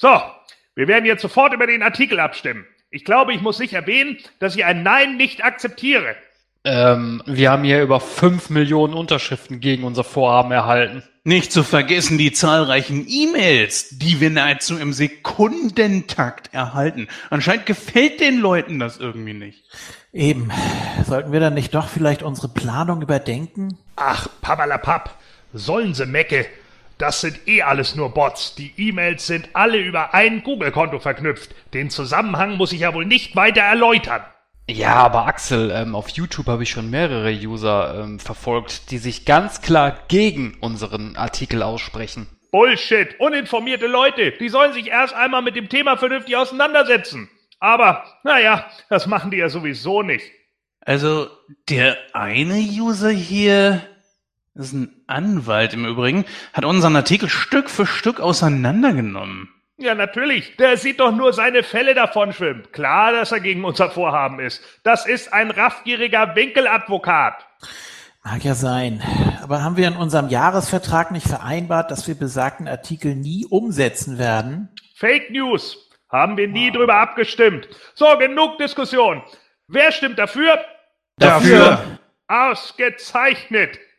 So, wir werden jetzt sofort über den Artikel abstimmen. Ich glaube, ich muss nicht erwähnen, dass ich ein Nein nicht akzeptiere. Ähm, wir haben hier über 5 Millionen Unterschriften gegen unser Vorhaben erhalten. Nicht zu vergessen die zahlreichen E-Mails, die wir nahezu im Sekundentakt erhalten. Anscheinend gefällt den Leuten das irgendwie nicht. Eben. Sollten wir dann nicht doch vielleicht unsere Planung überdenken? Ach, Pappalapapp, sollen sie Mecke. Das sind eh alles nur Bots. Die E-Mails sind alle über ein Google-Konto verknüpft. Den Zusammenhang muss ich ja wohl nicht weiter erläutern. Ja, aber Axel, ähm, auf YouTube habe ich schon mehrere User ähm, verfolgt, die sich ganz klar gegen unseren Artikel aussprechen. Bullshit, uninformierte Leute, die sollen sich erst einmal mit dem Thema vernünftig auseinandersetzen. Aber, naja, das machen die ja sowieso nicht. Also, der eine User hier, ist ein Anwalt im Übrigen, hat unseren Artikel Stück für Stück auseinandergenommen. Ja, natürlich. Der sieht doch nur seine Fälle davon schwimmen. Klar, dass er gegen unser Vorhaben ist. Das ist ein raffgieriger Winkeladvokat. Mag ja sein. Aber haben wir in unserem Jahresvertrag nicht vereinbart, dass wir besagten Artikel nie umsetzen werden? Fake News. Haben wir nie drüber abgestimmt. So, genug Diskussion. Wer stimmt dafür? Dafür. Ausgezeichnet.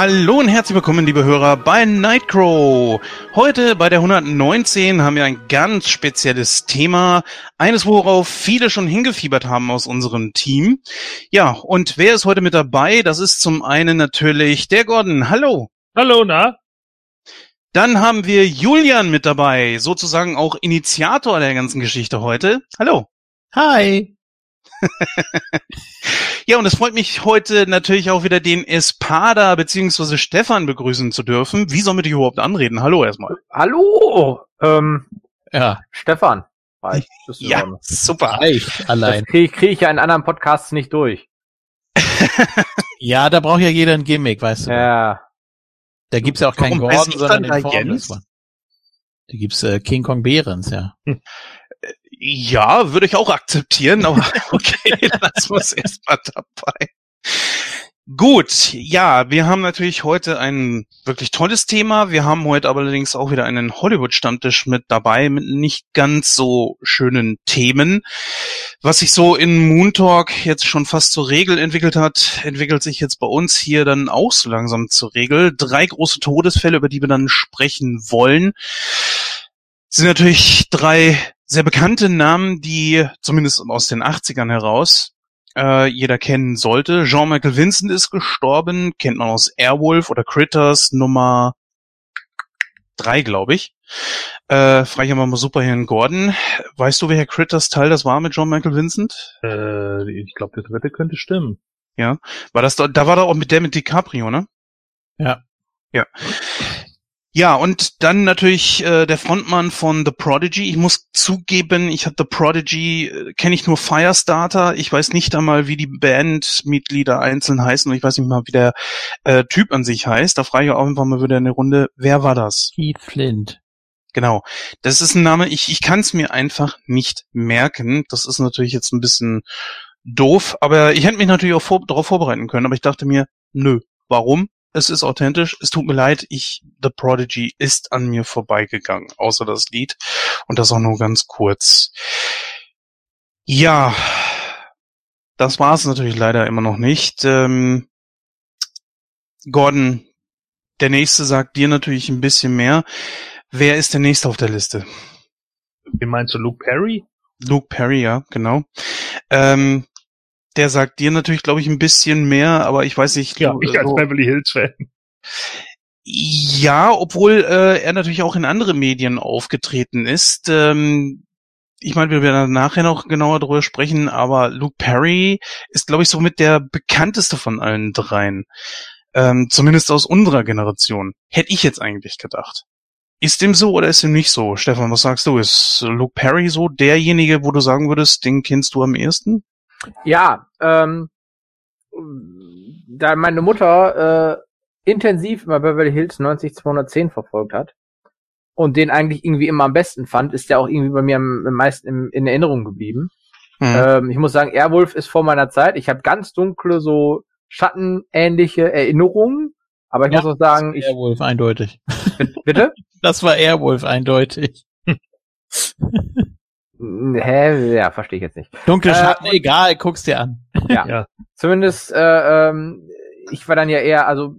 Hallo und herzlich willkommen, liebe Hörer, bei Nightcrow. Heute bei der 119 haben wir ein ganz spezielles Thema. Eines, worauf viele schon hingefiebert haben aus unserem Team. Ja, und wer ist heute mit dabei? Das ist zum einen natürlich der Gordon. Hallo. Hallo, na? Dann haben wir Julian mit dabei, sozusagen auch Initiator der ganzen Geschichte heute. Hallo. Hi. Ja, und es freut mich heute natürlich auch wieder den Espada beziehungsweise Stefan begrüßen zu dürfen. Wie soll man dich überhaupt anreden? Hallo erstmal. Hallo, ähm, Ja, Stefan. Reicht, Ja, super. ich allein. Das kriege ich, krieg ich ja in anderen Podcasts nicht durch. Ja, da braucht ja jeder ein Gimmick, weißt du. Ja. Da gibt's ja auch keinen Warum Gordon, sondern den da Formless? One. Da gibt's äh, King Kong Behrens, ja. Ja, würde ich auch akzeptieren, aber okay, das muss erstmal dabei. Gut, ja, wir haben natürlich heute ein wirklich tolles Thema. Wir haben heute aber allerdings auch wieder einen Hollywood-Stammtisch mit dabei, mit nicht ganz so schönen Themen. Was sich so in Moon Talk jetzt schon fast zur Regel entwickelt hat, entwickelt sich jetzt bei uns hier dann auch so langsam zur Regel. Drei große Todesfälle, über die wir dann sprechen wollen, sind natürlich drei sehr bekannte Namen, die zumindest aus den 80ern heraus äh, jeder kennen sollte. Jean-Michael Vincent ist gestorben, kennt man aus Airwolf oder Critters Nummer drei, glaube ich. Äh, frage ich mal Superhelden Gordon. Weißt du, welcher Critters Teil das war mit Jean-Michael Vincent? Äh, ich glaube, der dritte könnte stimmen. War das da, da war da auch mit der mit DiCaprio, ne? Ja. Ja. Ja, und dann natürlich äh, der Frontmann von The Prodigy. Ich muss zugeben, ich habe The Prodigy, äh, kenne ich nur Firestarter. Ich weiß nicht einmal, wie die Bandmitglieder einzeln heißen und ich weiß nicht mal, wie der äh, Typ an sich heißt. Da frage ich auch einfach mal wieder eine Runde, wer war das? Keith Flint. Genau. Das ist ein Name, ich, ich kann es mir einfach nicht merken. Das ist natürlich jetzt ein bisschen doof, aber ich hätte mich natürlich auch vor, darauf vorbereiten können, aber ich dachte mir, nö, warum? Es ist authentisch, es tut mir leid, ich, The Prodigy ist an mir vorbeigegangen, außer das Lied. Und das auch nur ganz kurz. Ja, das war es natürlich leider immer noch nicht. Ähm, Gordon, der nächste sagt dir natürlich ein bisschen mehr. Wer ist der nächste auf der Liste? Wie meinst du, Luke Perry? Luke Perry, ja, genau. Ähm, der sagt dir natürlich, glaube ich, ein bisschen mehr, aber ich weiß nicht. Ja, ich als so- Beverly Hills Fan. ja, obwohl äh, er natürlich auch in andere Medien aufgetreten ist. Ähm, ich meine, wir werden nachher noch genauer drüber sprechen, aber Luke Perry ist, glaube ich, somit der bekannteste von allen dreien. Ähm, zumindest aus unserer Generation. Hätte ich jetzt eigentlich gedacht. Ist dem so oder ist dem nicht so? Stefan, was sagst du? Ist Luke Perry so derjenige, wo du sagen würdest, den kennst du am ehesten? Ja, ähm, da meine Mutter äh, intensiv immer Beverly Hills 90210 verfolgt hat und den eigentlich irgendwie immer am besten fand, ist der auch irgendwie bei mir am, am meisten im, in Erinnerung geblieben. Hm. Ähm, ich muss sagen, Airwolf ist vor meiner Zeit. Ich habe ganz dunkle, so schattenähnliche Erinnerungen. Aber ich Ja, muss auch sagen, ich, Airwolf eindeutig. bitte? Das war Airwolf eindeutig. Hä? Ja, verstehe ich jetzt nicht. Dunkle Äh, Schatten, egal, guck's dir an. Ja. Ja. Zumindest, äh, ähm, ich war dann ja eher, also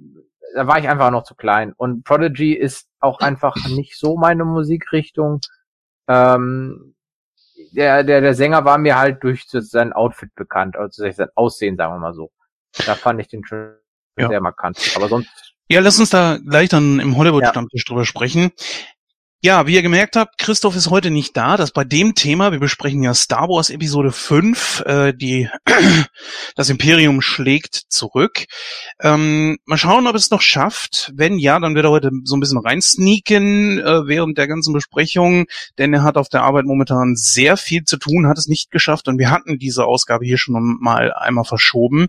da war ich einfach noch zu klein. Und Prodigy ist auch einfach nicht so meine Musikrichtung. Ähm, der, der, der Sänger war mir halt durch sein Outfit bekannt, also durch sein Aussehen, sagen wir mal so. Da fand ich den schon Ja. sehr markant. Aber sonst, Ja, lass uns da gleich dann im Hollywood-Stammtisch drüber sprechen. Ja, wie ihr gemerkt habt, Christoph ist heute nicht da. Das bei dem Thema, wir besprechen ja Star Wars Episode 5, äh, die das Imperium schlägt zurück. Ähm, mal schauen, ob es noch schafft. Wenn ja, dann wird er heute so ein bisschen reinsneaken äh, während der ganzen Besprechung, denn er hat auf der Arbeit momentan sehr viel zu tun, hat es nicht geschafft und wir hatten diese Ausgabe hier schon mal einmal verschoben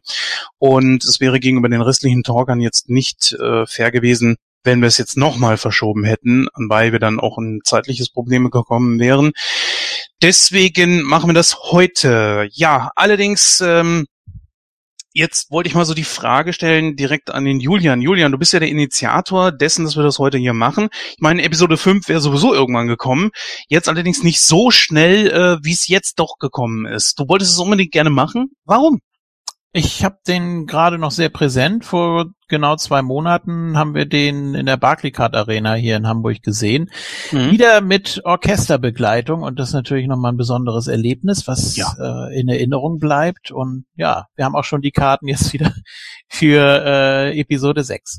und es wäre gegenüber den restlichen Talkern jetzt nicht äh, fair gewesen, wenn wir es jetzt nochmal verschoben hätten, anbei wir dann auch in zeitliches Problem gekommen wären. Deswegen machen wir das heute. Ja, allerdings, ähm, jetzt wollte ich mal so die Frage stellen direkt an den Julian. Julian, du bist ja der Initiator dessen, dass wir das heute hier machen. Ich meine, Episode 5 wäre sowieso irgendwann gekommen. Jetzt allerdings nicht so schnell, äh, wie es jetzt doch gekommen ist. Du wolltest es unbedingt gerne machen. Warum? Ich habe den gerade noch sehr präsent. Vor genau zwei Monaten haben wir den in der Barclaycard Arena hier in Hamburg gesehen. Mhm. Wieder mit Orchesterbegleitung und das ist natürlich nochmal ein besonderes Erlebnis, was Ja. äh, in Erinnerung bleibt. Und ja, wir haben auch schon die Karten jetzt wieder für äh, Episode 6.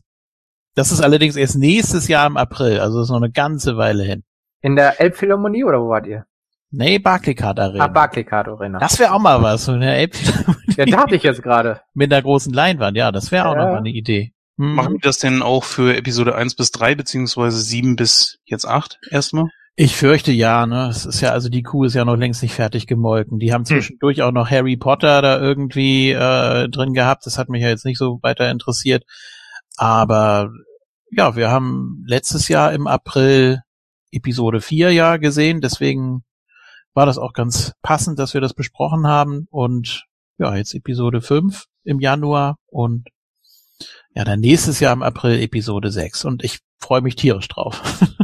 Das ist allerdings erst nächstes Jahr im April, also das ist noch eine ganze Weile hin. in der Elbphilharmonie oder wo wart ihr? Nee, Barclaycard Arena. Ah, Barclaycard Arena. das wäre auch mal was, so eine Elbphilharmonie Ja, dachte ich jetzt gerade. mit einer großen Leinwand. Ja, das wäre auch Ja. noch mal eine Idee. Mhm. Machen die das denn auch für Episode 1 bis 3, beziehungsweise 7 bis jetzt 8 erstmal? Ich fürchte ja, ne? Es ist ja, also die Kuh ist ja noch längst nicht fertig gemolken. Die haben zwischendurch auch noch Harry Potter da irgendwie äh, drin gehabt. Das hat mich ja jetzt nicht so weiter interessiert. Aber ja, wir haben letztes Jahr im April Episode 4 ja gesehen, deswegen war das auch ganz passend, dass wir das besprochen haben. Und ja, jetzt Episode 5 im Januar und ja, dann nächstes Jahr im April Episode 6. Und ich freue mich tierisch drauf.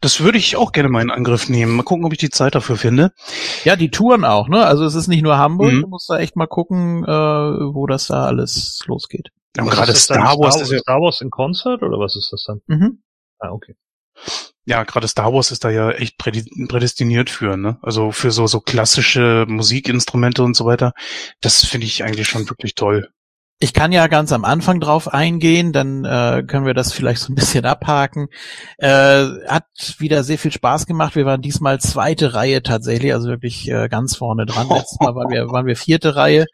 Das würde ich auch gerne mal in Angriff nehmen. Mal gucken, ob ich die Zeit dafür finde. Ja, die Touren auch, ne? Also es ist nicht nur Hamburg, Mhm. du musst da echt mal gucken, äh, wo das da alles losgeht. Und Was gerade dann? Star Wars Star, ist ja, Star Wars in Concert oder was ist das dann? Mhm. Ah, okay. Ja, gerade Star Wars ist da ja echt prädestiniert für, ne? Also für so, so klassische Musikinstrumente und so weiter. Das finde ich eigentlich schon wirklich toll. Ich kann ja ganz am Anfang drauf eingehen, dann äh, können wir das vielleicht so ein bisschen abhaken. Äh, hat wieder sehr viel Spaß gemacht. Wir waren diesmal zweite Reihe tatsächlich, also wirklich äh, ganz vorne dran. Letztes Mal waren wir, waren wir vierte Reihe.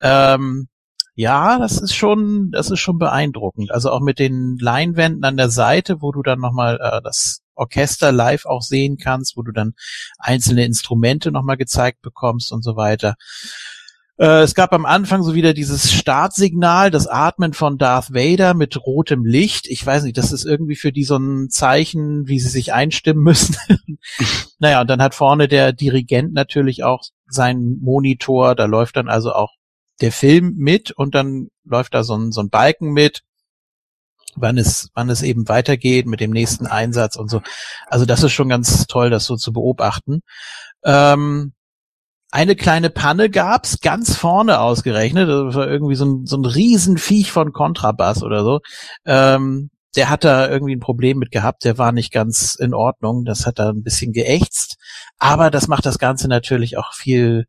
Ähm, ja, das ist schon, das ist schon beeindruckend. Also auch mit den Leinwänden an der Seite, wo du dann nochmal äh, das Orchester live auch sehen kannst, wo du dann einzelne Instrumente nochmal gezeigt bekommst und so weiter. Äh, es gab am Anfang so wieder dieses Startsignal, das Atmen von Darth Vader mit rotem Licht. Ich weiß nicht, das ist irgendwie für die so ein Zeichen, wie sie sich einstimmen müssen. naja, und dann hat vorne der Dirigent natürlich auch seinen Monitor. Da läuft dann also auch der Film mit und dann läuft da so ein, so ein Balken mit, wann es, wann es eben weitergeht mit dem nächsten Einsatz und so. Also das ist schon ganz toll, das so zu beobachten. Ähm, eine kleine Panne gab's ganz vorne ausgerechnet. Das war irgendwie so ein, so ein Riesenviech von Kontrabass oder so. Ähm, der hat da irgendwie ein Problem mit gehabt. Der war nicht ganz in Ordnung. Das hat da ein bisschen geächtzt. Aber das macht das Ganze natürlich auch viel,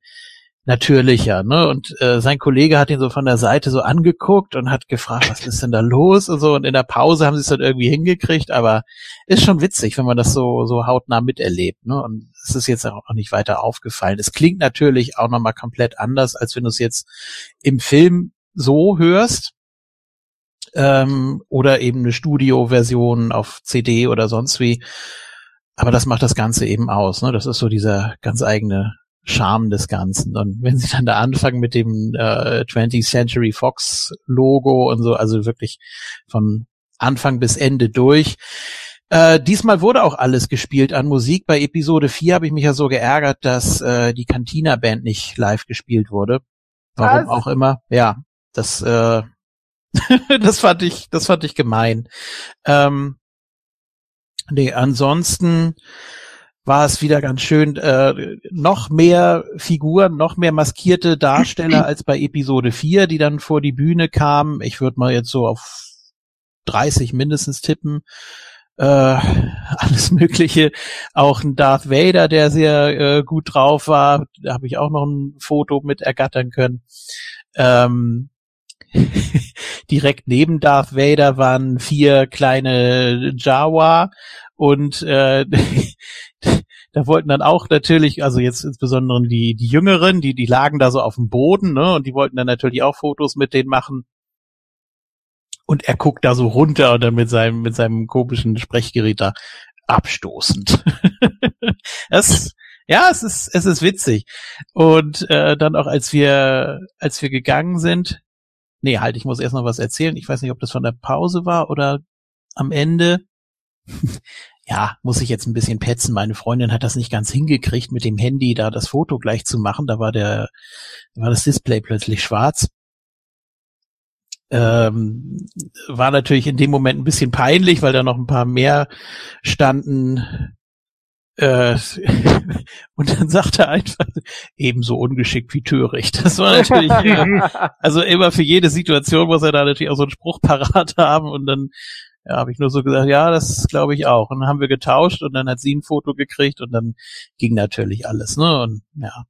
natürlicher, ne? Und äh, sein Kollege hat ihn so von der Seite so angeguckt und hat gefragt, was ist denn da los und so. Und in der Pause haben sie es dann irgendwie hingekriegt, aber ist schon witzig, wenn man das so so hautnah miterlebt, ne? Und es ist jetzt auch nicht weiter aufgefallen. Es klingt natürlich auch nochmal komplett anders, als wenn du es jetzt im Film so hörst. Ähm, oder eben eine Studio-Version auf CD oder sonst wie. Aber das macht das Ganze eben aus. Ne? Das ist so dieser ganz eigene Charme des Ganzen. Und wenn sie dann da anfangen mit dem äh, 20th Century Fox Logo und so, also wirklich von Anfang bis Ende durch. Äh, diesmal wurde auch alles gespielt an Musik. Bei Episode 4 habe ich mich ja so geärgert, dass äh, die Cantina Band nicht live gespielt wurde. Warum Was? auch immer. Ja, das äh, das fand ich, das fand ich gemein. Ähm, nee, ansonsten war es wieder ganz schön, äh, noch mehr Figuren, noch mehr maskierte Darsteller als bei Episode 4, die dann vor die Bühne kamen. Ich würde mal jetzt so auf 30 mindestens tippen. Äh, alles Mögliche. Auch ein Darth Vader, der sehr äh, gut drauf war. Da habe ich auch noch ein Foto mit ergattern können. Ähm, direkt neben Darth Vader waren vier kleine Jawa und äh, da wollten dann auch natürlich, also jetzt insbesondere die die Jüngeren, die die lagen da so auf dem Boden, ne, und die wollten dann natürlich auch Fotos mit denen machen. Und er guckt da so runter und dann mit seinem mit seinem komischen Sprechgerät da abstoßend. das ja, es ist es ist witzig. Und äh, dann auch als wir als wir gegangen sind, Nee, halt, ich muss erst noch was erzählen. Ich weiß nicht, ob das von der Pause war oder am Ende. Ja, muss ich jetzt ein bisschen petzen. Meine Freundin hat das nicht ganz hingekriegt, mit dem Handy da das Foto gleich zu machen. Da war der, da war das Display plötzlich schwarz. Ähm, war natürlich in dem Moment ein bisschen peinlich, weil da noch ein paar mehr standen. Äh, und dann sagt er einfach ebenso ungeschickt wie töricht. Das war natürlich, äh, also immer für jede Situation muss er da natürlich auch so einen Spruch parat haben und dann ja, habe ich nur so gesagt, ja, das glaube ich auch. Und dann haben wir getauscht und dann hat sie ein Foto gekriegt und dann ging natürlich alles, ne? Und ja.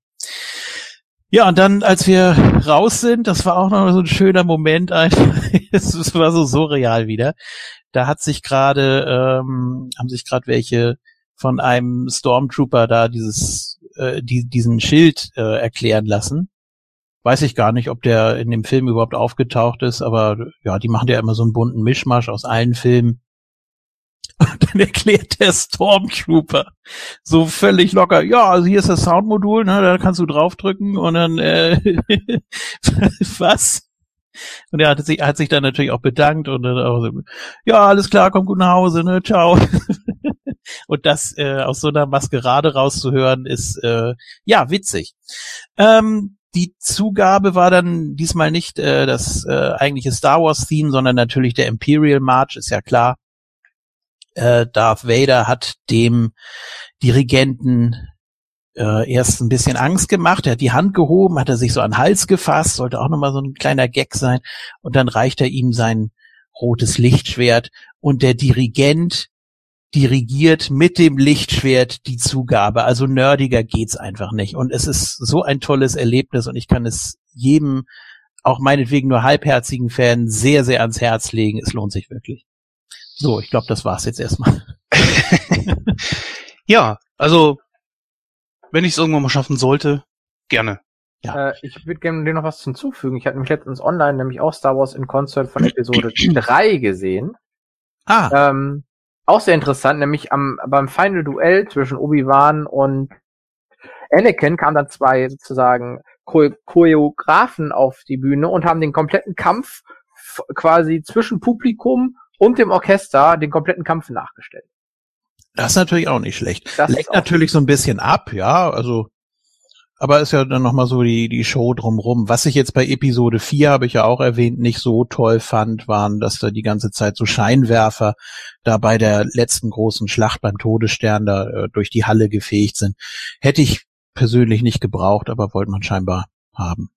Ja, und dann, als wir raus sind, das war auch noch so ein schöner Moment es war so surreal wieder. Da hat sich gerade, ähm, haben sich gerade welche von einem Stormtrooper da dieses, äh, die, diesen Schild äh, erklären lassen. Weiß ich gar nicht, ob der in dem Film überhaupt aufgetaucht ist, aber ja, die machen ja immer so einen bunten Mischmasch aus allen Filmen. Und dann erklärt der Stormtrooper so völlig locker, ja, also hier ist das Soundmodul, ne, da kannst du draufdrücken und dann, äh, was? Und er hat sich, hat sich dann natürlich auch bedankt und dann auch so, ja, alles klar, komm gut nach Hause, ne, ciao. und das äh, aus so einer Maskerade rauszuhören, ist äh, ja witzig. Ähm, die Zugabe war dann diesmal nicht äh, das äh, eigentliche Star Wars Theme, sondern natürlich der Imperial March, ist ja klar. Äh, Darth Vader hat dem Dirigenten äh, erst ein bisschen Angst gemacht. Er hat die Hand gehoben, hat er sich so an den Hals gefasst, sollte auch nochmal so ein kleiner Gag sein. Und dann reicht er ihm sein rotes Lichtschwert und der Dirigent dirigiert mit dem Lichtschwert die Zugabe. Also nerdiger geht's einfach nicht. Und es ist so ein tolles Erlebnis und ich kann es jedem, auch meinetwegen nur halbherzigen Fan, sehr, sehr ans Herz legen. Es lohnt sich wirklich. So, ich glaube, das war's jetzt erstmal. ja, also wenn ich es irgendwann mal schaffen sollte, gerne. Äh, ich würde gerne dir noch was hinzufügen. Ich hatte nämlich letztens online nämlich auch Star Wars in Concert von Episode 3 gesehen. Ah, Ähm, auch sehr interessant, nämlich am, beim Final Duell zwischen Obi-Wan und Anakin kamen dann zwei sozusagen Chor Choreografen auf die Bühne und haben den kompletten Kampf quasi zwischen Publikum und dem Orchester den kompletten Kampf nachgestellt. das ist natürlich auch nicht schlecht. Das Lenkt natürlich so ein bisschen ab, ja, also aber ist ja dann nochmal so die, die Show drumrum. Was ich jetzt bei Episode 4, habe ich ja auch erwähnt, nicht so toll fand, waren, dass da die ganze Zeit so Scheinwerfer da bei der letzten großen Schlacht beim Todesstern da äh, durch die Halle gefegt sind. Hätte ich persönlich nicht gebraucht, aber wollte man scheinbar haben.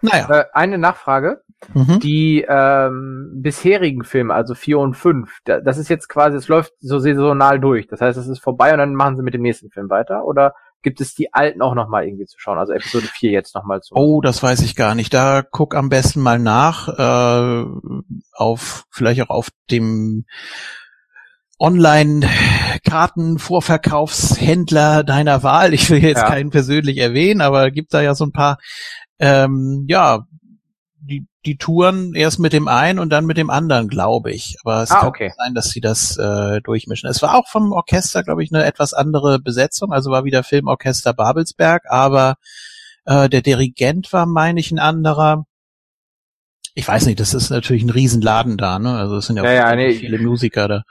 Naja. Äh, eine Nachfrage. Mhm. Die ähm, bisherigen Filme, also vier und fünf, da, das ist jetzt quasi, es läuft so saisonal durch. Das heißt, es ist vorbei und dann machen sie mit dem nächsten Film weiter? Oder gibt es die alten auch nochmal irgendwie zu schauen? Also Episode 4 jetzt nochmal zu. Oh, das weiß ich gar nicht. Da guck am besten mal nach, äh, auf, vielleicht auch auf dem Online-Kartenvorverkaufshändler deiner Wahl. Ich will jetzt Ja. keinen persönlich erwähnen, aber gibt da ja so ein paar, ähm, ja, die, Touren erst mit dem einen und dann mit dem anderen, glaube ich. Aber es Ah, kann okay. sein, dass sie das äh, durchmischen. Es war auch vom Orchester, glaube ich, eine etwas andere Besetzung. Also war wieder Filmorchester Babelsberg, aber äh, der Dirigent war, meine ich, ein anderer. Ich weiß nicht, das ist natürlich ein Riesenladen da, ne? Also es sind ja, Ja, ja, viele, nee. viele Musiker da.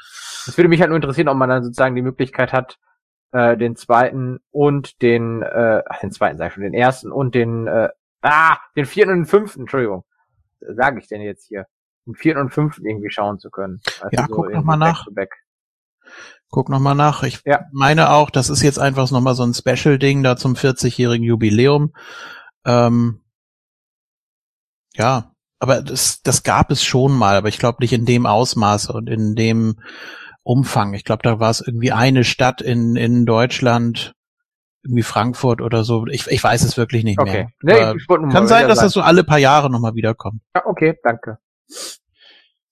Es würde mich halt nur interessieren, ob man dann sozusagen die Möglichkeit hat, äh, den zweiten und den, äh, ach, den zweiten sag ich schon, den ersten und den, äh, ah, den vierten und den fünften, Entschuldigung. Sage ich denn jetzt hier? Den vierten und fünften irgendwie schauen zu können. Also Ja, guck noch irgendwie mal back nach. back. Guck noch mal nach. Ich Ja. meine auch, das ist jetzt einfach noch mal so ein Special-Ding da zum 40-jährigen Jubiläum. Ähm, ja, aber das, das gab es schon mal, aber ich glaube nicht in dem Ausmaße und in dem Umfang. Ich glaube, da war es irgendwie eine Stadt in, in Deutschland, irgendwie Frankfurt oder so. Ich, ich weiß es wirklich nicht Okay. mehr. Nee, ich wollte nur kann sein, dass das so alle paar Jahre noch mal wiederkommt. Ja, okay, danke.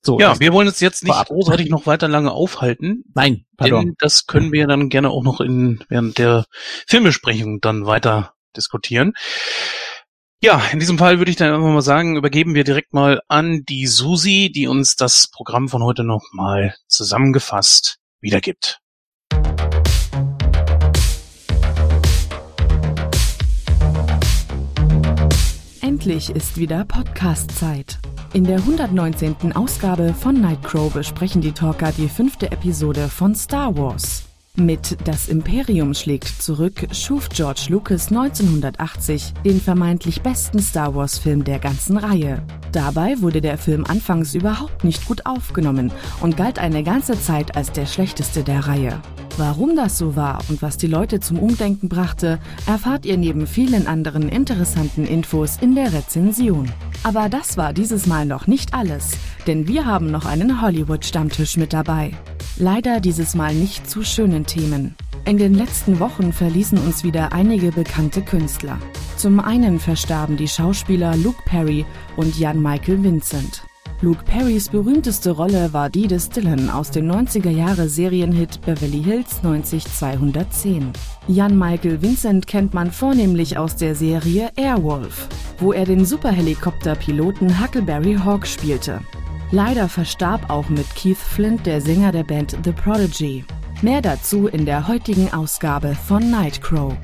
So, Ja, wir wollen uns jetzt nicht großartig noch weiter lange aufhalten, nein, pardon. denn das können wir dann gerne auch noch in, während der Filmbesprechung dann weiter diskutieren. Ja, in diesem Fall würde ich dann einfach mal sagen, übergeben wir direkt mal an die Susi, die uns das Programm von heute noch mal zusammengefasst wiedergibt. Endlich ist wieder Podcast-Zeit. In der 119. Ausgabe von Nightcrow besprechen die Talker die fünfte Episode von Star Wars. Mit Das Imperium schlägt zurück schuf George Lucas 1980 den vermeintlich besten Star Wars-Film der ganzen Reihe. Dabei wurde der Film anfangs überhaupt nicht gut aufgenommen und galt eine ganze Zeit als der schlechteste der Reihe. Warum das so war und was die Leute zum Umdenken brachte, erfahrt ihr neben vielen anderen interessanten Infos in der Rezension. Aber das war dieses Mal noch nicht alles, denn wir haben noch einen Hollywood-Stammtisch mit dabei. Leider dieses Mal nicht zu schönen Themen. In den letzten Wochen verließen uns wieder einige bekannte Künstler. Zum einen verstarben die Schauspieler Luke Perry und Jan Michael Vincent. Luke Perrys berühmteste Rolle war die des Dylan aus dem 90er Jahre Serienhit Beverly Hills 90210. Jan Michael Vincent kennt man vornehmlich aus der Serie Airwolf, wo er den Superhelikopterpiloten Huckleberry Hawk spielte. Leider verstarb auch mit Keith Flint der Sänger der Band The Prodigy. Mehr dazu in der heutigen Ausgabe von Nightcrow.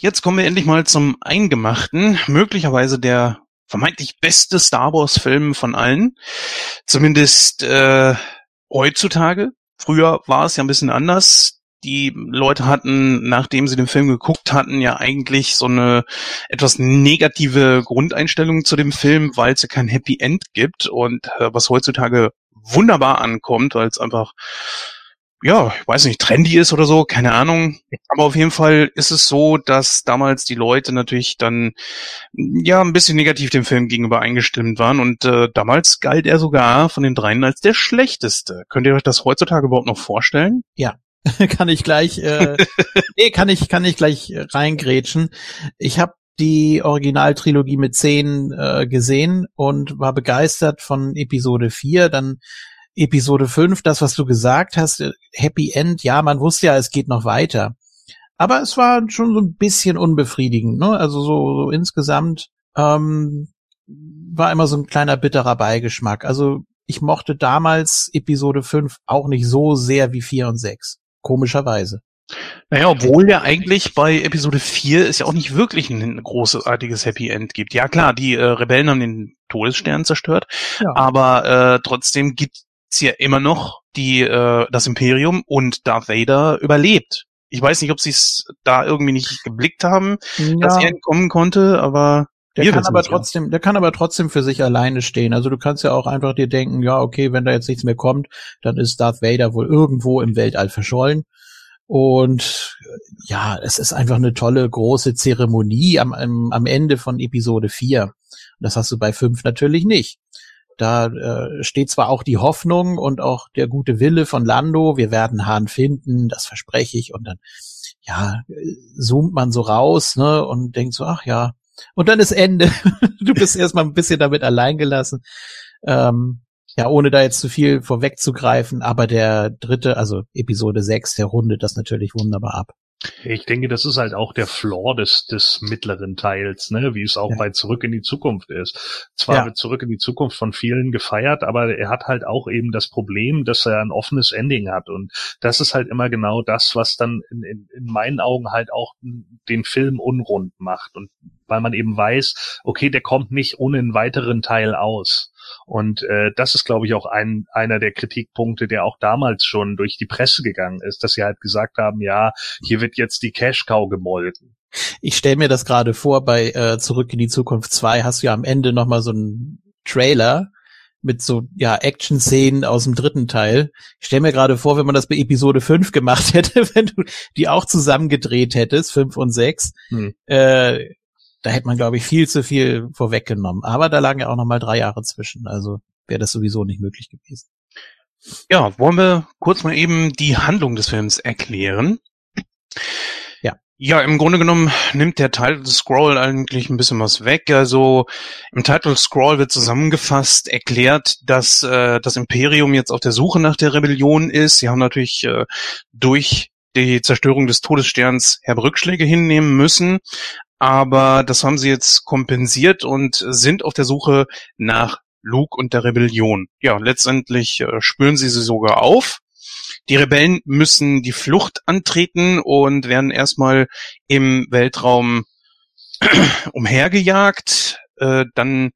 Jetzt kommen wir endlich mal zum Eingemachten, möglicherweise der vermeintlich beste Star Wars Film von allen. Zumindest äh, heutzutage. Früher war es ja ein bisschen anders. Die Leute hatten, nachdem sie den Film geguckt hatten, ja eigentlich so eine etwas negative Grundeinstellung zu dem Film, weil es ja kein Happy End gibt und äh, was heutzutage wunderbar ankommt, weil es einfach ja, ich weiß nicht, trendy ist oder so, keine Ahnung. Aber auf jeden Fall ist es so, dass damals die Leute natürlich dann ja ein bisschen negativ dem Film gegenüber eingestimmt waren und äh, damals galt er sogar von den dreien als der schlechteste. Könnt ihr euch das heutzutage überhaupt noch vorstellen? kann ich gleich, äh, nee, kann ich, kann ich gleich äh, reingrätschen. Ich habe die Originaltrilogie mit zehn äh, gesehen und war begeistert von Episode 4, dann Episode 5, das, was du gesagt hast, äh, Happy End, ja, man wusste ja, es geht noch weiter. Aber es war schon so ein bisschen unbefriedigend, ne? Also so, so insgesamt ähm, war immer so ein kleiner bitterer Beigeschmack. Also ich mochte damals Episode 5 auch nicht so sehr wie 4 und 6. Komischerweise. Naja, obwohl ja eigentlich bei Episode 4 es ja auch nicht wirklich ein großartiges Happy End gibt. Ja klar, die äh, Rebellen haben den Todesstern zerstört, Ja. aber äh, trotzdem gibt's ja immer noch die äh, das Imperium und Darth Vader überlebt. Ich weiß nicht, ob sie es da irgendwie nicht geblickt haben, dass er entkommen konnte, aber Der wir kann aber ja. trotzdem, der kann aber trotzdem für sich alleine stehen. Also du kannst ja auch einfach dir denken, ja, okay, wenn da jetzt nichts mehr kommt, dann ist Darth Vader wohl irgendwo im Weltall verschollen. Und ja, es ist einfach eine tolle große Zeremonie am, am, am Ende von Episode 4. Das hast du bei 5 natürlich nicht. Da äh, steht zwar auch die Hoffnung und auch der gute Wille von Lando, wir werden Hahn finden, das verspreche ich. Und dann, ja, zoomt man so raus, ne, und denkt so, ach ja. Und dann ist Ende. du bist erstmal ein bisschen damit alleingelassen. Ähm, ja, ohne da jetzt zu viel vorwegzugreifen, aber der dritte, also Episode 6, der rundet das natürlich wunderbar ab. Ich denke, das ist halt auch der Flaw des, des mittleren Teils, ne, wie es auch Ja. bei Zurück in die Zukunft ist. Zwar Ja. wird Zurück in die Zukunft von vielen gefeiert, aber er hat halt auch eben das Problem, dass er ein offenes Ending hat. Und das ist halt immer genau das, was dann in, in, in meinen Augen halt auch den Film unrund macht. Und weil man eben weiß, okay, der kommt nicht ohne einen weiteren Teil aus. Und äh, das ist, glaube ich, auch ein, einer der Kritikpunkte, der auch damals schon durch die Presse gegangen ist, dass sie halt gesagt haben, ja, hier wird jetzt die Cash Cow gemolken. Ich stelle mir das gerade vor, bei äh, Zurück in die Zukunft 2 hast du ja am Ende nochmal so einen Trailer mit so ja Action-Szenen aus dem dritten Teil. Ich stelle mir gerade vor, wenn man das bei Episode 5 gemacht hätte, wenn du die auch zusammengedreht hättest, 5 und 6, Hm. äh, da hätte man, glaube ich, viel zu viel vorweggenommen. Aber da lagen ja auch nochmal drei Jahre zwischen, also wäre das sowieso nicht möglich gewesen. Ja, wollen wir kurz mal eben die Handlung des Films erklären? Ja. Ja, im Grunde genommen nimmt der Title Scroll eigentlich ein bisschen was weg. Also im Title Scroll wird zusammengefasst, erklärt, dass äh, das Imperium jetzt auf der Suche nach der Rebellion ist. Sie haben natürlich äh, durch die Zerstörung des Todessterns herbe Rückschläge hinnehmen müssen, aber das haben sie jetzt kompensiert und sind auf der Suche nach Luke und der Rebellion. Ja, letztendlich äh, spüren sie sie sogar auf. Die Rebellen müssen die Flucht antreten und werden erstmal im Weltraum umhergejagt. Äh, dann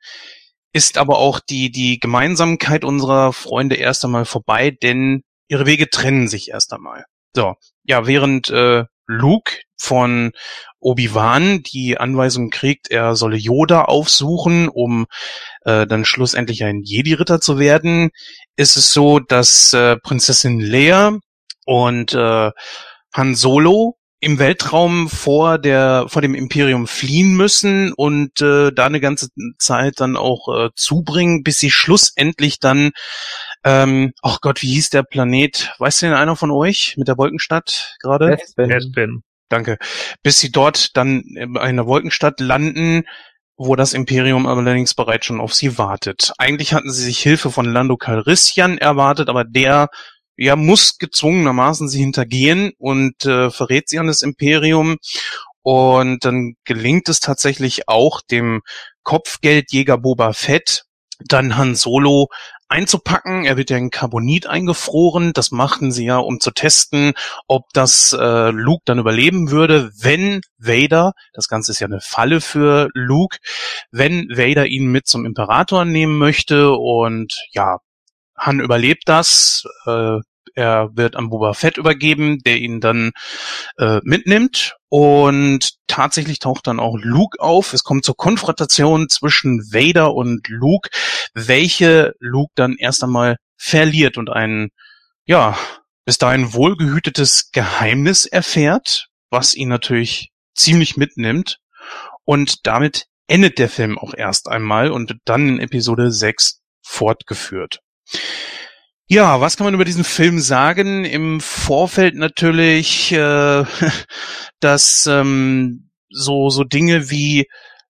ist aber auch die, die Gemeinsamkeit unserer Freunde erst einmal vorbei, denn ihre Wege trennen sich erst einmal. So, ja, während äh, Luke von Obi-Wan die Anweisung kriegt, er solle Yoda aufsuchen, um äh, dann schlussendlich ein Jedi-Ritter zu werden, ist es so, dass äh, Prinzessin Leia und äh, Han Solo im Weltraum vor der vor dem Imperium fliehen müssen und äh, da eine ganze Zeit dann auch äh, zubringen, bis sie schlussendlich dann ähm, ach Gott, wie hieß der Planet? Weiß denn einer von euch mit der Wolkenstadt gerade? Bespin. Bespin. Danke. Bis sie dort dann in einer Wolkenstadt landen, wo das Imperium allerdings bereits schon auf sie wartet. Eigentlich hatten sie sich Hilfe von Lando Calrissian erwartet, aber der ja muss gezwungenermaßen sie hintergehen und äh, verrät sie an das Imperium. Und dann gelingt es tatsächlich auch dem Kopfgeldjäger Boba Fett, dann Han Solo einzupacken. Er wird ja in Carbonit eingefroren. Das machten sie ja, um zu testen, ob das äh, Luke dann überleben würde, wenn Vader, das Ganze ist ja eine Falle für Luke, wenn Vader ihn mit zum Imperator nehmen möchte und ja, Han überlebt das. Äh, er wird an Boba Fett übergeben, der ihn dann äh, mitnimmt. Und tatsächlich taucht dann auch Luke auf. Es kommt zur Konfrontation zwischen Vader und Luke, welche Luke dann erst einmal verliert und ein, ja, bis dahin wohlgehütetes Geheimnis erfährt, was ihn natürlich ziemlich mitnimmt. Und damit endet der Film auch erst einmal und dann in Episode 6 fortgeführt. Ja, was kann man über diesen Film sagen? Im Vorfeld natürlich, äh, dass ähm, so so Dinge wie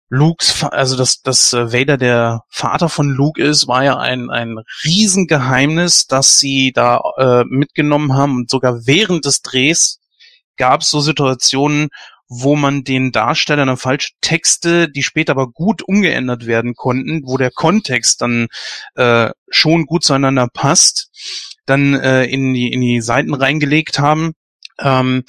Lukes, also dass dass äh, Vader der Vater von Luke ist, war ja ein ein Riesengeheimnis, das sie da äh, mitgenommen haben und sogar während des Drehs gab es so Situationen, wo man den Darstellern dann falsche Texte, die später aber gut umgeändert werden konnten, wo der Kontext dann äh, schon gut zueinander passt, dann äh, in, die, in die Seiten reingelegt haben. Ähm,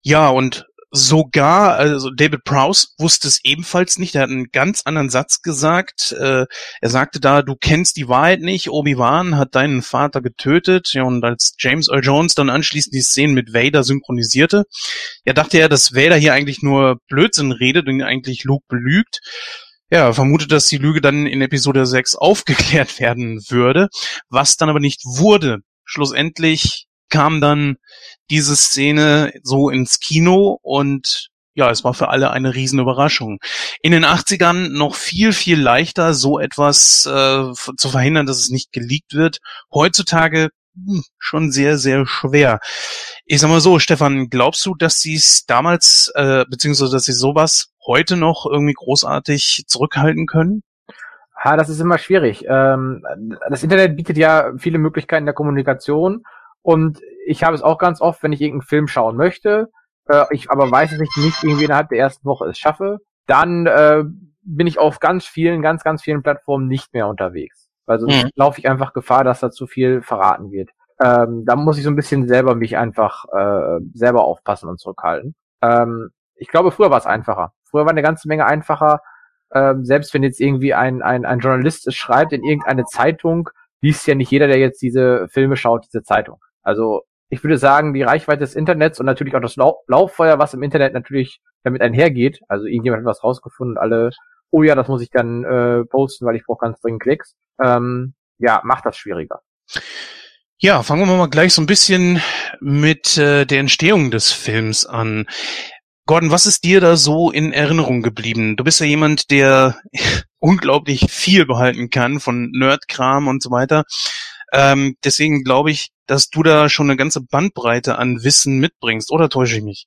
ja, und sogar, also David Prowse wusste es ebenfalls nicht. Er hat einen ganz anderen Satz gesagt. Äh, er sagte da, du kennst die Wahrheit nicht. Obi-Wan hat deinen Vater getötet. Ja, und als James Earl Jones dann anschließend die Szenen mit Vader synchronisierte, ja, dachte er, dass Vader hier eigentlich nur Blödsinn redet und eigentlich Luke belügt. Ja, er vermutet, dass die Lüge dann in Episode 6 aufgeklärt werden würde, was dann aber nicht wurde. Schlussendlich kam dann diese Szene so ins Kino und ja, es war für alle eine riesen Überraschung. In den 80ern noch viel, viel leichter, so etwas äh, zu verhindern, dass es nicht geleakt wird. Heutzutage hm, schon sehr, sehr schwer. Ich sag mal so, Stefan, glaubst du, dass sie es damals, äh, beziehungsweise dass sie sowas heute noch irgendwie großartig zurückhalten können? Ha, das ist immer schwierig. Ähm, das Internet bietet ja viele Möglichkeiten der Kommunikation und ich habe es auch ganz oft, wenn ich irgendeinen Film schauen möchte, äh, ich aber weiß, dass ich nicht irgendwie innerhalb der ersten Woche es schaffe, dann äh, bin ich auf ganz vielen, ganz, ganz vielen Plattformen nicht mehr unterwegs. Also mhm. laufe ich einfach Gefahr, dass da zu viel verraten wird. Ähm, da muss ich so ein bisschen selber mich einfach äh, selber aufpassen und zurückhalten. Ähm, ich glaube, früher war es einfacher. Früher war eine ganze Menge einfacher. Ähm, selbst wenn jetzt irgendwie ein, ein, ein Journalist es schreibt in irgendeine Zeitung, liest ja nicht jeder, der jetzt diese Filme schaut, diese Zeitung. Also ich würde sagen, die Reichweite des Internets und natürlich auch das Lau Lauffeuer, was im Internet natürlich damit einhergeht. Also irgendjemand hat was rausgefunden, alle, oh ja, das muss ich dann äh, posten, weil ich brauche ganz dringend Klicks. Ähm, ja, macht das schwieriger. Ja, fangen wir mal gleich so ein bisschen mit äh, der Entstehung des Films an. Gordon, was ist dir da so in Erinnerung geblieben? Du bist ja jemand, der unglaublich viel behalten kann von Nerdkram und so weiter. Ähm, deswegen glaube ich, dass du da schon eine ganze Bandbreite an Wissen mitbringst, oder täusche ich mich?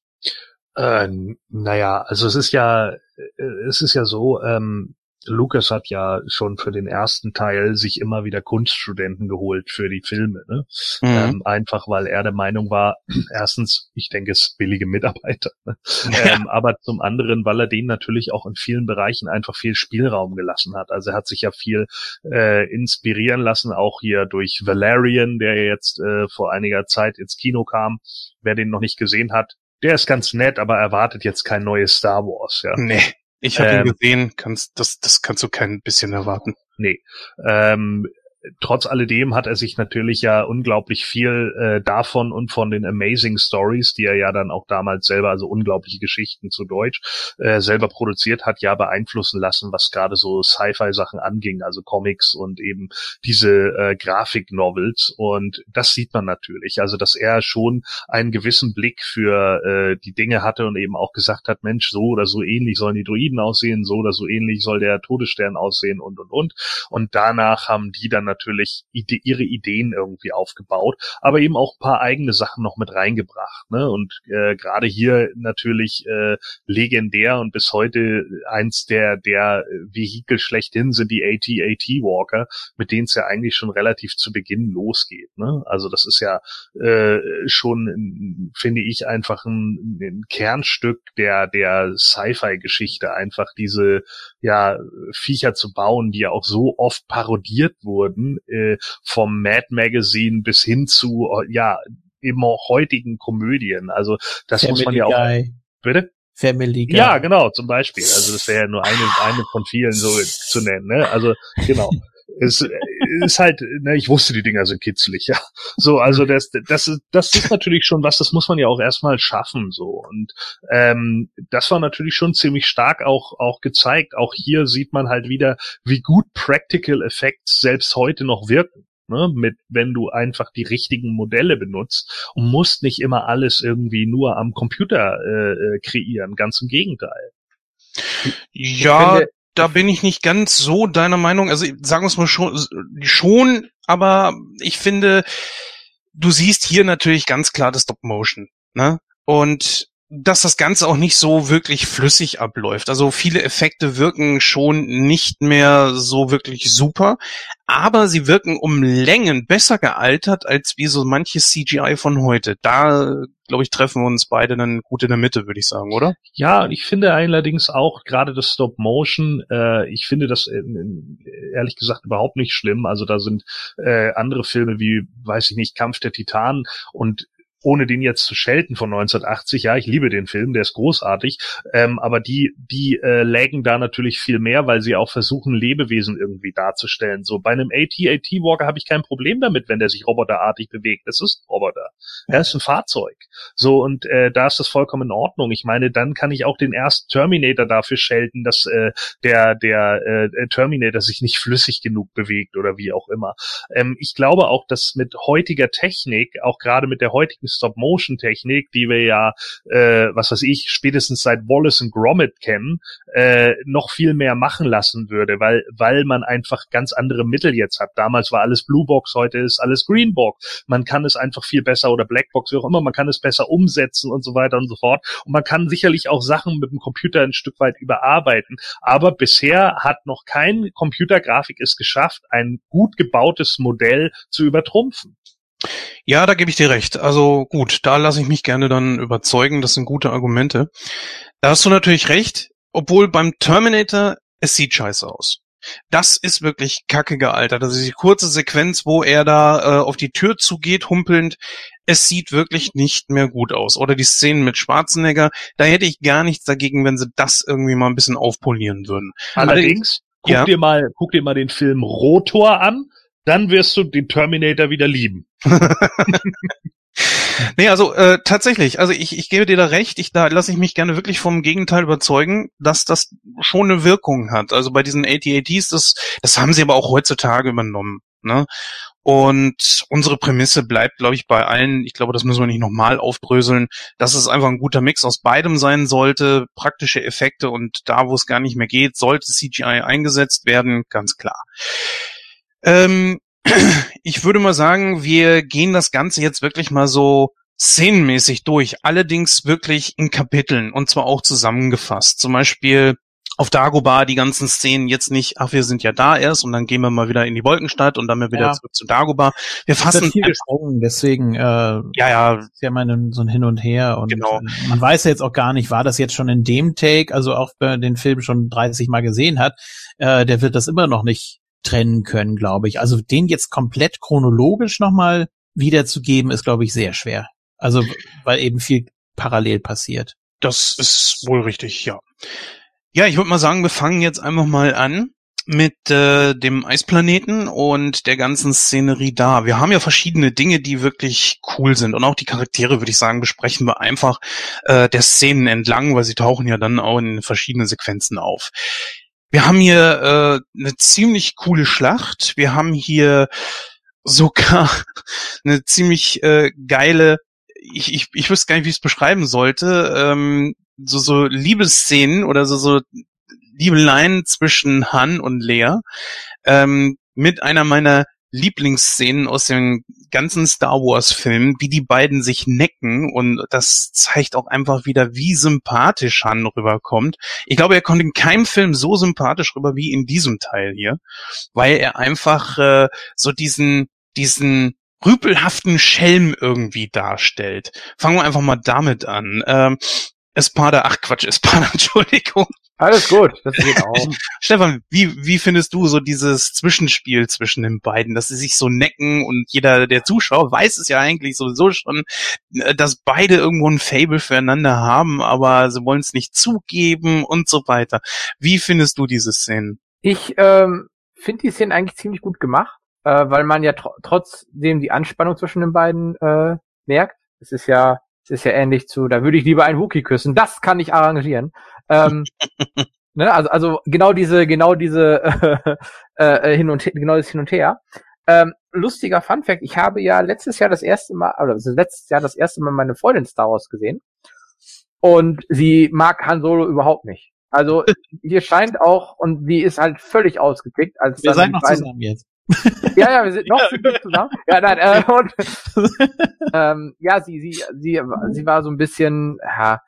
Äh, naja, also es ist ja, äh, es ist ja so, ähm, Lucas hat ja schon für den ersten Teil sich immer wieder Kunststudenten geholt für die Filme. Ne? Mhm. Ähm, einfach weil er der Meinung war, erstens, ich denke, es billige Mitarbeiter. Ne? Ja. Ähm, aber zum anderen, weil er denen natürlich auch in vielen Bereichen einfach viel Spielraum gelassen hat. Also er hat sich ja viel äh, inspirieren lassen, auch hier durch Valerian, der jetzt äh, vor einiger Zeit ins Kino kam. Wer den noch nicht gesehen hat, der ist ganz nett, aber erwartet jetzt kein neues Star Wars. Ja. Nee. Ich habe ähm, ihn gesehen, kannst, das, das kannst du kein bisschen erwarten. Nee. Ähm, trotz alledem hat er sich natürlich ja unglaublich viel äh, davon und von den Amazing Stories, die er ja dann auch damals selber, also unglaubliche Geschichten zu Deutsch, äh, selber produziert hat, ja beeinflussen lassen, was gerade so Sci-Fi-Sachen anging, also Comics und eben diese äh, Grafik-Novels. Und das sieht man natürlich. Also, dass er schon einen gewissen Blick für äh, die Dinge hatte und eben auch gesagt hat, Mensch, so oder so ähnlich sollen die Druiden aussehen, so oder so ähnlich soll der Todesstern aussehen und und und. Und danach haben die dann natürlich ide ihre Ideen irgendwie aufgebaut, aber eben auch ein paar eigene Sachen noch mit reingebracht. Ne? Und äh, gerade hier natürlich äh, legendär und bis heute eins der der Vehikel schlechthin sind die AT-AT Walker, mit denen es ja eigentlich schon relativ zu Beginn losgeht. Ne? Also das ist ja äh, schon, finde ich, einfach ein, ein Kernstück der der Sci-Fi-Geschichte, einfach diese ja Viecher zu bauen, die ja auch so oft parodiert wurden äh, vom Mad Magazine bis hin zu, äh, ja, eben auch heutigen Komödien. Also das Family muss man ja auch. Guy. Bitte? Family Guy. Ja, genau, zum Beispiel. Also das wäre ja nur eine, eine von vielen so zu nennen. Ne? Also genau. es ist halt, ne, ich wusste, die Dinger sind kitzlig, ja. So, also das, das, ist, das ist natürlich schon was, das muss man ja auch erstmal schaffen, so. Und ähm, das war natürlich schon ziemlich stark auch, auch gezeigt. Auch hier sieht man halt wieder, wie gut Practical Effects selbst heute noch wirken. Ne, mit, wenn du einfach die richtigen Modelle benutzt und musst nicht immer alles irgendwie nur am Computer äh, äh kreieren, ganz im Gegenteil. Ja, da bin ich nicht ganz so deiner Meinung. Also sagen wir es mal schon, schon, aber ich finde, du siehst hier natürlich ganz klar das Stop Motion, ne? Und dass das Ganze auch nicht so wirklich flüssig abläuft. Also viele Effekte wirken schon nicht mehr so wirklich super, aber sie wirken um Längen besser gealtert als wie so manches CGI von heute. Da, glaube ich, treffen wir uns beide dann gut in der Mitte, würde ich sagen, oder? Ja, ich finde allerdings auch gerade das Stop Motion, äh, ich finde das äh, ehrlich gesagt überhaupt nicht schlimm. Also da sind äh, andere Filme wie, weiß ich nicht, Kampf der Titanen und ohne den jetzt zu schelten von 1980, ja, ich liebe den Film, der ist großartig, ähm, aber die, die äh, lägen da natürlich viel mehr, weil sie auch versuchen, Lebewesen irgendwie darzustellen. So bei einem AT-AT Walker habe ich kein Problem damit, wenn der sich roboterartig bewegt. Das ist ein Roboter. Er ist ein Fahrzeug. So und äh, da ist das vollkommen in Ordnung. Ich meine, dann kann ich auch den ersten Terminator dafür schelten, dass äh, der der äh, Terminator sich nicht flüssig genug bewegt oder wie auch immer. Ähm, ich glaube auch, dass mit heutiger Technik, auch gerade mit der heutigen Stop-Motion-Technik, die wir ja, äh, was weiß ich, spätestens seit Wallace und Gromit kennen, äh, noch viel mehr machen lassen würde, weil weil man einfach ganz andere Mittel jetzt hat. Damals war alles Bluebox, heute ist alles Greenbox. Man kann es einfach viel besser oder Blackbox, wie auch immer, man kann es besser umsetzen und so weiter und so fort. Und man kann sicherlich auch Sachen mit dem Computer ein Stück weit überarbeiten. Aber bisher hat noch kein Computergrafik es geschafft, ein gut gebautes Modell zu übertrumpfen. Ja, da gebe ich dir recht. Also gut, da lasse ich mich gerne dann überzeugen. Das sind gute Argumente. Da hast du natürlich recht, obwohl beim Terminator es sieht scheiße aus. Das ist wirklich kacke gealtert. Also die kurze Sequenz, wo er da äh, auf die Tür zugeht, humpelnd, es sieht wirklich nicht mehr gut aus. Oder die Szenen mit Schwarzenegger, da hätte ich gar nichts dagegen, wenn sie das irgendwie mal ein bisschen aufpolieren würden. Allerdings, guck ja. dir mal, guck dir mal den Film Rotor an, dann wirst du den Terminator wieder lieben. nee, also äh, tatsächlich, also ich, ich gebe dir da recht, ich da lasse ich mich gerne wirklich vom Gegenteil überzeugen, dass das schon eine Wirkung hat. Also bei diesen AT-ATs, das, das haben sie aber auch heutzutage übernommen. Ne? Und unsere Prämisse bleibt, glaube ich, bei allen, ich glaube, das müssen wir nicht nochmal aufdröseln, dass es einfach ein guter Mix aus beidem sein sollte, praktische Effekte und da, wo es gar nicht mehr geht, sollte CGI eingesetzt werden, ganz klar. Ähm, ich würde mal sagen, wir gehen das Ganze jetzt wirklich mal so szenenmäßig durch, allerdings wirklich in Kapiteln und zwar auch zusammengefasst. Zum Beispiel auf Dagobah die ganzen Szenen jetzt nicht, ach, wir sind ja da erst und dann gehen wir mal wieder in die Wolkenstadt und dann wieder ja. zurück zu Dagobah. Wir fassen viel gesprungen, deswegen äh, ja, ja, ist ja mal so ein Hin und Her und genau. Äh, man weiß ja jetzt auch gar nicht, war das jetzt schon in dem Take, also auch wer den Film schon 30 Mal gesehen hat, äh, der wird das immer noch nicht trennen können, glaube ich. Also den jetzt komplett chronologisch nochmal wiederzugeben, ist, glaube ich, sehr schwer. Also, weil eben viel parallel passiert. Das ist wohl richtig, ja. Ja, ich würde mal sagen, wir fangen jetzt einfach mal an mit äh, dem Eisplaneten und der ganzen Szenerie da. Wir haben ja verschiedene Dinge, die wirklich cool sind und auch die Charaktere, würde ich sagen, besprechen wir einfach äh, der Szenen entlang, weil sie tauchen ja dann auch in verschiedenen Sequenzen auf. Wir haben hier äh, eine ziemlich coole Schlacht. Wir haben hier sogar eine ziemlich äh, geile, ich, ich, ich wüsste gar nicht, wie ich es beschreiben sollte, ähm, so, so Liebesszenen oder so, so Liebeleien zwischen Han und Lea ähm, mit einer meiner Lieblingsszenen aus den ganzen Star Wars Filmen, wie die beiden sich necken und das zeigt auch einfach wieder, wie sympathisch Han rüberkommt. Ich glaube, er kommt in keinem Film so sympathisch rüber wie in diesem Teil hier, weil er einfach äh, so diesen diesen rüpelhaften Schelm irgendwie darstellt. Fangen wir einfach mal damit an. Ähm, Espada, ach Quatsch, Espada, Entschuldigung. Alles gut, das geht auch. Stefan, wie, wie findest du so dieses Zwischenspiel zwischen den beiden, dass sie sich so necken und jeder der Zuschauer weiß es ja eigentlich sowieso schon, äh, dass beide irgendwo ein Fable füreinander haben, aber sie wollen es nicht zugeben und so weiter. Wie findest du diese Szenen? Ich ähm, finde die Szenen eigentlich ziemlich gut gemacht, äh, weil man ja tr trotzdem die Anspannung zwischen den beiden äh, merkt. Es ist ja es ist ja ähnlich zu, da würde ich lieber einen Wookie küssen. Das kann ich arrangieren. Ähm, ne, also, also genau diese, genau diese äh, äh, hin und genau das hin und her. Ähm, lustiger Fun Fact, ich habe ja letztes Jahr das erste Mal, oder letztes Jahr das erste Mal meine Freundin Star Wars gesehen. Und sie mag Han Solo überhaupt nicht. Also hier scheint auch, und die ist halt völlig ausgekickt, als Wir seid noch zusammen jetzt. ja, ja, wir sind noch ja. zusammen. Ja, nein, äh, und, ähm, ja, sie, sie, sie, sie war so ein bisschen, ja,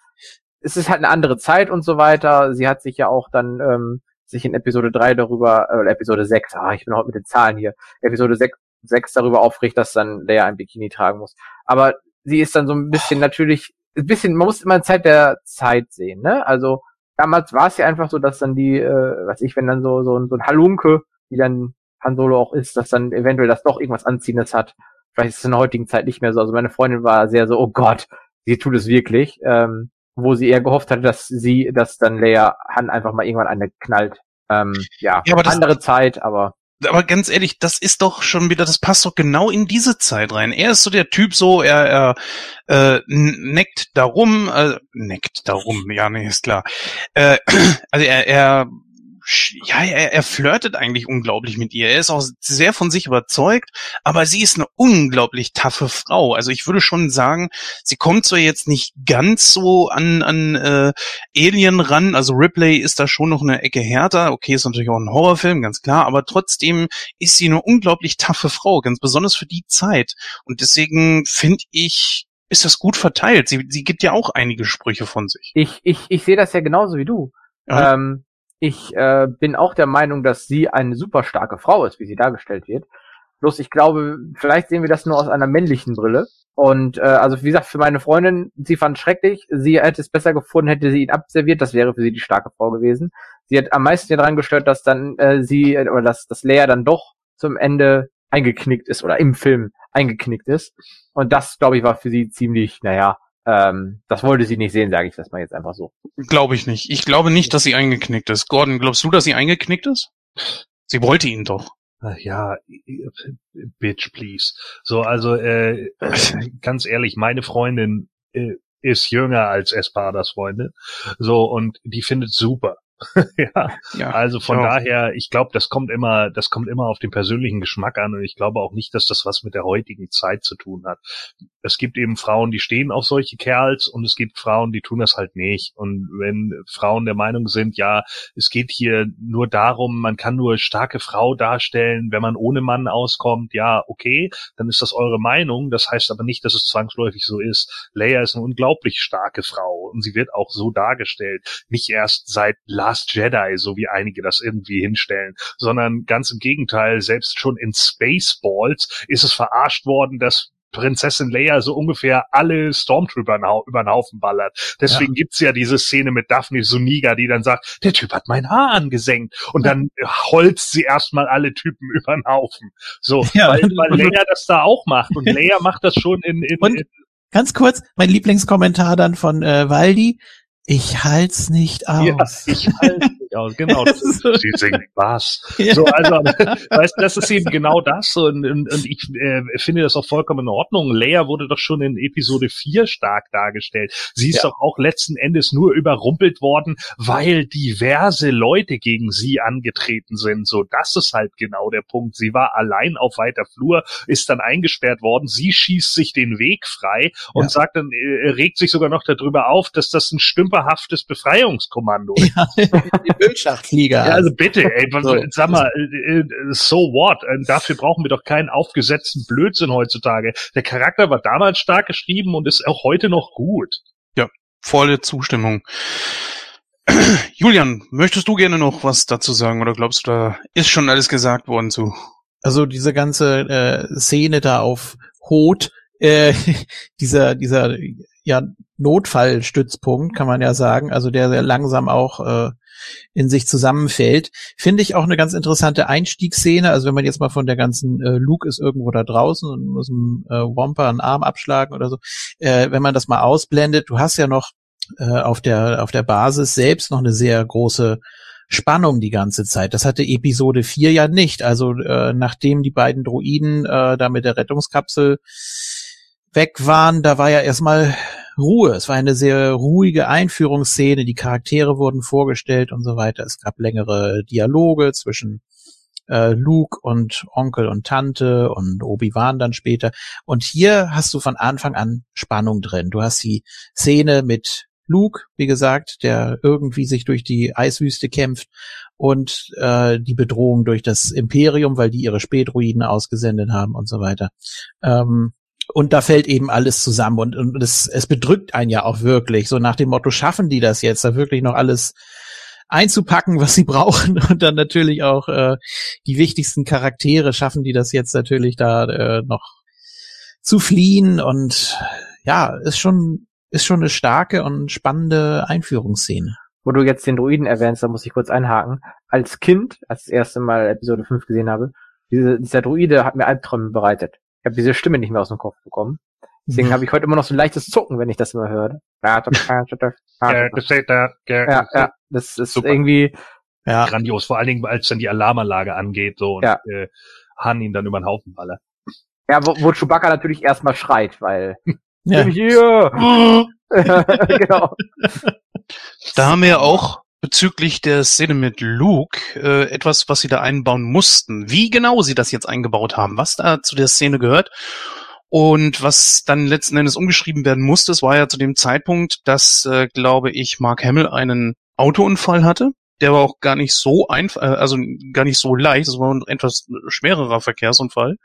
es ist halt eine andere Zeit und so weiter. Sie hat sich ja auch dann ähm, sich in Episode 3 darüber, äh, Episode 6, ah, ich bin heute mit den Zahlen hier, Episode 6, 6 darüber aufregt, dass dann Leia ein Bikini tragen muss. Aber sie ist dann so ein bisschen natürlich, ein bisschen, man muss immer eine Zeit der Zeit sehen, ne? Also damals war es ja einfach so, dass dann die, äh, was ich, wenn dann so, so, so ein Halunke, die dann Han Solo auch ist, dass dann eventuell das doch irgendwas Anziehendes hat. vielleicht ist es in der heutigen Zeit nicht mehr so. Also meine Freundin war sehr so, oh Gott, sie tut es wirklich. Ähm, wo sie eher gehofft hatte, dass sie, dass dann Leia Han einfach mal irgendwann eine knallt. Ähm, ja, Ja, aber das- andere Zeit, aber aber ganz ehrlich, das ist doch schon wieder, das passt doch genau in diese Zeit rein. Er ist so der Typ so, er, er äh, neckt darum, äh, neckt darum, ja, nee, ist klar. Äh, also er, er ja, er, er flirtet eigentlich unglaublich mit ihr. Er ist auch sehr von sich überzeugt, aber sie ist eine unglaublich taffe Frau. Also ich würde schon sagen, sie kommt zwar jetzt nicht ganz so an, an äh, Alien ran, also Ripley ist da schon noch eine Ecke härter. Okay, ist natürlich auch ein Horrorfilm, ganz klar, aber trotzdem ist sie eine unglaublich taffe Frau, ganz besonders für die Zeit. Und deswegen finde ich, ist das gut verteilt. Sie, sie gibt ja auch einige Sprüche von sich. ich, ich, ich sehe das ja genauso wie du. Ja. Ähm, ich äh, bin auch der Meinung, dass sie eine super starke Frau ist, wie sie dargestellt wird. Bloß ich glaube, vielleicht sehen wir das nur aus einer männlichen Brille. Und äh, also wie gesagt, für meine Freundin, sie fand es schrecklich. Sie hätte es besser gefunden, hätte sie ihn abserviert. Das wäre für sie die starke Frau gewesen. Sie hat am meisten daran gestört, dass dann äh, sie äh, oder dass das Leia dann doch zum Ende eingeknickt ist oder im Film eingeknickt ist. Und das, glaube ich, war für sie ziemlich, naja, ähm, das wollte sie nicht sehen, sage ich das mal jetzt einfach so. Glaube ich nicht. Ich glaube nicht, dass sie eingeknickt ist. Gordon, glaubst du, dass sie eingeknickt ist? Sie wollte ihn doch. Ach ja, bitch, please. So, also äh, ganz ehrlich, meine Freundin äh, ist jünger als Espadas Freundin. So, und die findet super. ja, Ja. also von Ja. daher, ich glaube, das kommt immer, das kommt immer auf den persönlichen Geschmack an und ich glaube auch nicht, dass das was mit der heutigen Zeit zu tun hat. Es gibt eben Frauen, die stehen auf solche Kerls und es gibt Frauen, die tun das halt nicht. Und wenn Frauen der Meinung sind, ja, es geht hier nur darum, man kann nur starke Frau darstellen, wenn man ohne Mann auskommt, ja, okay, dann ist das eure Meinung. Das heißt aber nicht, dass es zwangsläufig so ist. Leia ist eine unglaublich starke Frau und sie wird auch so dargestellt. Nicht erst seit Last Jedi, so wie einige das irgendwie hinstellen, sondern ganz im Gegenteil, selbst schon in Spaceballs ist es verarscht worden, dass Prinzessin Leia so ungefähr alle Stormtrooper über den Haufen ballert. Deswegen gibt's ja diese Szene mit Daphne Suniga, die dann sagt, der Typ hat mein Haar angesenkt. Und dann holzt sie erstmal alle Typen über den Haufen. So, Ja. weil, weil Leia das da auch macht. Und Leia macht das schon in, in, in Ganz kurz, mein Lieblingskommentar dann von äh, Waldi. Ich halt's nicht ja, aus. ich halte nicht aus. Genau, sie singt was. Ja. So, also, weißt, das ist eben genau das und, und, und ich äh, finde das auch vollkommen in Ordnung. Leia wurde doch schon in Episode 4 stark dargestellt. Sie ist Ja. doch auch letzten Endes nur überrumpelt worden, weil diverse Leute gegen sie angetreten sind. So, das ist halt genau der Punkt. Sie war allein auf weiter Flur, ist dann eingesperrt worden. Sie schießt sich den Weg frei und Ja. sagt dann, äh, regt sich sogar noch darüber auf, dass das ein stümperhaftes Befreiungskommando ist. Ja, die Bildschachtflieger. Ja, also bitte, ey, was- So. sag mal, äh, äh, so what? Äh, Dafür brauchen wir doch keinen aufgesetzten Blödsinn heutzutage. Der Charakter war damals stark geschrieben und ist auch heute noch gut. Volle Zustimmung. Julian, möchtest du gerne noch was dazu sagen oder glaubst du, da ist schon alles gesagt worden zu? also diese ganze äh, Szene da auf Hot, äh, dieser, dieser ja, Notfallstützpunkt, kann man ja sagen, also der sehr langsam auch äh, in sich zusammenfällt, finde ich auch eine ganz interessante Einstiegsszene. Also wenn man jetzt mal von der ganzen äh, Luke ist irgendwo da draußen und muss einem äh, Wampa einen Arm abschlagen oder so, äh, wenn man das mal ausblendet, du hast ja noch äh, auf der auf der Basis selbst noch eine sehr große Spannung die ganze Zeit. Das hatte Episode 4 ja nicht. Also äh, nachdem die beiden Droiden äh, da mit der Rettungskapsel weg waren, da war ja erstmal Ruhe. Es war eine sehr ruhige Einführungsszene. Die Charaktere wurden vorgestellt und so weiter. Es gab längere Dialoge zwischen äh, Luke und Onkel und Tante und Obi-Wan dann später. Und hier hast du von Anfang an Spannung drin. Du hast die Szene mit Luke, wie gesagt, der irgendwie sich durch die Eiswüste kämpft und äh, die Bedrohung durch das Imperium, weil die ihre Spähdruiden ausgesendet haben und so weiter. Ähm, und da fällt eben alles zusammen und, und es, es bedrückt einen ja auch wirklich, so nach dem Motto, schaffen die das jetzt, da wirklich noch alles einzupacken, was sie brauchen und dann natürlich auch äh, die wichtigsten Charaktere schaffen die das jetzt natürlich da äh, noch zu fliehen und ja, ist schon ist schon eine starke und spannende Einführungsszene. Wo du jetzt den Druiden erwähnst, da muss ich kurz einhaken. Als Kind, als ich das erste Mal Episode 5 gesehen habe, diese, dieser Druide hat mir Albträume bereitet. Ich habe diese Stimme nicht mehr aus dem Kopf bekommen. Deswegen habe ich heute immer noch so ein leichtes Zucken, wenn ich das immer höre. Ja, das ist Super. irgendwie, Ja, Grandios, vor allen Dingen, als dann die Alarmanlage angeht, so, und Ja. äh, Han ihn dann über den Haufen ballert. ja, wo, wo Chewbacca natürlich erstmal schreit, weil, ja. bin hier! genau. Da haben wir auch bezüglich der Szene mit Luke äh, etwas, was sie da einbauen mussten. Wie genau sie das jetzt eingebaut haben, was da zu der Szene gehört und was dann letzten Endes umgeschrieben werden musste, es war ja zu dem Zeitpunkt, dass, äh, glaube ich, Mark Hamill einen Autounfall hatte. Der war auch gar nicht so einfach, äh, also gar nicht so leicht. Es war ein etwas schwererer Verkehrsunfall.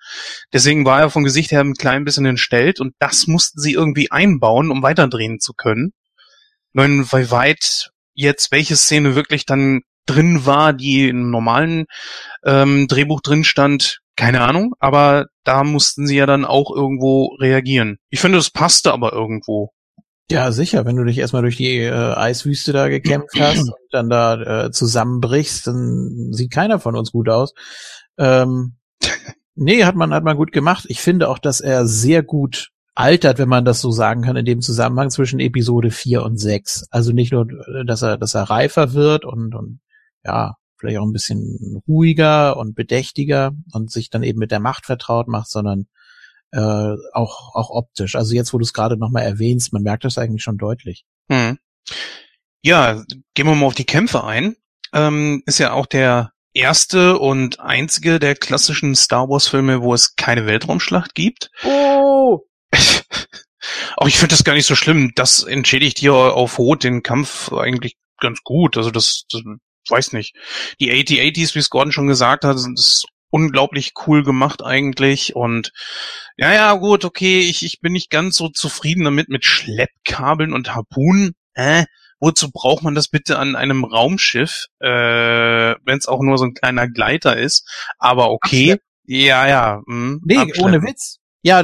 Deswegen war er vom Gesicht her ein klein bisschen entstellt und das mussten sie irgendwie einbauen, um weiterdrehen zu können. Nun, wie weit jetzt welche Szene wirklich dann drin war, die im normalen ähm, Drehbuch drin stand, keine Ahnung, aber da mussten sie ja dann auch irgendwo reagieren. Ich finde, das passte aber irgendwo. Ja, sicher. Wenn du dich erstmal durch die äh, Eiswüste da gekämpft hast und dann da äh, zusammenbrichst, dann sieht keiner von uns gut aus. Ähm, nee, hat man, hat man gut gemacht. Ich finde auch, dass er sehr gut altert, wenn man das so sagen kann, in dem Zusammenhang zwischen Episode 4 und 6. Also nicht nur, äh, dass er, dass er reifer wird und, und ja, vielleicht auch ein bisschen ruhiger und bedächtiger und sich dann eben mit der Macht vertraut macht, sondern äh, auch, auch optisch. Also jetzt, wo du es gerade nochmal erwähnst, man merkt das eigentlich schon deutlich. Hm. Ja, gehen wir mal auf die Kämpfe ein. Ähm, ist ja auch der erste und einzige der klassischen Star Wars Filme, wo es keine Weltraumschlacht gibt. Oh! Auch ich finde das gar nicht so schlimm. Das entschädigt hier auf Rot den Kampf eigentlich ganz gut. Also das, das weiß nicht. Die 8080s, wie es Gordon schon gesagt hat, sind ist unglaublich cool gemacht eigentlich. Und ja, ja, gut, okay, ich, ich bin nicht ganz so zufrieden damit mit Schleppkabeln und Harpunen. Äh, wozu braucht man das bitte an einem Raumschiff, äh, wenn es auch nur so ein kleiner Gleiter ist? Aber okay. Ja, ja. Mh, Nee, abschleppen. ohne Witz. Ja,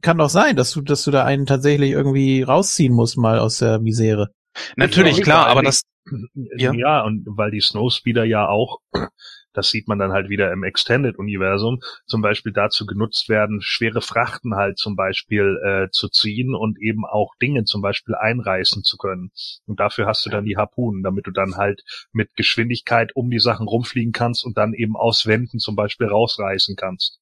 kann doch sein, dass du, dass du da einen tatsächlich irgendwie rausziehen musst mal aus der Misere. Natürlich, Ja, klar, aber das, Ja. Ja. und weil die Snowspeeder ja auch, das sieht man dann halt wieder im Extended-Universum, zum Beispiel dazu genutzt werden, schwere Frachten halt zum Beispiel äh, zu ziehen und eben auch Dinge zum Beispiel einreißen zu können. Und dafür hast du dann die Harpunen, damit du dann halt mit Geschwindigkeit um die Sachen rumfliegen kannst und dann eben aus Wänden zum Beispiel rausreißen kannst.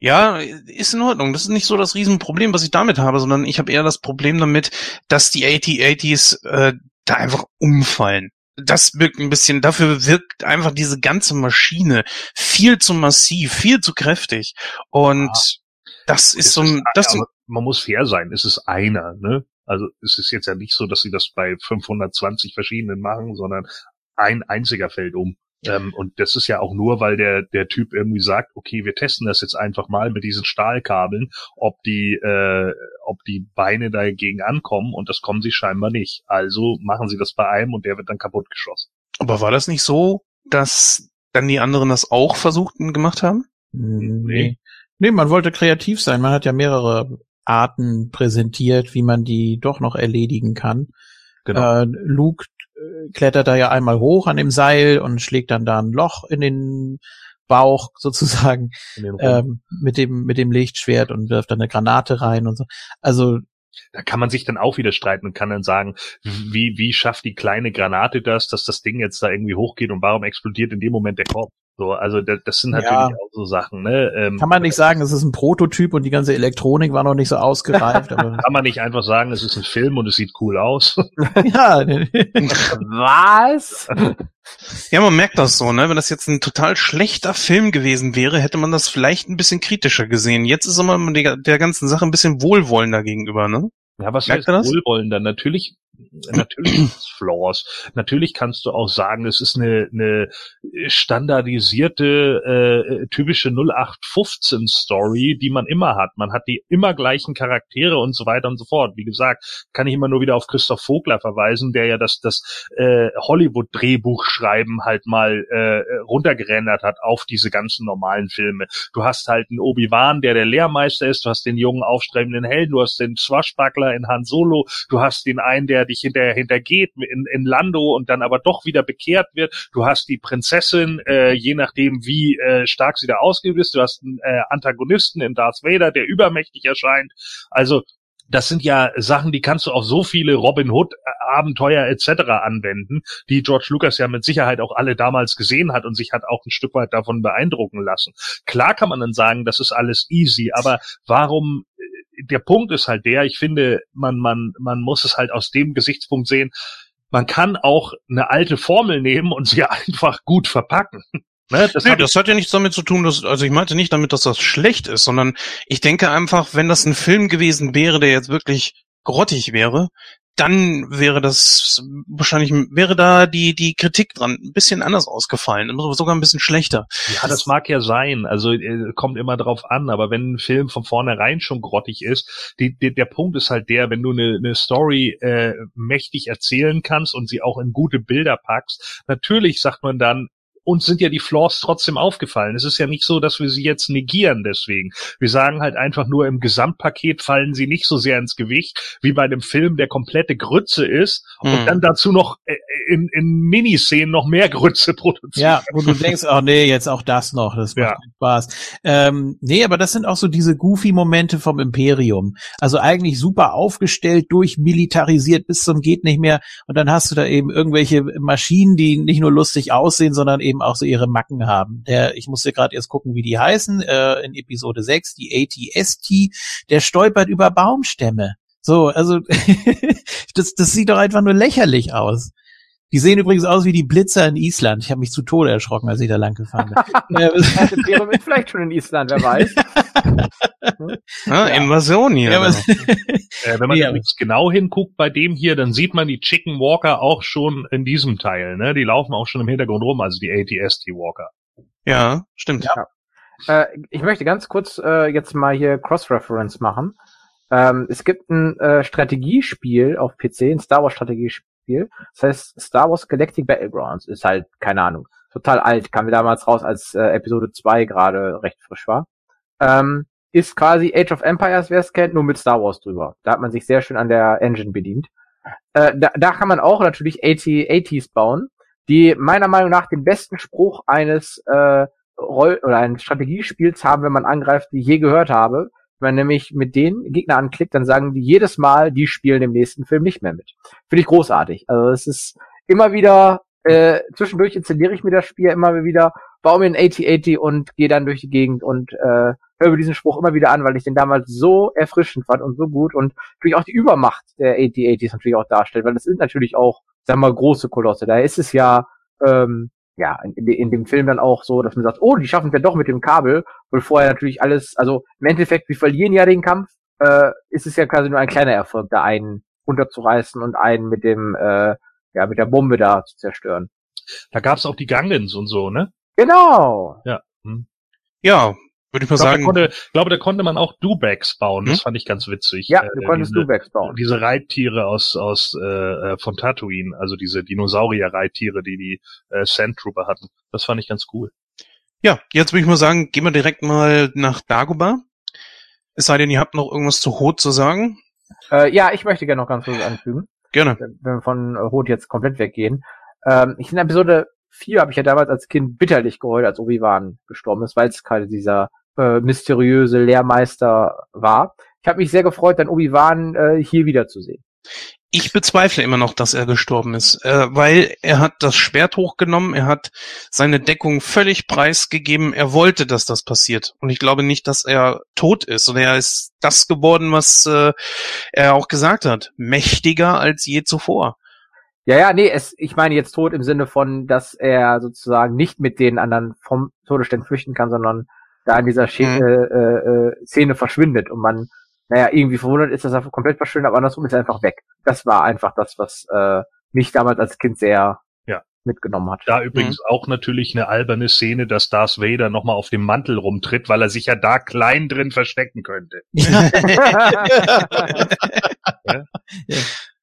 Ja, ist in Ordnung. Das ist nicht so das Riesenproblem, was ich damit habe, sondern ich habe eher das Problem damit, dass die 8080s äh, da einfach umfallen. Das wirkt ein bisschen, dafür wirkt einfach diese ganze Maschine viel zu massiv, viel zu kräftig. Und das ist so ein, das aber man muss fair sein, es ist einer, ne? Also es ist jetzt ja nicht so, dass sie das bei 520 verschiedenen machen, sondern ein einziger fällt um. Ähm, und das ist ja auch nur, weil der, der Typ irgendwie sagt, okay, wir testen das jetzt einfach mal mit diesen Stahlkabeln, ob die, äh, ob die Beine dagegen ankommen und das kommen sie scheinbar nicht. Also machen sie das bei einem und der wird dann kaputtgeschossen. aber war das nicht so, dass dann die anderen das auch versucht und gemacht haben? Nee. Nee, man wollte kreativ sein. Man hat ja mehrere Arten präsentiert, wie man die doch noch erledigen kann. Genau. Äh, Luke klettert da ja einmal hoch an dem Seil und schlägt dann da ein Loch in den Bauch sozusagen ähm, mit dem mit dem Lichtschwert und wirft dann eine Granate rein und so. Also da kann man sich dann auch wieder streiten und kann dann sagen, wie, wie schafft die kleine Granate das, dass das Ding jetzt da irgendwie hochgeht und warum explodiert in dem Moment der Kopf? So, also das, das sind natürlich Ja. auch so Sachen, ne? Ähm, kann man nicht sagen, es ist ein Prototyp und die ganze Elektronik war noch nicht so ausgereift. aber kann man nicht einfach sagen, es ist ein Film und es sieht cool aus. ja, Was? Ja, man merkt das so, ne? Wenn das jetzt ein total schlechter Film gewesen wäre, hätte man das vielleicht ein bisschen kritischer gesehen. Jetzt ist immer der, der ganzen Sache ein bisschen wohlwollender gegenüber, ne? Ja, was Merkt heißt ihr das? wohlwollender? Natürlich, natürlich Flaws. Natürlich kannst du auch sagen, es ist eine, eine standardisierte, äh, typische 0815 Story, die man immer hat. Man hat die immer gleichen Charaktere und so weiter und so fort. Wie gesagt, kann ich immer nur wieder auf Christoph Vogler verweisen, der ja das, das äh, Hollywood-Drehbuch schreiben halt mal äh, runtergerendert hat auf diese ganzen normalen Filme. Du hast halt einen Obi-Wan, der der Lehrmeister ist, du hast den jungen aufstrebenden Helden, du hast den Swashbuckler in Han Solo, du hast den einen, der dich hinter, hintergeht in, in Lando und dann aber doch wieder bekehrt wird. Du hast die Prinzessin, äh, je nachdem wie äh, stark sie da ausgeübt ist. Du hast einen äh, Antagonisten in Darth Vader, der übermächtig erscheint. Also das sind ja Sachen, die kannst du auf so viele Robin Hood Abenteuer etc. anwenden, die George Lucas ja mit Sicherheit auch alle damals gesehen hat und sich hat auch ein Stück weit davon beeindrucken lassen. Klar kann man dann sagen, das ist alles easy, aber warum äh, der Punkt ist halt der, ich finde, man man man muss es halt aus dem Gesichtspunkt sehen, man kann auch eine alte Formel nehmen und sie einfach gut verpacken. Ne, das, nee, das hat ja nichts damit zu tun, dass, also ich meinte nicht damit, dass das schlecht ist, sondern ich denke einfach, wenn das ein Film gewesen wäre, der jetzt wirklich grottig wäre, dann wäre das wahrscheinlich wäre da die die Kritik dran ein bisschen anders ausgefallen, sogar ein bisschen schlechter. Ja, das mag ja sein. Also äh, kommt immer drauf an. Aber wenn ein Film von vornherein schon grottig ist, die, die, der Punkt ist halt der, wenn du eine, eine Story äh, mächtig erzählen kannst und sie auch in gute Bilder packst, natürlich sagt man dann, uns sind ja die Flaws trotzdem aufgefallen. Es ist ja nicht so, dass wir sie jetzt negieren deswegen. Wir sagen halt einfach nur, im Gesamtpaket fallen sie nicht so sehr ins Gewicht, wie bei einem Film, der komplette Grütze ist mhm. und dann dazu noch äh, in, in Miniszenen noch mehr Grütze produziert. Ja, wo du denkst, oh nee, jetzt auch das noch, das macht ja. Spaß. Ähm, nee, aber das sind auch so diese Goofy-Momente vom Imperium. Also eigentlich super aufgestellt, durchmilitarisiert bis zum geht nicht mehr und dann hast du da eben irgendwelche Maschinen, die nicht nur lustig aussehen, sondern eben auch so ihre Macken haben. Der, ich musste gerade erst gucken, wie die heißen, äh, in Episode 6, die ATST, der stolpert über Baumstämme. So, also das, das sieht doch einfach nur lächerlich aus. Die sehen übrigens aus wie die Blitzer in Island. Ich habe mich zu Tode erschrocken, als ich da lang gefahren bin. ja, vielleicht schon in Island, wer weiß. ah, ja. Invasion hier. Ja, äh, wenn man ja. jetzt genau hinguckt bei dem hier, dann sieht man die Chicken Walker auch schon in diesem Teil. Ne? Die laufen auch schon im Hintergrund rum, also die ATST Walker. Ja, stimmt. Ja. Äh, ich möchte ganz kurz äh, jetzt mal hier Cross-Reference machen. Ähm, es gibt ein äh, Strategiespiel auf PC, ein Star Wars Strategiespiel Spiel. Das heißt, Star Wars Galactic Battlegrounds ist halt, keine Ahnung, total alt, kam wir damals raus, als äh, Episode 2 gerade recht frisch war. Ähm, ist quasi Age of Empires, wer es kennt, nur mit Star Wars drüber. Da hat man sich sehr schön an der Engine bedient. Äh, da, da kann man auch natürlich AT, ATs bauen, die meiner Meinung nach den besten Spruch eines äh, Roll oder eines Strategiespiels haben, wenn man angreift, die ich je gehört habe. Wenn man nämlich mit den Gegner anklickt, dann sagen die jedes Mal, die spielen im nächsten Film nicht mehr mit. Finde ich großartig. Also es ist immer wieder, äh, zwischendurch installiere ich mir das Spiel immer wieder, baue mir ein 8080 und gehe dann durch die Gegend und äh, höre diesen Spruch immer wieder an, weil ich den damals so erfrischend fand und so gut und natürlich auch die Übermacht der 8080s natürlich auch darstellt, weil das sind natürlich auch, sagen wir mal, große Kolosse. Da ist es ja ähm, ja, in, in, dem Film dann auch so, dass man sagt, oh, die schaffen es ja doch mit dem Kabel, weil vorher natürlich alles, also im Endeffekt, wir verlieren ja den Kampf, äh, ist es ja quasi nur ein kleiner Erfolg, da einen runterzureißen und einen mit dem, äh, ja, mit der Bombe da zu zerstören. Da gab's auch die Gangans und so, ne? Genau. Ja. Hm. Ja, würde ich mal ich glaube, sagen. Da konnte, ich glaube, da konnte man auch Dubacks bauen. Das hm? fand ich ganz witzig. Ja, du äh, konntest diese, Dubacks bauen. Diese Reittiere aus, aus äh, von Tatooine, also diese Dinosaurier-Reittiere, die die äh, Sandtrooper hatten. Das fand ich ganz cool. Ja, jetzt würde ich mal sagen, gehen wir direkt mal nach Dagobah. Es sei denn, ihr habt noch irgendwas zu Hot zu sagen. Äh, ja, ich möchte gerne noch ganz kurz anfügen. Gerne. Wenn wir von Hot jetzt komplett weggehen. Ähm, ich in Episode 4 habe ich ja damals als Kind bitterlich geheult, als Obi-Wan gestorben ist, weil es gerade dieser äh, mysteriöse Lehrmeister war. Ich habe mich sehr gefreut, dann Obi-Wan äh, hier wiederzusehen. Ich bezweifle immer noch, dass er gestorben ist, äh, weil er hat das Schwert hochgenommen, er hat seine Deckung völlig preisgegeben, er wollte, dass das passiert. Und ich glaube nicht, dass er tot ist. Und er ist das geworden, was äh, er auch gesagt hat. Mächtiger als je zuvor. Ja, ja, nee, es, ich meine jetzt tot im Sinne von, dass er sozusagen nicht mit den anderen vom Todesstern flüchten kann, sondern da in dieser Sch mhm. äh, äh, Szene verschwindet und man, naja, irgendwie verwundert ist, dass er komplett verschwindet, aber andersrum ist er einfach weg. Das war einfach das, was äh, mich damals als Kind sehr ja. mitgenommen hat. Da übrigens mhm. auch natürlich eine alberne Szene, dass Darth Vader nochmal auf dem Mantel rumtritt, weil er sich ja da klein drin verstecken könnte. ja. ja.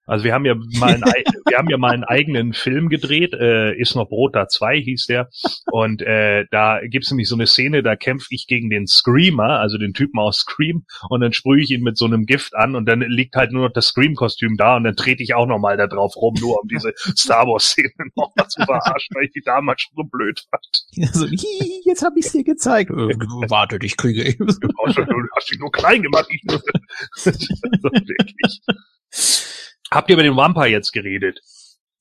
Also wir haben ja mal einen, ei- wir haben ja mal einen eigenen Film gedreht, äh, ist noch Brot da 2 hieß der. Und äh, da gibt's nämlich so eine Szene, da kämpfe ich gegen den Screamer, also den Typen aus Scream, und dann sprühe ich ihn mit so einem Gift an und dann liegt halt nur noch das Scream-Kostüm da und dann trete ich auch noch mal da drauf rum, nur um diese Star Wars-Szene noch mal zu verarschen, weil ich die damals schon so blöd fand. So, hihi, jetzt habe ich dir gezeigt. Äh, Warte, ich kriege. Hast, du hast dich nur klein gemacht. Ich nur. so, wirklich. Habt ihr über den Vampire jetzt geredet?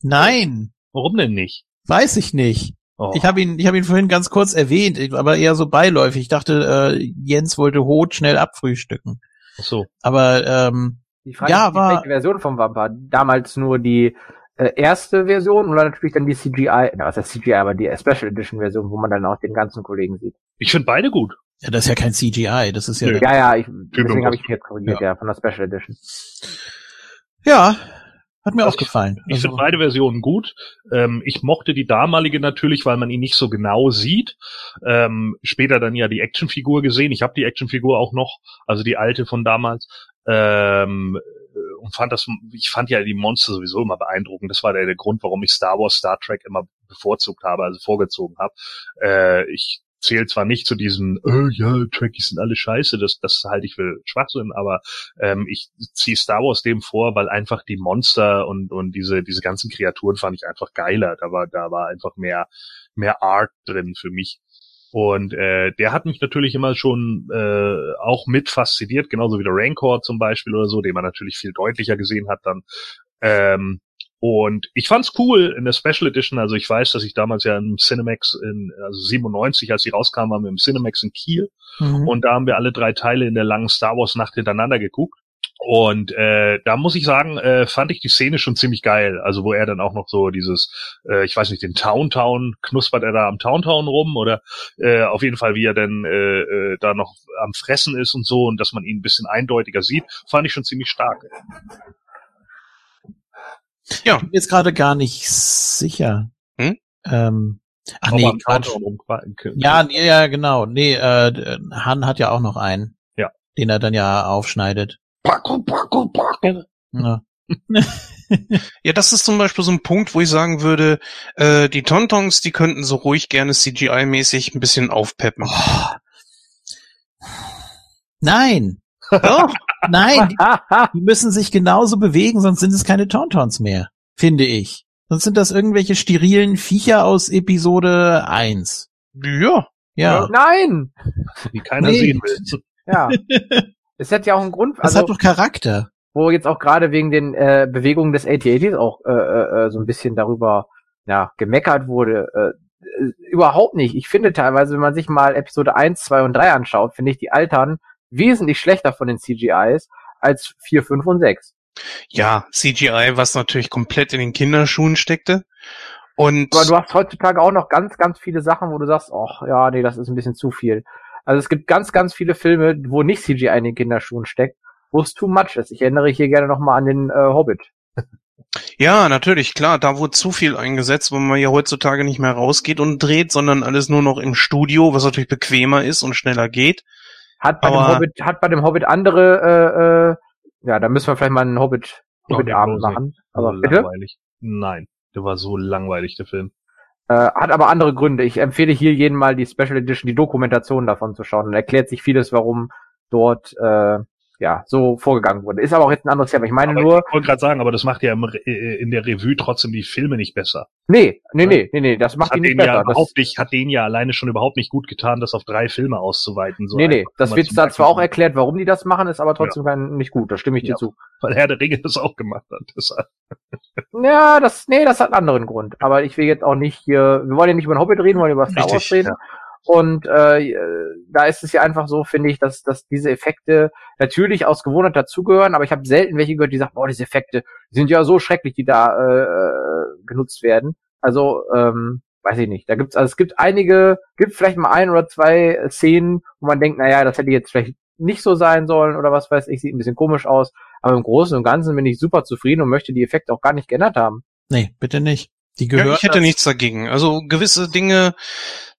Nein, Warum denn nicht? weiß ich nicht. Oh. Ich habe ihn, ich habe ihn vorhin ganz kurz erwähnt, aber eher so beiläufig. Ich dachte, äh, Jens wollte Hot schnell abfrühstücken. Ach so. Aber ähm, Die Frage Ja, ist, die welche Version vom Vampire? Damals nur die äh, erste Version oder natürlich dann die CGI, na, was heißt CGI, aber die Special Edition Version, wo man dann auch den ganzen Kollegen sieht. Ich finde beide gut. ja, das ist ja kein CGI, das ist ja, Nö. Ja, ja, ich, deswegen habe ich mich jetzt korrigiert, ja. von der Special Edition. Ja, hat mir Also auch gefallen. Ich Also, finde beide Versionen gut. Ähm, ich mochte die damalige natürlich, weil man ihn nicht so genau sieht. Ähm, später dann ja die Actionfigur gesehen. Ich habe die Actionfigur auch noch, also die alte von damals. Ähm, und fand das, ich fand ja die Monster sowieso immer beeindruckend. Das war der, der Grund, warum ich Star Wars, Star Trek immer bevorzugt habe, also vorgezogen habe. Äh, ich zähle zwar nicht zu diesen, äh, ja, Trekkies sind alle scheiße, das, das halte ich für Schwachsinn, aber ähm, ich ziehe Star Wars dem vor, weil einfach die Monster und, und diese, diese ganzen Kreaturen fand ich einfach geiler. Da war, da war einfach mehr, mehr Art drin für mich. Und äh, der hat mich natürlich immer schon äh, auch mit fasziniert, genauso wie der Rancor zum Beispiel oder so, den man natürlich viel deutlicher gesehen hat dann. Ähm, und ich fand's cool in der Special Edition. Also ich weiß, dass ich damals ja im Cinemax in also 97, als sie rauskam, waren wir im Cinemax in Kiel mhm. und da haben wir alle drei Teile in der langen Star Wars Nacht hintereinander geguckt. Und äh, da muss ich sagen, äh, fand ich die Szene schon ziemlich geil. Also wo er dann auch noch so dieses, äh, ich weiß nicht, den Town Town, knuspert er da am Town Town rum oder äh, auf jeden Fall, wie er denn äh, äh, da noch am Fressen ist und so und dass man ihn ein bisschen eindeutiger sieht, fand ich schon ziemlich stark. Ja, Ich bin jetzt gerade gar nicht sicher. Hm? Ähm, ach Ob nee, Quatsch. Ja, nee, ja, genau. Nee, äh, Han hat ja auch noch einen. Ja. Den er dann ja aufschneidet. Ja. Ja, das ist zum Beispiel so ein Punkt, wo ich sagen würde, äh, die Tontons, die könnten so ruhig gerne CGI-mäßig ein bisschen aufpeppen. Oh. Nein, Ja, nein, die, die müssen sich genauso bewegen, sonst sind es keine Tauntauns mehr, finde ich. Sonst sind das irgendwelche sterilen Viecher aus Episode 1. ja. Ja, Nein! die keiner Nee. sehen will. Ja. Es hat ja auch einen Grund, das also, hat doch Charakter. wo jetzt auch gerade wegen den äh, Bewegungen des AT-ATs auch äh, äh, so ein bisschen darüber ja, gemeckert wurde. Äh, äh, überhaupt nicht. Ich finde teilweise, wenn man sich mal Episode 1, 2 und 3 anschaut, finde ich die altern wesentlich schlechter von den CGIs als 4, 5 und 6. Ja, CGI, was natürlich komplett in den Kinderschuhen steckte. Und Aber du hast heutzutage auch noch ganz, ganz viele Sachen, wo du sagst, ach ja, nee, das ist ein bisschen zu viel. Also es gibt ganz, ganz viele Filme, wo nicht CGI in den Kinderschuhen steckt, wo es too much ist. Ich erinnere hier gerne nochmal an den äh, Hobbit. ja, natürlich, klar, da wurde zu viel eingesetzt, wo man ja heutzutage nicht mehr rausgeht und dreht, sondern alles nur noch im Studio, was natürlich bequemer ist und schneller geht. Hat bei, dem Hobbit, hat bei dem Hobbit andere, äh, äh, ja, da müssen wir vielleicht mal einen Hobbit, Oh, Hobbit-Abend machen. Aber So bitte? langweilig. Nein, der war so langweilig, der Film. Äh, hat aber andere Gründe. Ich empfehle hier jeden mal die Special Edition, die Dokumentation davon zu schauen. Dann erklärt sich vieles, warum dort äh, ja so vorgegangen wurde. Ist aber auch jetzt ein anderes Thema. Ich meine Aber nur, ich wollte gerade sagen, aber das macht ja im, Re- äh, in der Revue trotzdem die Filme nicht besser. nee, nee, nee, nee, nee, das macht hat die nicht ja besser. Das, überhaupt nicht, hat denen ja alleine schon überhaupt nicht gut getan, das auf drei Filme auszuweiten. So nee, nee, das wird da zwar auch erklärt, warum die das machen, ist aber trotzdem kein, nicht gut. Da stimme ich dir Ja. zu. Weil Herr der Ringe das auch gemacht hat. Deshalb. Ja, das, nee, das hat einen anderen Grund. Aber ich will jetzt auch nicht hier, wir wollen ja nicht über den Hobbit reden, wir wollen über Star Wars Richtig, reden. Und äh, da ist es ja einfach so, finde ich, dass, dass diese Effekte natürlich aus Gewohnheit dazugehören, aber ich habe selten welche gehört, die sagen, boah, diese Effekte sind ja so schrecklich, die da äh, äh, genutzt werden. Also, ähm, weiß ich nicht. Da gibt's, also es gibt einige, gibt vielleicht mal ein oder zwei Szenen, wo man denkt, naja, das hätte jetzt vielleicht nicht so sein sollen oder was weiß ich, sieht ein bisschen komisch aus. Aber im Großen und Ganzen bin ich super zufrieden und möchte die Effekte auch gar nicht geändert haben. Nee, bitte nicht. Die Ja, gehören. ich hätte nichts dagegen. Also gewisse Dinge,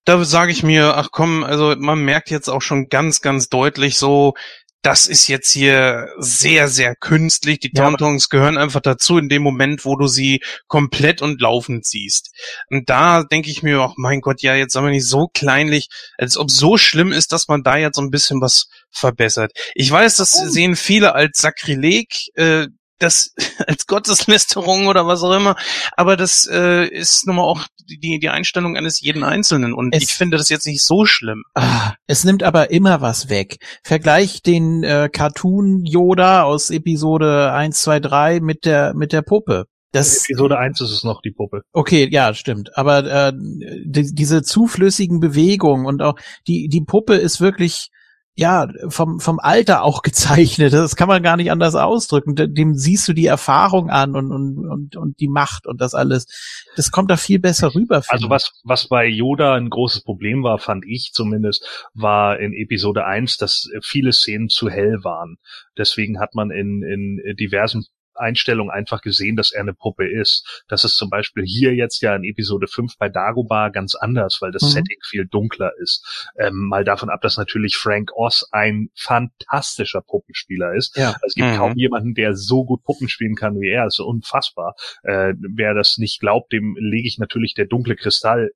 da sage ich mir, ach komm, also man merkt jetzt auch schon ganz, ganz deutlich so, das ist jetzt hier sehr, sehr künstlich. Die Tauntauns ja. gehören einfach dazu in dem Moment, wo du sie komplett und laufend siehst. Und da denke ich mir auch, mein Gott, ja, jetzt sagen wir nicht so kleinlich, als ob so schlimm ist, dass man da jetzt so ein bisschen was verbessert. Ich weiß, das oh. sehen viele als Sakrileg, äh, das als Gotteslästerung oder was auch immer, aber das äh, ist nun mal auch die, die Einstellung eines jeden Einzelnen und es, ich finde das jetzt nicht so schlimm. Ah, es nimmt aber immer was weg. Vergleich den äh, Cartoon Yoda aus Episode 1, 2, 3 mit der mit der Puppe. Das, Episode 1 ist es noch, die Puppe. Okay, ja, stimmt. Aber äh, die, diese zuflüssigen Bewegungen und auch die, die Puppe ist wirklich ja, vom, vom Alter auch gezeichnet. Das kann man gar nicht anders ausdrücken. Dem siehst du die Erfahrung an und, und, und, und die Macht und das alles. Das kommt da viel besser rüber. Also was, was bei Yoda ein großes Problem war, fand ich zumindest, war in Episode 1, dass viele Szenen zu hell waren. Deswegen hat man in, in diversen Einstellung einfach gesehen, dass er eine Puppe ist. Das ist zum Beispiel hier jetzt ja in Episode 5 bei Dagobah ganz anders, weil das mhm. Setting viel dunkler ist. Ähm, mal davon ab, dass natürlich Frank Oz ein fantastischer Puppenspieler ist. Ja. Also es gibt mhm. kaum jemanden, der so gut Puppen spielen kann wie er. Das ist unfassbar. Äh, wer das nicht glaubt, dem lege ich natürlich der dunkle Kristall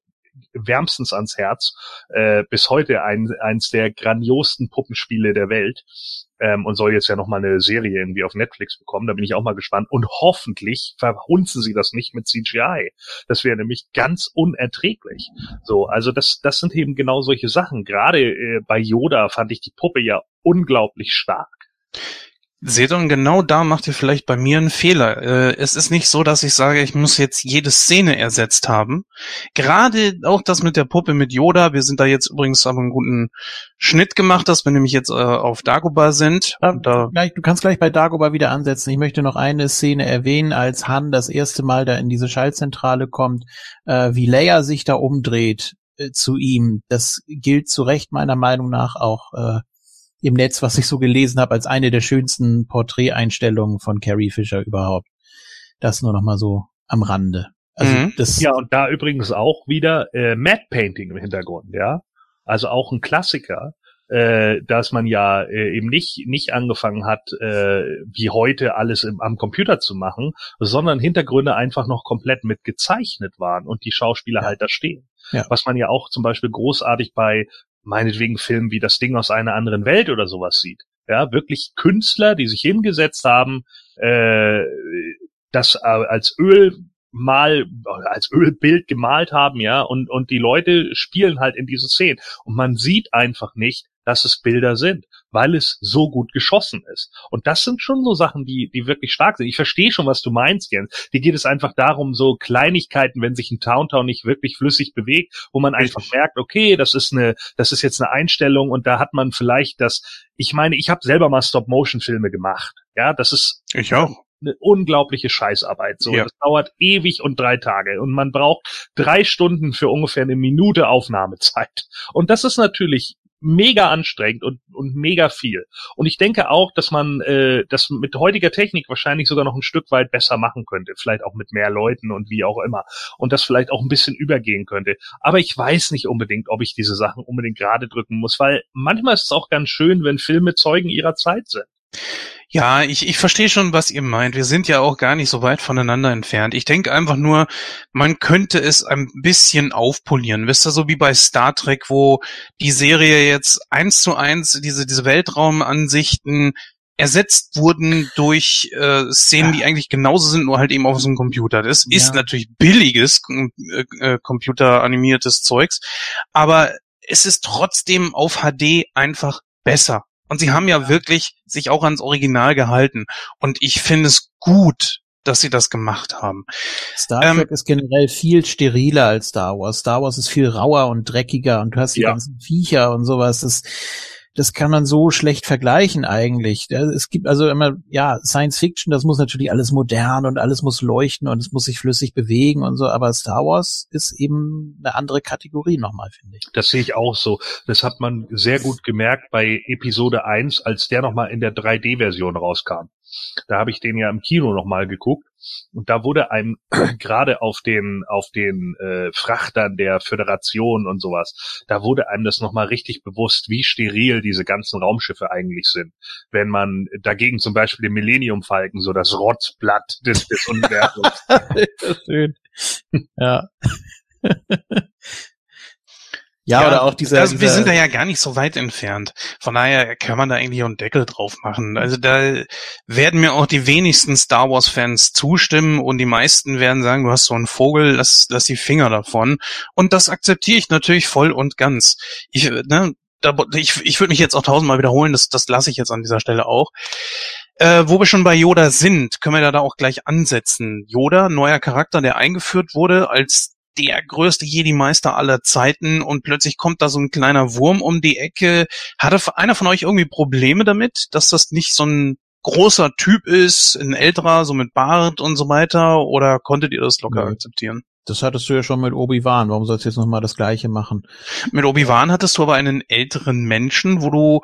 wärmstens ans Herz. Äh, bis heute ein, eins der grandiosten Puppenspiele der Welt ähm, und soll jetzt ja noch mal eine Serie irgendwie auf Netflix bekommen. Da bin ich auch mal gespannt. Und hoffentlich verhunzen sie das nicht mit CGI. Das wäre nämlich ganz unerträglich. So, also das, das sind eben genau solche Sachen. Gerade äh, bei Yoda fand ich die Puppe ja unglaublich stark. Seht und genau da macht ihr vielleicht bei mir einen Fehler. Äh, es ist nicht so, dass ich sage, ich muss jetzt jede Szene ersetzt haben. Gerade auch das mit der Puppe mit Yoda. Wir sind da jetzt übrigens aber einen guten Schnitt gemacht, dass wir nämlich jetzt äh, auf Dagobah sind. Ja, da du kannst gleich bei Dagobah wieder ansetzen. Ich möchte noch eine Szene erwähnen, als Han das erste Mal da in diese Schaltzentrale kommt, äh, wie Leia sich da umdreht zu ihm. Das gilt zu Recht meiner Meinung nach auch im Netz, was ich so gelesen habe, als eine der schönsten Porträteinstellungen von Carrie Fisher überhaupt. Das nur noch mal so am Rande. Also mhm. das ja, und da übrigens auch wieder äh, Matte Painting im Hintergrund, ja. Also auch ein Klassiker, äh, dass man ja äh, eben nicht nicht angefangen hat, äh, wie heute alles im, am Computer zu machen, sondern Hintergründe einfach noch komplett mit gezeichnet waren und die Schauspieler ja. halt da stehen. Ja. Was man ja auch zum Beispiel großartig bei meinetwegen Filmen wie das Ding aus einer anderen Welt oder sowas sieht. Ja, wirklich Künstler, die sich hingesetzt haben, äh, das äh, als Öl mal als Ölbild gemalt haben, ja, und und die Leute spielen halt in diese Szenen und man sieht einfach nicht, dass es Bilder sind, weil es so gut geschossen ist. Und das sind schon so Sachen, die, die wirklich stark sind. Ich verstehe schon, was du meinst, Jens. Dir geht es einfach darum, so Kleinigkeiten, wenn sich ein Towntown nicht wirklich flüssig bewegt, wo man einfach merkt, okay, das ist eine, das ist jetzt eine Einstellung und da hat man vielleicht das, ich meine, ich habe selber mal Stop-Motion-Filme gemacht. Ja, das ist. Ich auch eine unglaubliche Scheißarbeit. So, ja. das dauert ewig und drei Tage und man braucht drei Stunden für ungefähr eine Minute Aufnahmezeit. Und das ist natürlich mega anstrengend und, und mega viel. Und ich denke auch, dass man äh, das mit heutiger Technik wahrscheinlich sogar noch ein Stück weit besser machen könnte. Vielleicht auch mit mehr Leuten und wie auch immer. Und das vielleicht auch ein bisschen übergehen könnte. Aber ich weiß nicht unbedingt, ob ich diese Sachen unbedingt gerade drücken muss, weil manchmal ist es auch ganz schön, wenn Filme Zeugen ihrer Zeit sind. Ja, ich, ich verstehe schon, was ihr meint. Wir sind ja auch gar nicht so weit voneinander entfernt. Ich denke einfach nur, man könnte es ein bisschen aufpolieren. Wisst ihr, so wie bei Star Trek, wo die Serie jetzt eins zu eins diese, diese Weltraumansichten ersetzt wurden durch äh, Szenen, ja. die eigentlich genauso sind, nur halt eben auf so einem Computer. Das ja. ist natürlich billiges äh, äh, computeranimiertes Zeugs, aber es ist trotzdem auf HD einfach besser. Und sie haben ja wirklich sich auch ans Original gehalten. Und ich finde es gut, dass sie das gemacht haben. Star Trek ähm, ist generell viel steriler als Star Wars. Star Wars ist viel rauer und dreckiger und du hast die ja. ganzen Viecher und sowas. Das, das kann man so schlecht vergleichen eigentlich. Es gibt also immer, ja, Science Fiction, das muss natürlich alles modern und alles muss leuchten und es muss sich flüssig bewegen und so, aber Star Wars ist eben eine andere Kategorie nochmal, finde ich. Das sehe ich auch so. Das hat man sehr gut gemerkt bei Episode 1, als der nochmal in der 3D-Version rauskam. Da habe ich den ja im Kino nochmal geguckt. Und da wurde einem gerade auf den auf den äh, Frachtern der Föderation und sowas, da wurde einem das nochmal richtig bewusst, wie steril diese ganzen Raumschiffe eigentlich sind. Wenn man dagegen zum Beispiel den Millennium Falken, so das Rotzblatt des, des Universums. Schön. Ja. Ja, oder auch dieser, also dieser wir sind da ja gar nicht so weit entfernt. Von daher kann man da eigentlich auch einen Deckel drauf machen. Also da werden mir auch die wenigsten Star Wars Fans zustimmen und die meisten werden sagen, du hast so einen Vogel, lass, lass die Finger davon. Und das akzeptiere ich natürlich voll und ganz. Ich, ne, da, ich, ich würde mich jetzt auch tausendmal wiederholen, das, das lasse ich jetzt an dieser Stelle auch. Äh, wo wir schon bei Yoda sind, können wir da, da auch gleich ansetzen. Yoda, neuer Charakter, der eingeführt wurde als der größte Jedi-Meister aller Zeiten und plötzlich kommt da so ein kleiner Wurm um die Ecke. Hatte einer von euch irgendwie Probleme damit, dass das nicht so ein großer Typ ist, ein älterer, so mit Bart und so weiter, oder konntet ihr das locker Nee. akzeptieren? Das hattest du ja schon mit Obi-Wan. Warum sollst du jetzt nochmal das Gleiche machen? Mit Obi-Wan hattest du aber einen älteren Menschen, wo du,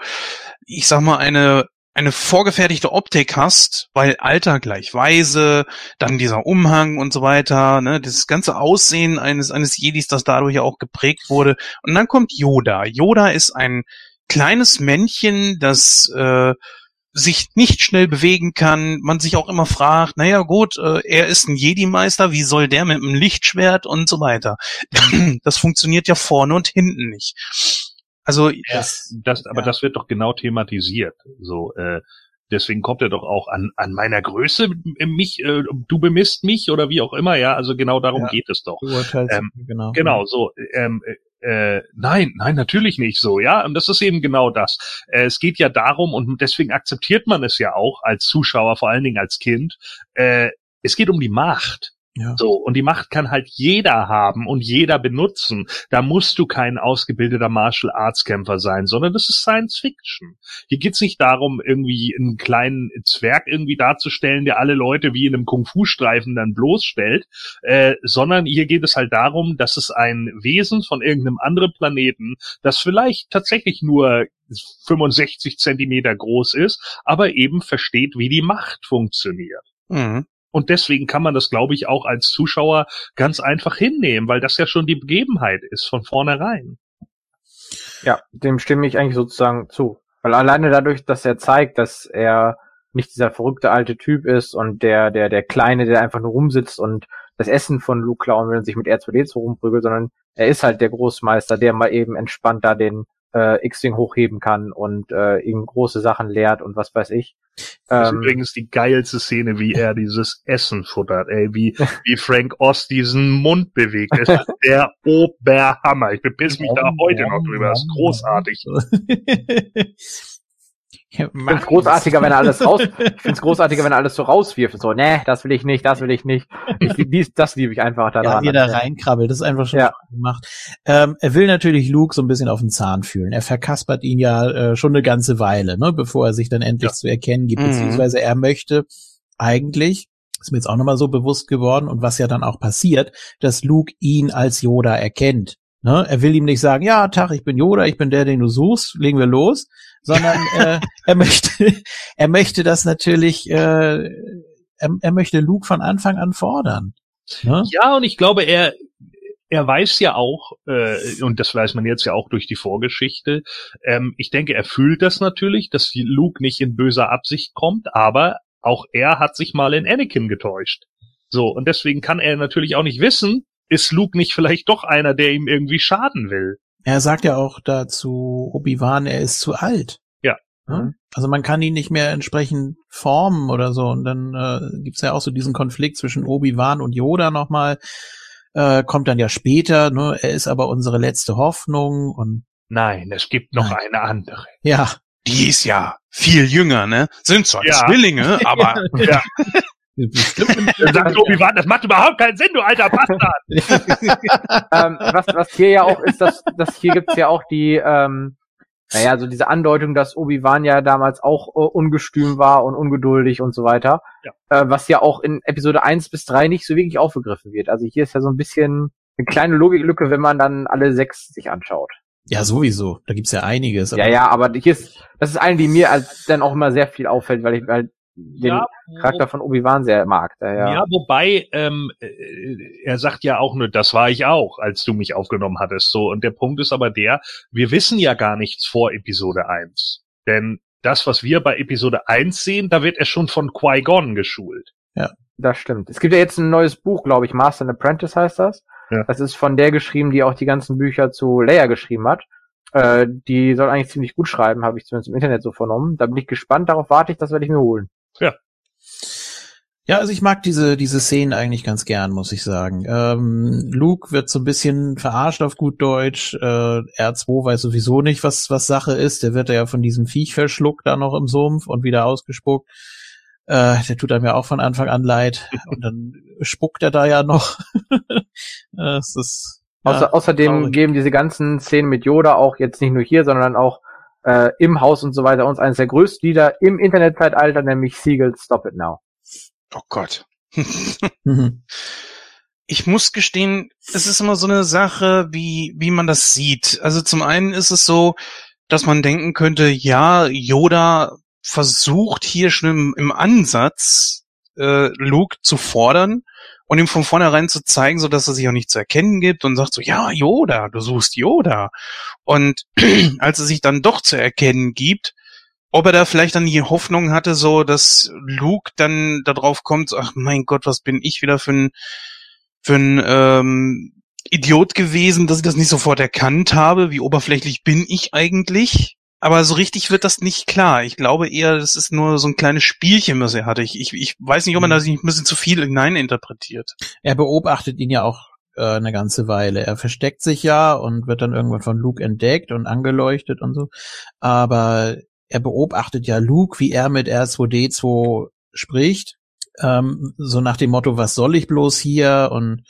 ich sag mal, eine eine vorgefertigte Optik hast, weil Alter gleich Weise, dann dieser Umhang und so weiter, ne, dieses ganze Aussehen eines eines Jedis, das dadurch ja auch geprägt wurde. Und dann kommt Yoda. Yoda ist ein kleines Männchen, das äh, sich nicht schnell bewegen kann, man sich auch immer fragt, naja gut, äh, er ist ein Jedi-Meister, wie soll der mit einem Lichtschwert und so weiter. Das funktioniert ja vorne und hinten nicht. Also Das, das, aber ja. das wird doch genau thematisiert. So, äh, deswegen kommt er doch auch an, an meiner Größe äh, mich, äh, du bemisst mich oder wie auch immer, ja. Also genau darum Ja. geht es doch. Ähm, genau. Genau, so. Ähm, äh, nein, nein, natürlich nicht so, ja. Und das ist eben genau das. Äh, es geht ja darum, und deswegen akzeptiert man es ja auch als Zuschauer, vor allen Dingen als Kind. Äh, es geht um die Macht. Ja. So, und die Macht kann halt jeder haben und jeder benutzen. Da musst du kein ausgebildeter Martial Arts Kämpfer sein, sondern das ist Science Fiction. Hier geht's nicht darum, irgendwie einen kleinen Zwerg irgendwie darzustellen, der alle Leute wie in einem Kung-Fu-Streifen dann bloßstellt, äh, sondern hier geht es halt darum, dass es ein Wesen von irgendeinem anderen Planeten, das vielleicht tatsächlich nur 65 Zentimeter groß ist, aber eben versteht, wie die Macht funktioniert. mhm. Und deswegen kann man das, glaube ich, auch als Zuschauer ganz einfach hinnehmen, weil das ja schon die Begebenheit ist von vornherein. Ja, dem stimme ich eigentlich sozusagen zu. Weil alleine dadurch, dass er zeigt, dass er nicht dieser verrückte alte Typ ist und der, der, der Kleine, der einfach nur rumsitzt und das Essen von Luke klauen will und sich mit R2D2 rumprügelt, sondern er ist halt der Großmeister, der mal eben entspannt da den äh, X-Wing hochheben kann und äh, ihm große Sachen lehrt und was weiß ich. Das ist Ähm, übrigens die geilste Szene, wie er dieses Essen futtert, ey, wie, wie Frank Ost diesen Mund bewegt. Es ist der Oberhammer. Ich bepiss mich da heute noch drüber. Das ist großartig. Ich find's großartiger, wenn er alles raus, ich find's großartiger, wenn er alles so rauswirft. So, nee, das will ich nicht, das will ich nicht. Ich, lieb- dies, das liebe ich einfach ja, daran. wie er da reinkrabbelt, das ist einfach schon Ja. gemacht. Ähm, er will natürlich Luke so ein bisschen auf den Zahn fühlen. Er verkaspert ihn ja äh, schon eine ganze Weile, ne, bevor er sich dann endlich Ja. zu erkennen gibt, Mhm. beziehungsweise er möchte eigentlich, ist mir jetzt auch nochmal so bewusst geworden und was ja dann auch passiert, dass Luke ihn als Yoda erkennt. Ne? Er will ihm nicht sagen, ja, Tag, ich bin Yoda, ich bin der, den du suchst, legen wir los, sondern äh, er möchte, er möchte das natürlich, äh, er, er möchte Luke von Anfang an fordern. Ne? Ja, und ich glaube, er, er weiß ja auch, äh, und das weiß man jetzt ja auch durch die Vorgeschichte, ähm, ich denke, er fühlt das natürlich, dass Luke nicht in böser Absicht kommt, aber auch er hat sich mal in Anakin getäuscht. So, und deswegen kann er natürlich auch nicht wissen, ist Luke nicht vielleicht doch einer, der ihm irgendwie schaden will. Er sagt ja auch dazu Obi-Wan, er ist zu alt. Ja. Ne? Also man kann ihn nicht mehr entsprechend formen oder so. Und dann äh, gibt's ja auch so diesen Konflikt zwischen Obi-Wan und Yoda nochmal. Äh, kommt dann ja später, ne? Er ist aber unsere letzte Hoffnung und Nein, es gibt noch Nein. eine andere. ja, Die ist ja viel jünger, ne? Sind zwar Ja. Zwillinge, aber Ja, sagt Obi-Wan, das macht überhaupt keinen Sinn, du alter Bastard. ähm, was, was hier ja auch ist, dass, dass hier gibt's ja auch die, ähm, naja, so diese Andeutung, dass Obi-Wan ja damals auch äh, ungestüm war und ungeduldig und so weiter. Ja. Äh, was ja auch in Episode 1 bis 3 nicht so wirklich aufgegriffen wird. Also hier ist ja so ein bisschen eine kleine Logiklücke, wenn man dann alle sechs sich anschaut. Ja, sowieso. Da gibt's ja einiges. aber- Ja, ja, aber hier ist, das ist eine, die mir als dann auch immer sehr viel auffällt, weil ich, weil den ja, Charakter von Obi-Wan sehr mag. Daher. Ja, wobei ähm, äh, er sagt ja auch nur, das war ich auch, als du mich aufgenommen hattest. So und der Punkt ist aber der, wir wissen ja gar nichts vor Episode 1. Denn das, was wir bei Episode 1 sehen, da wird er schon von Qui-Gon geschult. Ja, das stimmt. Es gibt ja jetzt ein neues Buch, glaube ich, Master and Apprentice heißt das. Ja. Das ist von der geschrieben, die auch die ganzen Bücher zu Leia geschrieben hat. Äh, die soll eigentlich ziemlich gut schreiben, habe ich zumindest im Internet so vernommen. Da bin ich gespannt, darauf warte ich, das werde ich mir holen. Ja. Ja, also ich mag diese, diese Szenen eigentlich ganz gern, muss ich sagen. Ähm, Luke wird so ein bisschen verarscht auf gut Deutsch. Äh, R2 weiß sowieso nicht, was, was Sache ist. Der wird ja von diesem Viech verschluckt da noch im Sumpf und wieder ausgespuckt. Äh, der tut einem ja auch von Anfang an leid. Und dann spuckt er da ja noch. das ist, ja, Außer, außerdem traurig. geben diese ganzen Szenen mit Yoda auch jetzt nicht nur hier, sondern auch äh, im Haus und so weiter uns eines der größten Lieder im Internetzeitalter, nämlich Seagulls Stop It Now. Oh Gott. Mhm. ich muss gestehen, es ist immer so eine Sache, wie, wie man das sieht. Also zum einen ist es so, dass man denken könnte, ja, Yoda versucht hier schon im, im Ansatz äh, Luke zu fordern und ihm von vornherein zu zeigen, so dass er sich auch nicht zu erkennen gibt und sagt so, ja, Yoda, du suchst Yoda. Und als er sich dann doch zu erkennen gibt, ob er da vielleicht dann die Hoffnung hatte, so dass Luke dann darauf kommt, ach mein Gott, was bin ich wieder für ein, für ein ähm, Idiot gewesen, dass ich das nicht sofort erkannt habe, wie oberflächlich bin ich eigentlich? Aber so richtig wird das nicht klar. Ich glaube eher, das ist nur so ein kleines Spielchen, was er hatte. Ich, ich, ich weiß nicht, ob man mhm. da sich ein bisschen zu viel hineininterpretiert. Er beobachtet ihn ja auch äh, eine ganze Weile. Er versteckt sich ja und wird dann irgendwann von Luke entdeckt und angeleuchtet und so. Aber er beobachtet ja Luke, wie er mit R2D2 spricht. Ähm, so nach dem Motto, was soll ich bloß hier? Und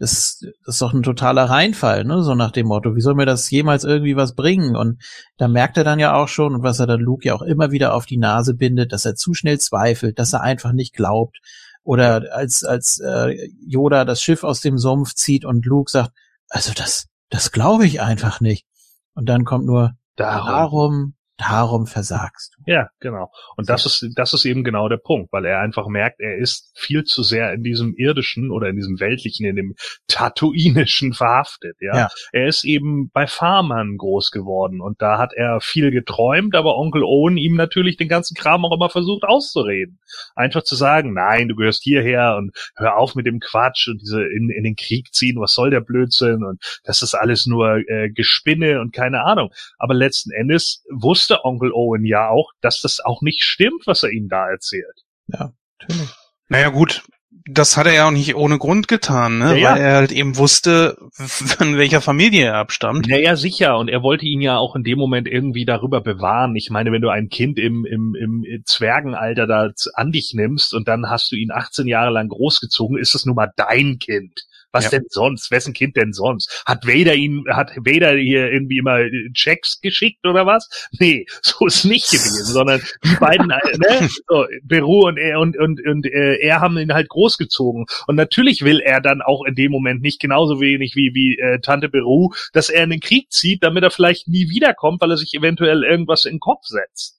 das, das ist doch ein totaler Reinfall, ne? So nach dem Motto, wie soll mir das jemals irgendwie was bringen? Und da merkt er dann ja auch schon, und was er dann Luke ja auch immer wieder auf die Nase bindet, dass er zu schnell zweifelt, dass er einfach nicht glaubt. Oder als, als äh, Yoda das Schiff aus dem Sumpf zieht und Luke sagt, also das, das glaube ich einfach nicht. Und dann kommt nur, darum, darum darum versagst du. Ja, genau. Und das ist, das ist eben genau der Punkt, weil er einfach merkt, er ist viel zu sehr in diesem irdischen oder in diesem weltlichen, in dem Tatooinischen verhaftet, ja? ja. Er ist eben bei Farmern groß geworden und da hat er viel geträumt, aber Onkel Owen ihm natürlich den ganzen Kram auch immer versucht auszureden. Einfach zu sagen, nein, du gehörst hierher und hör auf mit dem Quatsch und diese in, in den Krieg ziehen, was soll der Blödsinn und das ist alles nur äh, Gespinne und keine Ahnung. Aber letzten Endes wusste wusste Onkel Owen ja auch, dass das auch nicht stimmt, was er ihm da erzählt. Ja, natürlich. Naja, gut. Das hat er ja auch nicht ohne Grund getan, ne? Ja, weil er halt eben wusste, von welcher Familie er abstammt. Ja, ja, sicher. Und er wollte ihn ja auch in dem Moment irgendwie darüber bewahren. Ich meine, wenn du ein Kind im, im, im Zwergenalter da an dich nimmst und dann hast du ihn 18 Jahre lang großgezogen, ist es nun mal dein Kind. Was ja. denn sonst? Wessen Kind denn sonst? Hat Vader ihn, hat Vader hier irgendwie immer Checks geschickt oder was? Nee, so ist nicht gewesen, sondern die beiden, äh, ne, so, Beru und er und, und, und äh, er haben ihn halt großgezogen. Und natürlich will er dann auch in dem Moment nicht genauso wenig wie, wie äh, Tante Beru, dass er in den Krieg zieht, damit er vielleicht nie wiederkommt, weil er sich eventuell irgendwas in den Kopf setzt.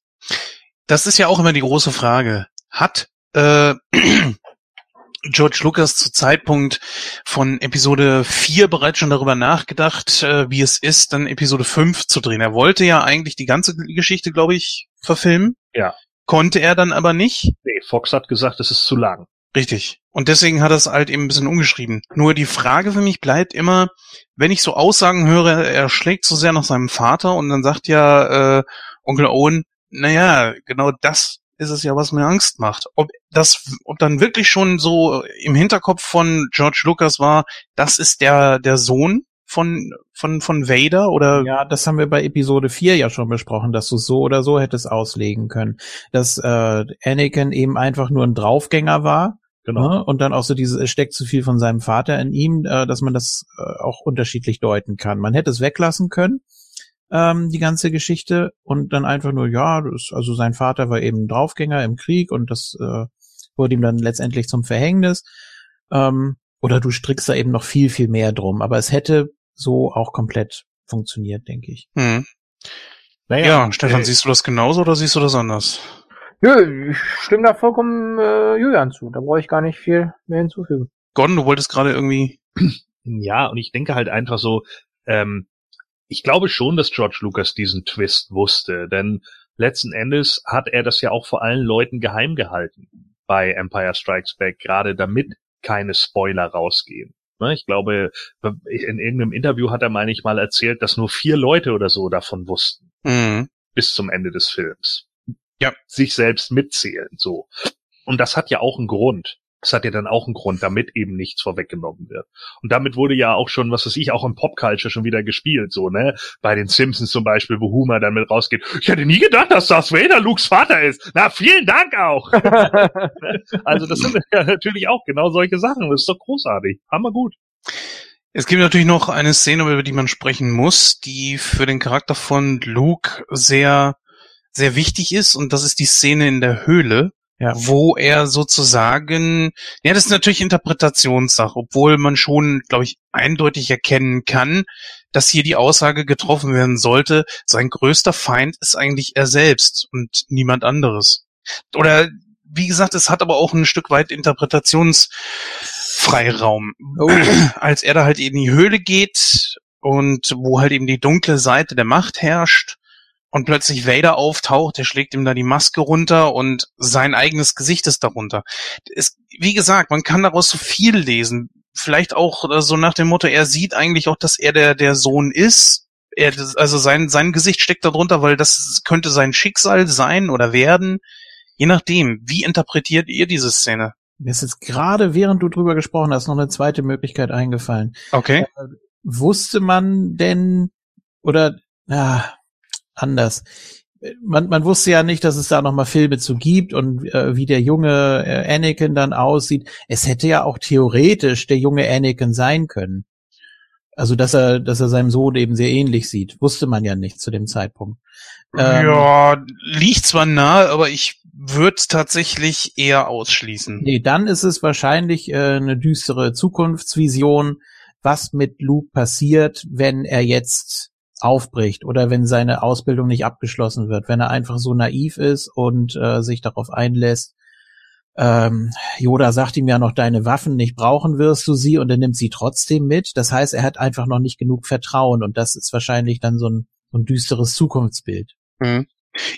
Das ist ja auch immer die große Frage. Hat äh, George Lucas zu Zeitpunkt von Episode 4 bereits schon darüber nachgedacht, äh, wie es ist, dann Episode 5 zu drehen. Er wollte ja eigentlich die ganze Geschichte, glaube ich, verfilmen. Ja. Konnte er dann aber nicht. Nee, Fox hat gesagt, es ist zu lang. Richtig. Und deswegen hat er es halt eben ein bisschen umgeschrieben. Nur die Frage für mich bleibt immer, wenn ich so Aussagen höre, er schlägt so sehr nach seinem Vater und dann sagt ja äh, Onkel Owen, naja, genau das ist es ja, was mir Angst macht. Ob das, ob dann wirklich schon so im Hinterkopf von George Lucas war, das ist der, der Sohn von, von, von Vader oder? Ja, das haben wir bei Episode 4 ja schon besprochen, dass du so oder so hättest auslegen können. Dass äh, Anakin eben einfach nur ein Draufgänger war. Genau. Ne? Und dann auch so dieses, es steckt zu viel von seinem Vater in ihm, äh, dass man das äh, auch unterschiedlich deuten kann. Man hätte es weglassen können ähm, die ganze Geschichte und dann einfach nur, ja, das, also sein Vater war eben Draufgänger im Krieg und das äh, wurde ihm dann letztendlich zum Verhängnis. Ähm, oder du strickst da eben noch viel, viel mehr drum. Aber es hätte so auch komplett funktioniert, denke ich. Hm. Naja, ja, Stefan, äh, siehst du das genauso oder siehst du das anders? Nö, ich stimme da vollkommen äh, Julian zu. Da brauche ich gar nicht viel mehr hinzufügen. Gordon, du wolltest gerade irgendwie. Ja, und ich denke halt einfach so, ähm, ich glaube schon, dass George Lucas diesen Twist wusste, denn letzten Endes hat er das ja auch vor allen Leuten geheim gehalten bei Empire Strikes Back, gerade damit keine Spoiler rausgehen. Ne, ich glaube, in irgendeinem Interview hat er, meine ich, mal erzählt, dass nur vier Leute oder so davon wussten. Mhm. Bis zum Ende des Films. Ja. Sich selbst mitzählen, so. Und das hat ja auch einen Grund. Das hat ja dann auch einen Grund, damit eben nichts vorweggenommen wird. Und damit wurde ja auch schon, was weiß ich, auch im Popculture schon wieder gespielt, so, ne? Bei den Simpsons zum Beispiel, wo Homer dann mit rausgeht. Ich hätte nie gedacht, dass Darth Vader Lukes Vater ist. Na, vielen Dank auch. also das sind ja natürlich auch genau solche Sachen. Das ist doch großartig. Hammer gut. Es gibt natürlich noch eine Szene, über die man sprechen muss, die für den Charakter von Luke sehr, sehr wichtig ist. Und das ist die Szene in der Höhle ja. wo er sozusagen, ja, das ist natürlich Interpretationssache, obwohl man schon, glaube ich, eindeutig erkennen kann, dass hier die Aussage getroffen werden sollte, sein größter Feind ist eigentlich er selbst und niemand anderes. Oder wie gesagt, es hat aber auch ein Stück weit Interpretationsfreiraum. Oh. Als er da halt in die Höhle geht und wo halt eben die dunkle Seite der Macht herrscht, und plötzlich Vader auftaucht, der schlägt ihm da die Maske runter und sein eigenes Gesicht ist darunter. Es, wie gesagt, man kann daraus so viel lesen. Vielleicht auch äh, so nach dem Motto, er sieht eigentlich auch, dass er der, der Sohn ist. Er, also sein, sein Gesicht steckt darunter, weil das könnte sein Schicksal sein oder werden. Je nachdem, wie interpretiert ihr diese Szene? Mir ist jetzt gerade, während du drüber gesprochen hast, noch eine zweite Möglichkeit eingefallen. Okay. Äh, wusste man denn, oder, ja, anders. Man, man wusste ja nicht, dass es da nochmal Filme zu gibt und äh, wie der junge äh, Anakin dann aussieht. Es hätte ja auch theoretisch der junge Anakin sein können. Also, dass er, dass er seinem Sohn eben sehr ähnlich sieht, wusste man ja nicht zu dem Zeitpunkt. Ähm, ja, liegt zwar nahe, aber ich würde tatsächlich eher ausschließen. Nee, dann ist es wahrscheinlich äh, eine düstere Zukunftsvision, was mit Luke passiert, wenn er jetzt aufbricht oder wenn seine Ausbildung nicht abgeschlossen wird, wenn er einfach so naiv ist und äh, sich darauf einlässt. Ähm, Yoda sagt ihm ja noch, deine Waffen nicht brauchen wirst du sie und er nimmt sie trotzdem mit. Das heißt, er hat einfach noch nicht genug Vertrauen und das ist wahrscheinlich dann so ein, so ein düsteres Zukunftsbild. Mhm.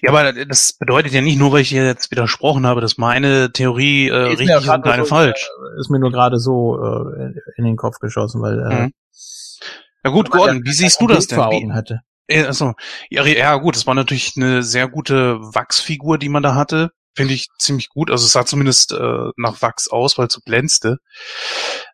Ja, aber das bedeutet ja nicht nur, weil ich dir jetzt widersprochen habe, dass meine Theorie äh, richtig ist und deine so, falsch. Ist mir nur gerade so äh, in den Kopf geschossen, weil äh, mhm. Ja gut, Gordon, wie siehst du das denn? Augen hatte. Also, ja, ja gut, es war natürlich eine sehr gute Wachsfigur, die man da hatte. Finde ich ziemlich gut. Also es sah zumindest äh, nach Wachs aus, weil es so glänzte.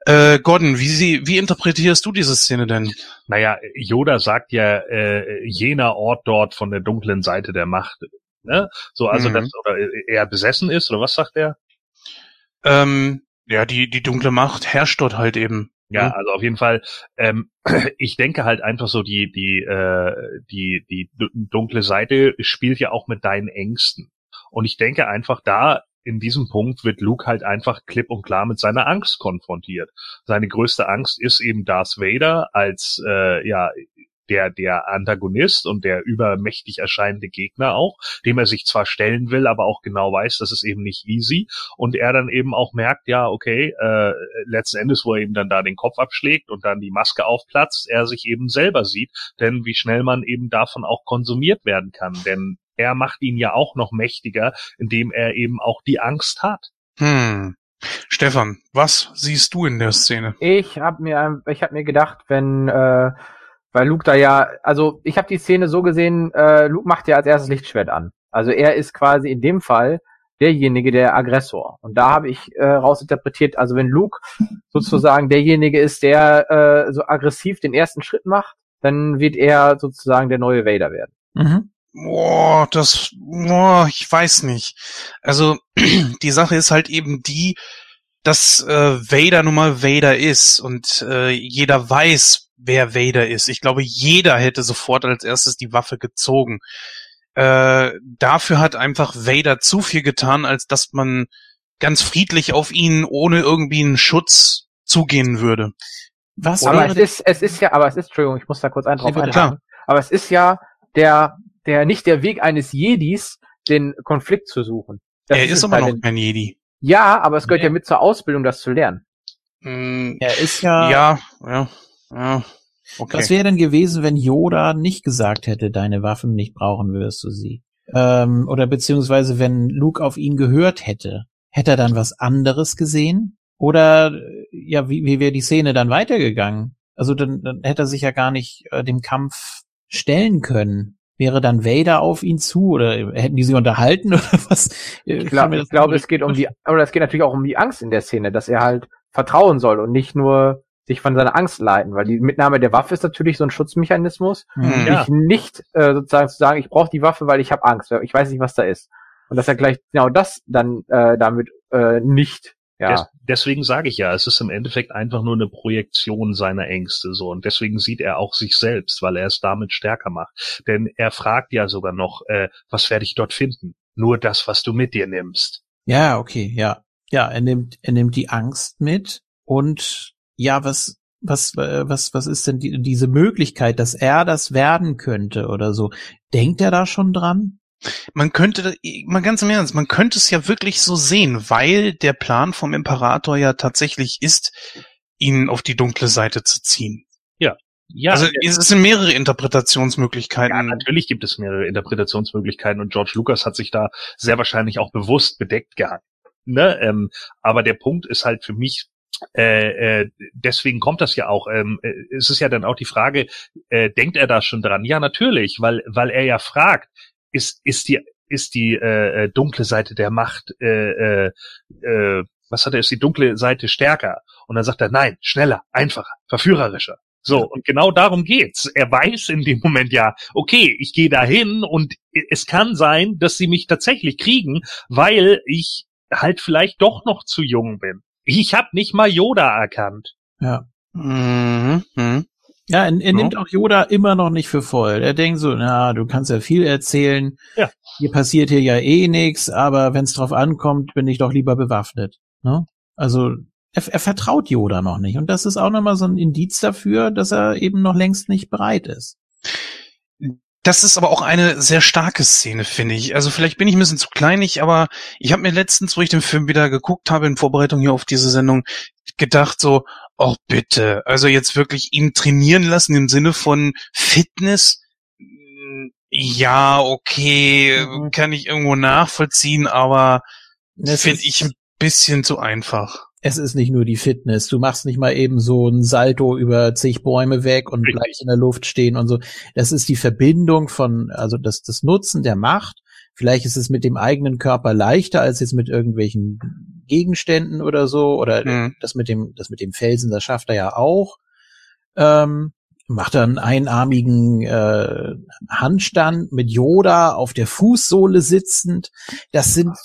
Äh, Gordon, wie, sie, wie interpretierst du diese Szene denn? Naja, Yoda sagt ja äh, jener Ort dort von der dunklen Seite der Macht. Ne? So, also mhm. dass oder er besessen ist, oder was sagt er? Ähm, ja, die, die dunkle Macht herrscht dort halt eben. Ja, also auf jeden Fall. Ähm, ich denke halt einfach so die die äh, die die dunkle Seite spielt ja auch mit deinen Ängsten und ich denke einfach da in diesem Punkt wird Luke halt einfach klipp und klar mit seiner Angst konfrontiert. Seine größte Angst ist eben Darth Vader als äh, ja der, der Antagonist und der übermächtig erscheinende Gegner auch, dem er sich zwar stellen will, aber auch genau weiß, das ist eben nicht easy und er dann eben auch merkt, ja, okay, äh, letzten Endes, wo er eben dann da den Kopf abschlägt und dann die Maske aufplatzt, er sich eben selber sieht, denn wie schnell man eben davon auch konsumiert werden kann, denn er macht ihn ja auch noch mächtiger, indem er eben auch die Angst hat. Hm. Stefan, was siehst du in der Szene? Ich habe mir, ich habe mir gedacht, wenn äh, weil Luke da ja, also ich habe die Szene so gesehen, äh, Luke macht ja als erstes Lichtschwert an. Also er ist quasi in dem Fall derjenige, der Aggressor. Und da habe ich äh, rausinterpretiert, also wenn Luke sozusagen derjenige ist, der äh, so aggressiv den ersten Schritt macht, dann wird er sozusagen der neue Vader werden. Mhm. Boah, das, boah, ich weiß nicht. Also die Sache ist halt eben die, dass äh, Vader nun mal Vader ist und äh, jeder weiß, wer Vader ist. Ich glaube, jeder hätte sofort als erstes die Waffe gezogen. Äh, dafür hat einfach Vader zu viel getan, als dass man ganz friedlich auf ihn ohne irgendwie einen Schutz zugehen würde. Was aber es ist, es ist ja, aber es ist, Entschuldigung, ich muss da kurz einen drauf einhaken. Aber es ist ja der, der, nicht der Weg eines Jedis, den Konflikt zu suchen. Das er ist es aber noch kein Jedi. Ja, aber es gehört ja mit zur Ausbildung, das zu lernen. Hm, Er ist ja, ja, ja, ja. Okay. Was wäre denn gewesen, wenn Yoda nicht gesagt hätte, deine Waffen nicht brauchen wirst du sie? Ähm, oder beziehungsweise wenn Luke auf ihn gehört hätte, hätte er dann was anderes gesehen? Oder äh, ja, wie, wie wäre die Szene dann weitergegangen? Also dann, dann hätte er sich ja gar nicht äh, dem Kampf stellen können. Wäre dann Vader auf ihn zu oder hätten die sich unterhalten oder was? Ich, glaub, ich glaube, es geht um die, oder es geht natürlich auch um die Angst in der Szene, dass er halt vertrauen soll und nicht nur sich von seiner Angst leiten, weil die Mitnahme der Waffe ist natürlich so ein Schutzmechanismus, Hm. Ja. nicht äh, sozusagen zu sagen, ich brauche die Waffe, weil ich habe Angst, ich weiß nicht, was da ist. Und dass er gleich genau das dann äh, damit äh, nicht, ja. Des, deswegen sage ich ja, es ist im Endeffekt einfach nur eine Projektion seiner Ängste so und deswegen sieht er auch sich selbst, weil er es damit stärker macht. Denn er fragt ja sogar noch, äh, was werde ich dort finden? Nur das, was du mit dir nimmst. Ja, okay, ja. Ja, er nimmt, er nimmt die Angst mit und ja, was, was, äh, was, was ist denn die, diese Möglichkeit, dass er das werden könnte oder so? Denkt er da schon dran? Man könnte, mal ganz im Ernst, man könnte es ja wirklich so sehen, weil der Plan vom Imperator ja tatsächlich ist, ihn auf die dunkle Seite zu ziehen. Ja, also äh, es sind mehrere ja, Interpretationsmöglichkeiten. natürlich gibt es mehrere Interpretationsmöglichkeiten und George Lucas hat sich da sehr wahrscheinlich auch bewusst bedeckt gehabt. Ne? Ähm, aber der Punkt ist halt für mich, äh, äh, deswegen kommt das ja auch. Ähm, äh, es ist ja dann auch die Frage, äh, denkt er da schon dran? Ja, natürlich, weil weil er ja fragt, ist ist die ist die äh, äh, dunkle Seite der Macht, äh, äh, äh, was hat er, ist die dunkle Seite stärker? Und dann sagt er, nein, schneller, einfacher, verführerischer. So, und genau darum geht's. Er weiß in dem Moment ja, okay, ich gehe dahin und es kann sein, dass sie mich tatsächlich kriegen, weil ich halt vielleicht doch noch zu jung bin. Ich habe nicht mal Yoda erkannt. Ja. Mhm. Mhm. Ja, er, er Ja. nimmt auch Yoda immer noch nicht für voll. Er denkt so, na, du kannst ja viel erzählen. Ja. Hier passiert hier ja eh nichts, aber wenn es drauf ankommt, bin ich doch lieber bewaffnet. Ne? Also er, er vertraut Yoda noch nicht. Und das ist auch nochmal so ein Indiz dafür, dass er eben noch längst nicht bereit ist. Das ist aber auch eine sehr starke Szene, finde ich. Also vielleicht bin ich ein bisschen zu kleinig, aber ich habe mir letztens, wo ich den Film wieder geguckt habe in Vorbereitung hier auf diese Sendung, gedacht so, oh bitte, also jetzt wirklich ihn trainieren lassen im Sinne von Fitness. Ja, okay, Mhm. kann ich irgendwo nachvollziehen, aber finde ich ein bisschen zu einfach. Es ist nicht nur die Fitness. Du machst nicht mal eben so ein Salto über zig Bäume weg und bleibst in der Luft stehen und so. Das ist die Verbindung von, also das, das Nutzen der Macht. Vielleicht ist es mit dem eigenen Körper leichter als jetzt mit irgendwelchen Gegenständen oder so. Oder Mhm. das mit dem, das mit dem Felsen, das schafft er ja auch. Ähm, macht er einen einarmigen äh, Handstand mit Yoda auf der Fußsohle sitzend. Das sind,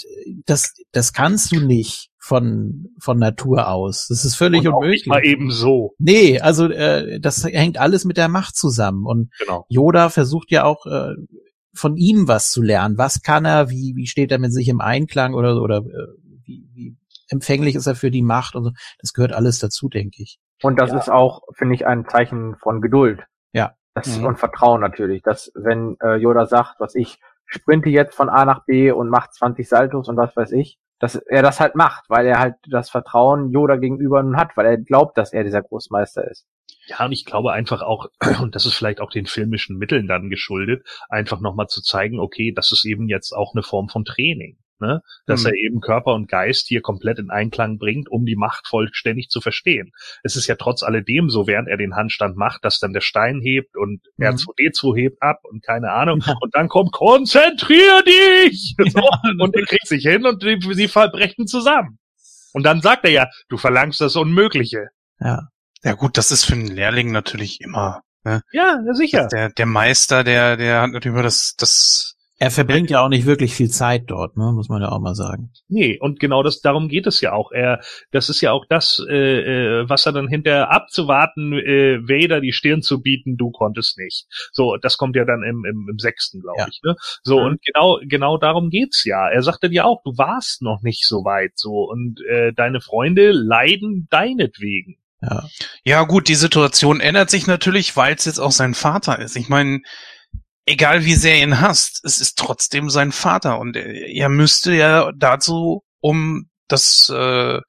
das, das kannst du nicht von von Natur aus. Das ist völlig Und auch unmöglich. nicht mal eben so. Nee, also äh, das hängt alles mit der Macht zusammen. Und Genau. Yoda versucht ja auch äh, von ihm was zu lernen. Was kann er? Wie wie steht er mit sich im Einklang oder oder äh, wie, wie empfänglich ist er für die Macht und so. Das gehört alles dazu, denke ich. Und das Ja. ist auch, finde ich, ein Zeichen von Geduld. Ja. Das, Mhm. Und Vertrauen natürlich. Dass, wenn äh, Yoda sagt, was ich sprinte jetzt von A nach B und macht 20 Saltos und was weiß ich, dass er das halt macht, weil er halt das Vertrauen Yoda gegenüber nun hat, weil er glaubt, dass er dieser Großmeister ist. Ja, und ich glaube einfach auch, und das ist vielleicht auch den filmischen Mitteln dann geschuldet, einfach nochmal zu zeigen, okay, das ist eben jetzt auch eine Form von Training. Ne? Dass Mhm. er eben Körper und Geist hier komplett in Einklang bringt, um die Macht vollständig zu verstehen. Es ist ja trotz alledem so, während er den Handstand macht, dass dann der Stein hebt und Mhm. R2D2 hebt ab und keine Ahnung. Und dann kommt, konzentrier dich! So, und er kriegt sich hin und die, sie verbrechen zusammen. Und dann sagt er ja, du verlangst das Unmögliche. Ja. Ja gut, das ist für einen Lehrling natürlich immer. Ne? Ja, ja sicher. Der, der Meister, der, der hat natürlich immer das, das Er verbringt ja auch nicht wirklich viel Zeit dort, ne? muss man ja auch mal sagen. Nee, und genau das, darum geht es ja auch. Er, das ist ja auch das, äh, äh, was er dann hinterher abzuwarten, äh, Vader die Stirn zu bieten, du konntest nicht. So, das kommt ja dann im, im, im sechsten, glaube Ja. ich. Ne? So, Mhm. und genau, genau darum geht's ja. Er sagte dir auch, du warst noch nicht so weit so und äh, deine Freunde leiden deinetwegen. Ja. Ja gut, die Situation ändert sich natürlich, weil es jetzt auch sein Vater ist. Ich meine, egal wie sehr er ihn hasst, es ist trotzdem sein Vater und er, er müsste ja dazu, um das, äh,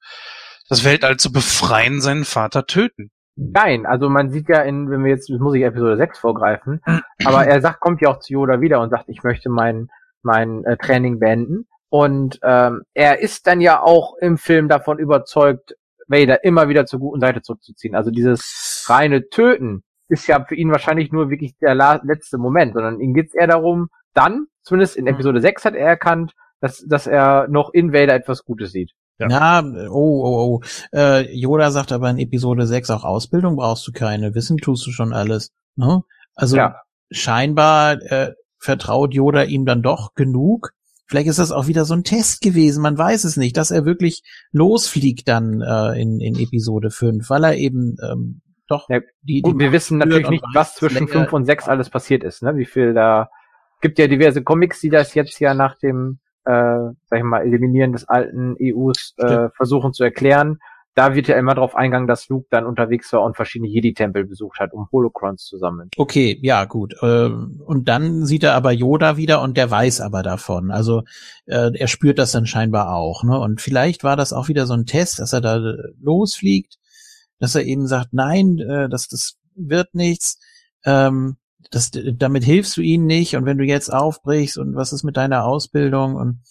das Weltall zu befreien, seinen Vater töten. Nein, also man sieht ja in, wenn wir jetzt, das muss ich Episode 6 vorgreifen, aber er sagt, kommt ja auch zu Yoda wieder und sagt, ich möchte mein, mein äh, Training beenden. Und ähm, er ist dann ja auch im Film davon überzeugt, Vader immer wieder zur guten Seite zurückzuziehen. Also dieses reine Töten ist ja für ihn wahrscheinlich nur wirklich der letzte Moment, sondern ihm geht's eher darum, dann, zumindest in Episode 6 hat er erkannt, dass, dass er noch in Vader etwas Gutes sieht. Ja. Ja, oh, oh, oh. Äh, Yoda sagt aber in Episode 6 auch Ausbildung brauchst du keine, Wissen tust du schon alles. Ne? Also Ja. scheinbar äh, vertraut Yoda ihm dann doch genug. Vielleicht ist das auch wieder so ein Test gewesen, man weiß es nicht, dass er wirklich losfliegt dann äh, in, in Episode 5, weil er eben ähm, doch Ja, die, die wir wissen natürlich nicht, was zwischen 5 und 6 alles passiert ist, ne? Wie viel da gibt ja diverse Comics, die das jetzt ja nach dem, äh, sag ich mal, Eliminieren des alten EUs äh, versuchen zu erklären. Da wird ja immer drauf eingegangen, dass Luke dann unterwegs war und verschiedene Jedi-Tempel besucht hat, um Holocrons zu sammeln. Okay, ja, gut. Ähm, Und dann sieht er aber Yoda wieder und der weiß aber davon. Also äh, er spürt das dann scheinbar auch. Ne? Und vielleicht war das auch wieder so ein Test, dass er da äh, losfliegt, dass er eben sagt, nein, äh, das, das wird nichts. Ähm, das, damit hilfst du ihnen nicht. Und wenn du jetzt aufbrichst und was ist mit deiner Ausbildung? Und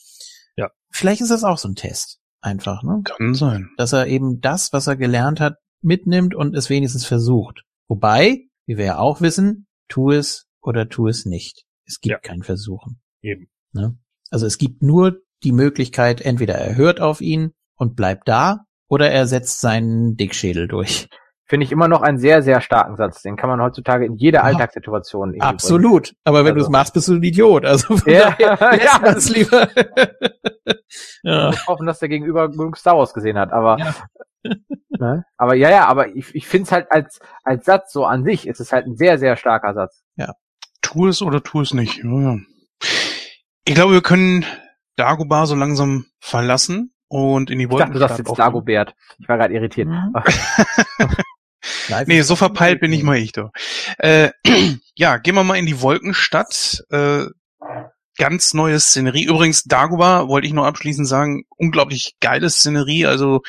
Ja. vielleicht ist das auch so ein Test. Einfach, ne? Kann sein. dass er eben das, was er gelernt hat, mitnimmt und es wenigstens versucht. Wobei, wie wir ja auch wissen, tu es oder tu es nicht. Es gibt Ja. kein Versuchen. Eben. Ne? Also es gibt nur die Möglichkeit, entweder er hört auf ihn und bleibt da, oder er setzt seinen Dickschädel durch. Finde ich immer noch einen sehr, sehr starken Satz. Den kann man heutzutage in jeder Ja. Alltagssituation Absolut. Aber wenn du Also- es machst, bist du ein Idiot. Also von bringen. Ja, daher ja, man's lieber. ja. Ich hoffen, dass der Gegenüber genug Star Wars gesehen hat, aber, Ja. ne? aber ja, ja, aber ich, ich finde es halt als, als Satz so an sich, ist es halt ein sehr, sehr starker Satz. Tu es oder tu es nicht. Ja, ja. Ich glaube, wir können Dagobah so langsam verlassen und in die Ich dachte, du sagst Wolkenstadt jetzt. Dagobert. Ich war gerade irritiert. Mhm. Nee, so verpeilt bin ich mal ich doch. Äh, ja, gehen wir mal in die Wolkenstadt. Äh, ganz neue Szenerie. Übrigens, Dagobah, wollte ich noch abschließend sagen, unglaublich geile Szenerie, also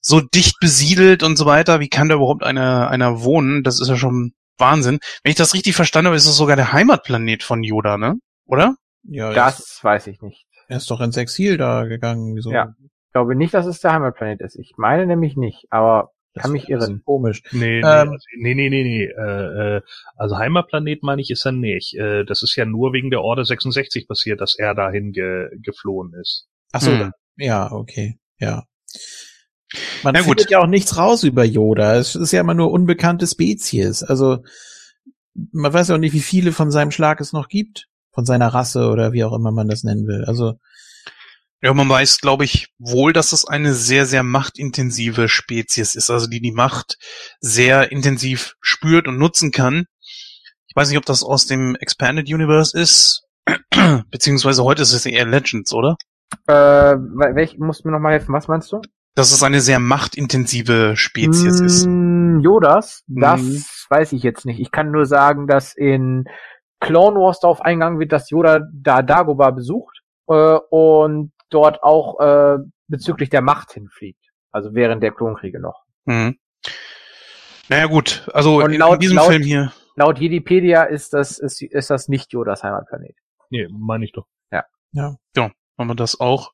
so dicht besiedelt und so weiter. Wie kann da überhaupt einer, einer wohnen? Das ist ja schon Wahnsinn. Wenn ich das richtig verstanden habe, ist es sogar der Heimatplanet von Yoda, ne? Oder? Ja, Das weiß ich nicht. Er ist doch ins Exil da gegangen. Wieso? Ja. Ich glaube nicht, dass es der Heimatplanet ist. Ich meine nämlich nicht, aber Das kann mich irren. Komisch. Nee, nee, Ähm, also, nee, nee, nee, nee. Äh, äh, also Heimatplanet meine ich ist er nicht. Äh, das ist ja nur wegen der Order 66 passiert, dass er dahin ge geflohen ist. Ach so, Hm. ja, okay, ja. Man Na gut. findet ja auch nichts raus über Yoda. Es ist ja immer nur unbekannte Spezies. Also man weiß ja auch nicht, wie viele von seinem Schlag es noch gibt. Von seiner Rasse oder wie auch immer man das nennen will. Also Ja, man weiß, glaube ich, wohl, dass es eine sehr, sehr machtintensive Spezies ist, also die die Macht sehr intensiv spürt und nutzen kann. Ich weiß nicht, ob das aus dem Expanded Universe ist, beziehungsweise heute ist es eher Legends, oder? Äh, wel- welch, musst du mir nochmal helfen, was meinst du? Dass es eine sehr machtintensive Spezies ist. Mm, Yodas, das Mhm. weiß ich jetzt nicht. Ich kann nur sagen, dass in Clone Wars darauf eingegangen wird, dass Yoda da Dagobah besucht äh, und dort auch äh, bezüglich der Macht hinfliegt. Also während der Klonkriege noch. Mhm. Naja gut, also Und in, laut- in diesem laut- Film hier. Laut Jedipedia ist das, ist, ist das nicht Yodas Heimatplanet. Nee, meine ich doch. haben wir das auch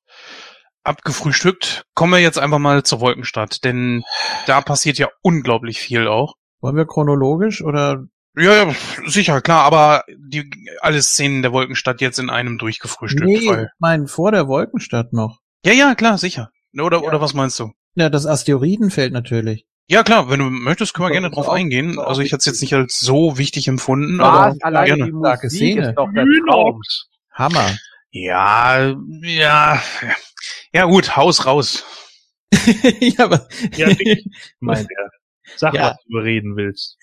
abgefrühstückt. Kommen wir jetzt einfach mal zur Wolkenstadt, denn da passiert ja unglaublich viel auch. wollen wir chronologisch oder Ja, ja, sicher, klar, aber die alle Szenen der Wolkenstadt jetzt in einem durchgefrühstückt. nee, Weil, ich mein vor der Wolkenstadt noch. ja, ja, klar, sicher. Oder, Ja. oder was meinst du? Ja, das Asteroidenfeld natürlich. Ja, klar, wenn du möchtest, können wir Ja, gerne drauf auch- eingehen. Also ich hätte es jetzt nicht als so wichtig empfunden, Was? aber Alleine gerne. die Starke Musik Szene. ist doch der Traum. Hammer. Ja, ja, ja gut, Haus raus. ja, aber Ja, ich meint er. Sag, Ja. was du reden willst.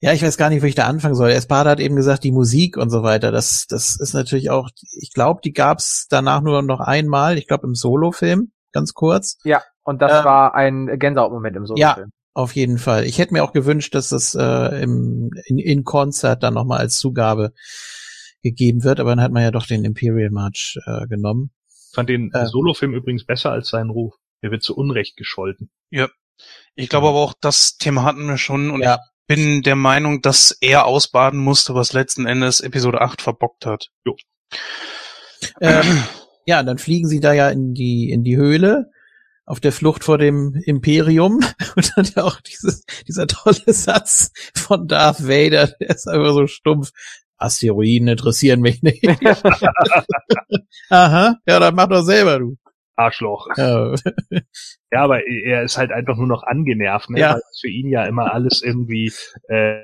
Ja, ich weiß gar nicht, wo ich da anfangen soll. Espada hat eben gesagt, die Musik und so weiter. Das, das ist natürlich auch, ich glaube, die gab's danach nur noch einmal. Ich glaube im Solo-Film, ganz kurz. Ja, und das Ähm, war ein Gänsehautmoment im ja. Solo-Film. auf jeden Fall. Ich hätte mir auch gewünscht, dass das äh, im, in, in Konzert dann nochmal als Zugabe gegeben wird, aber dann hat man ja doch den Imperial March äh, genommen. fand den Äh. Solofilm übrigens besser als seinen Ruf. Er wird zu Unrecht gescholten. Ich glaube aber auch, das Thema hatten wir schon und Ja. Bin der Meinung, dass er ausbaden musste, was letzten Endes Episode 8 verbockt hat. Ähm, ja, dann fliegen sie da ja in die in die Höhle auf der Flucht vor dem Imperium und dann ja auch dieses, dieser tolle Satz von Darth Vader, der ist einfach so stumpf. Asteroiden interessieren mich nicht. Aha, ja, dann mach doch selber, du. Arschloch. Ja, Ja, aber er ist halt einfach nur noch angenervt, ne? Ja. weil für ihn ja immer alles irgendwie äh,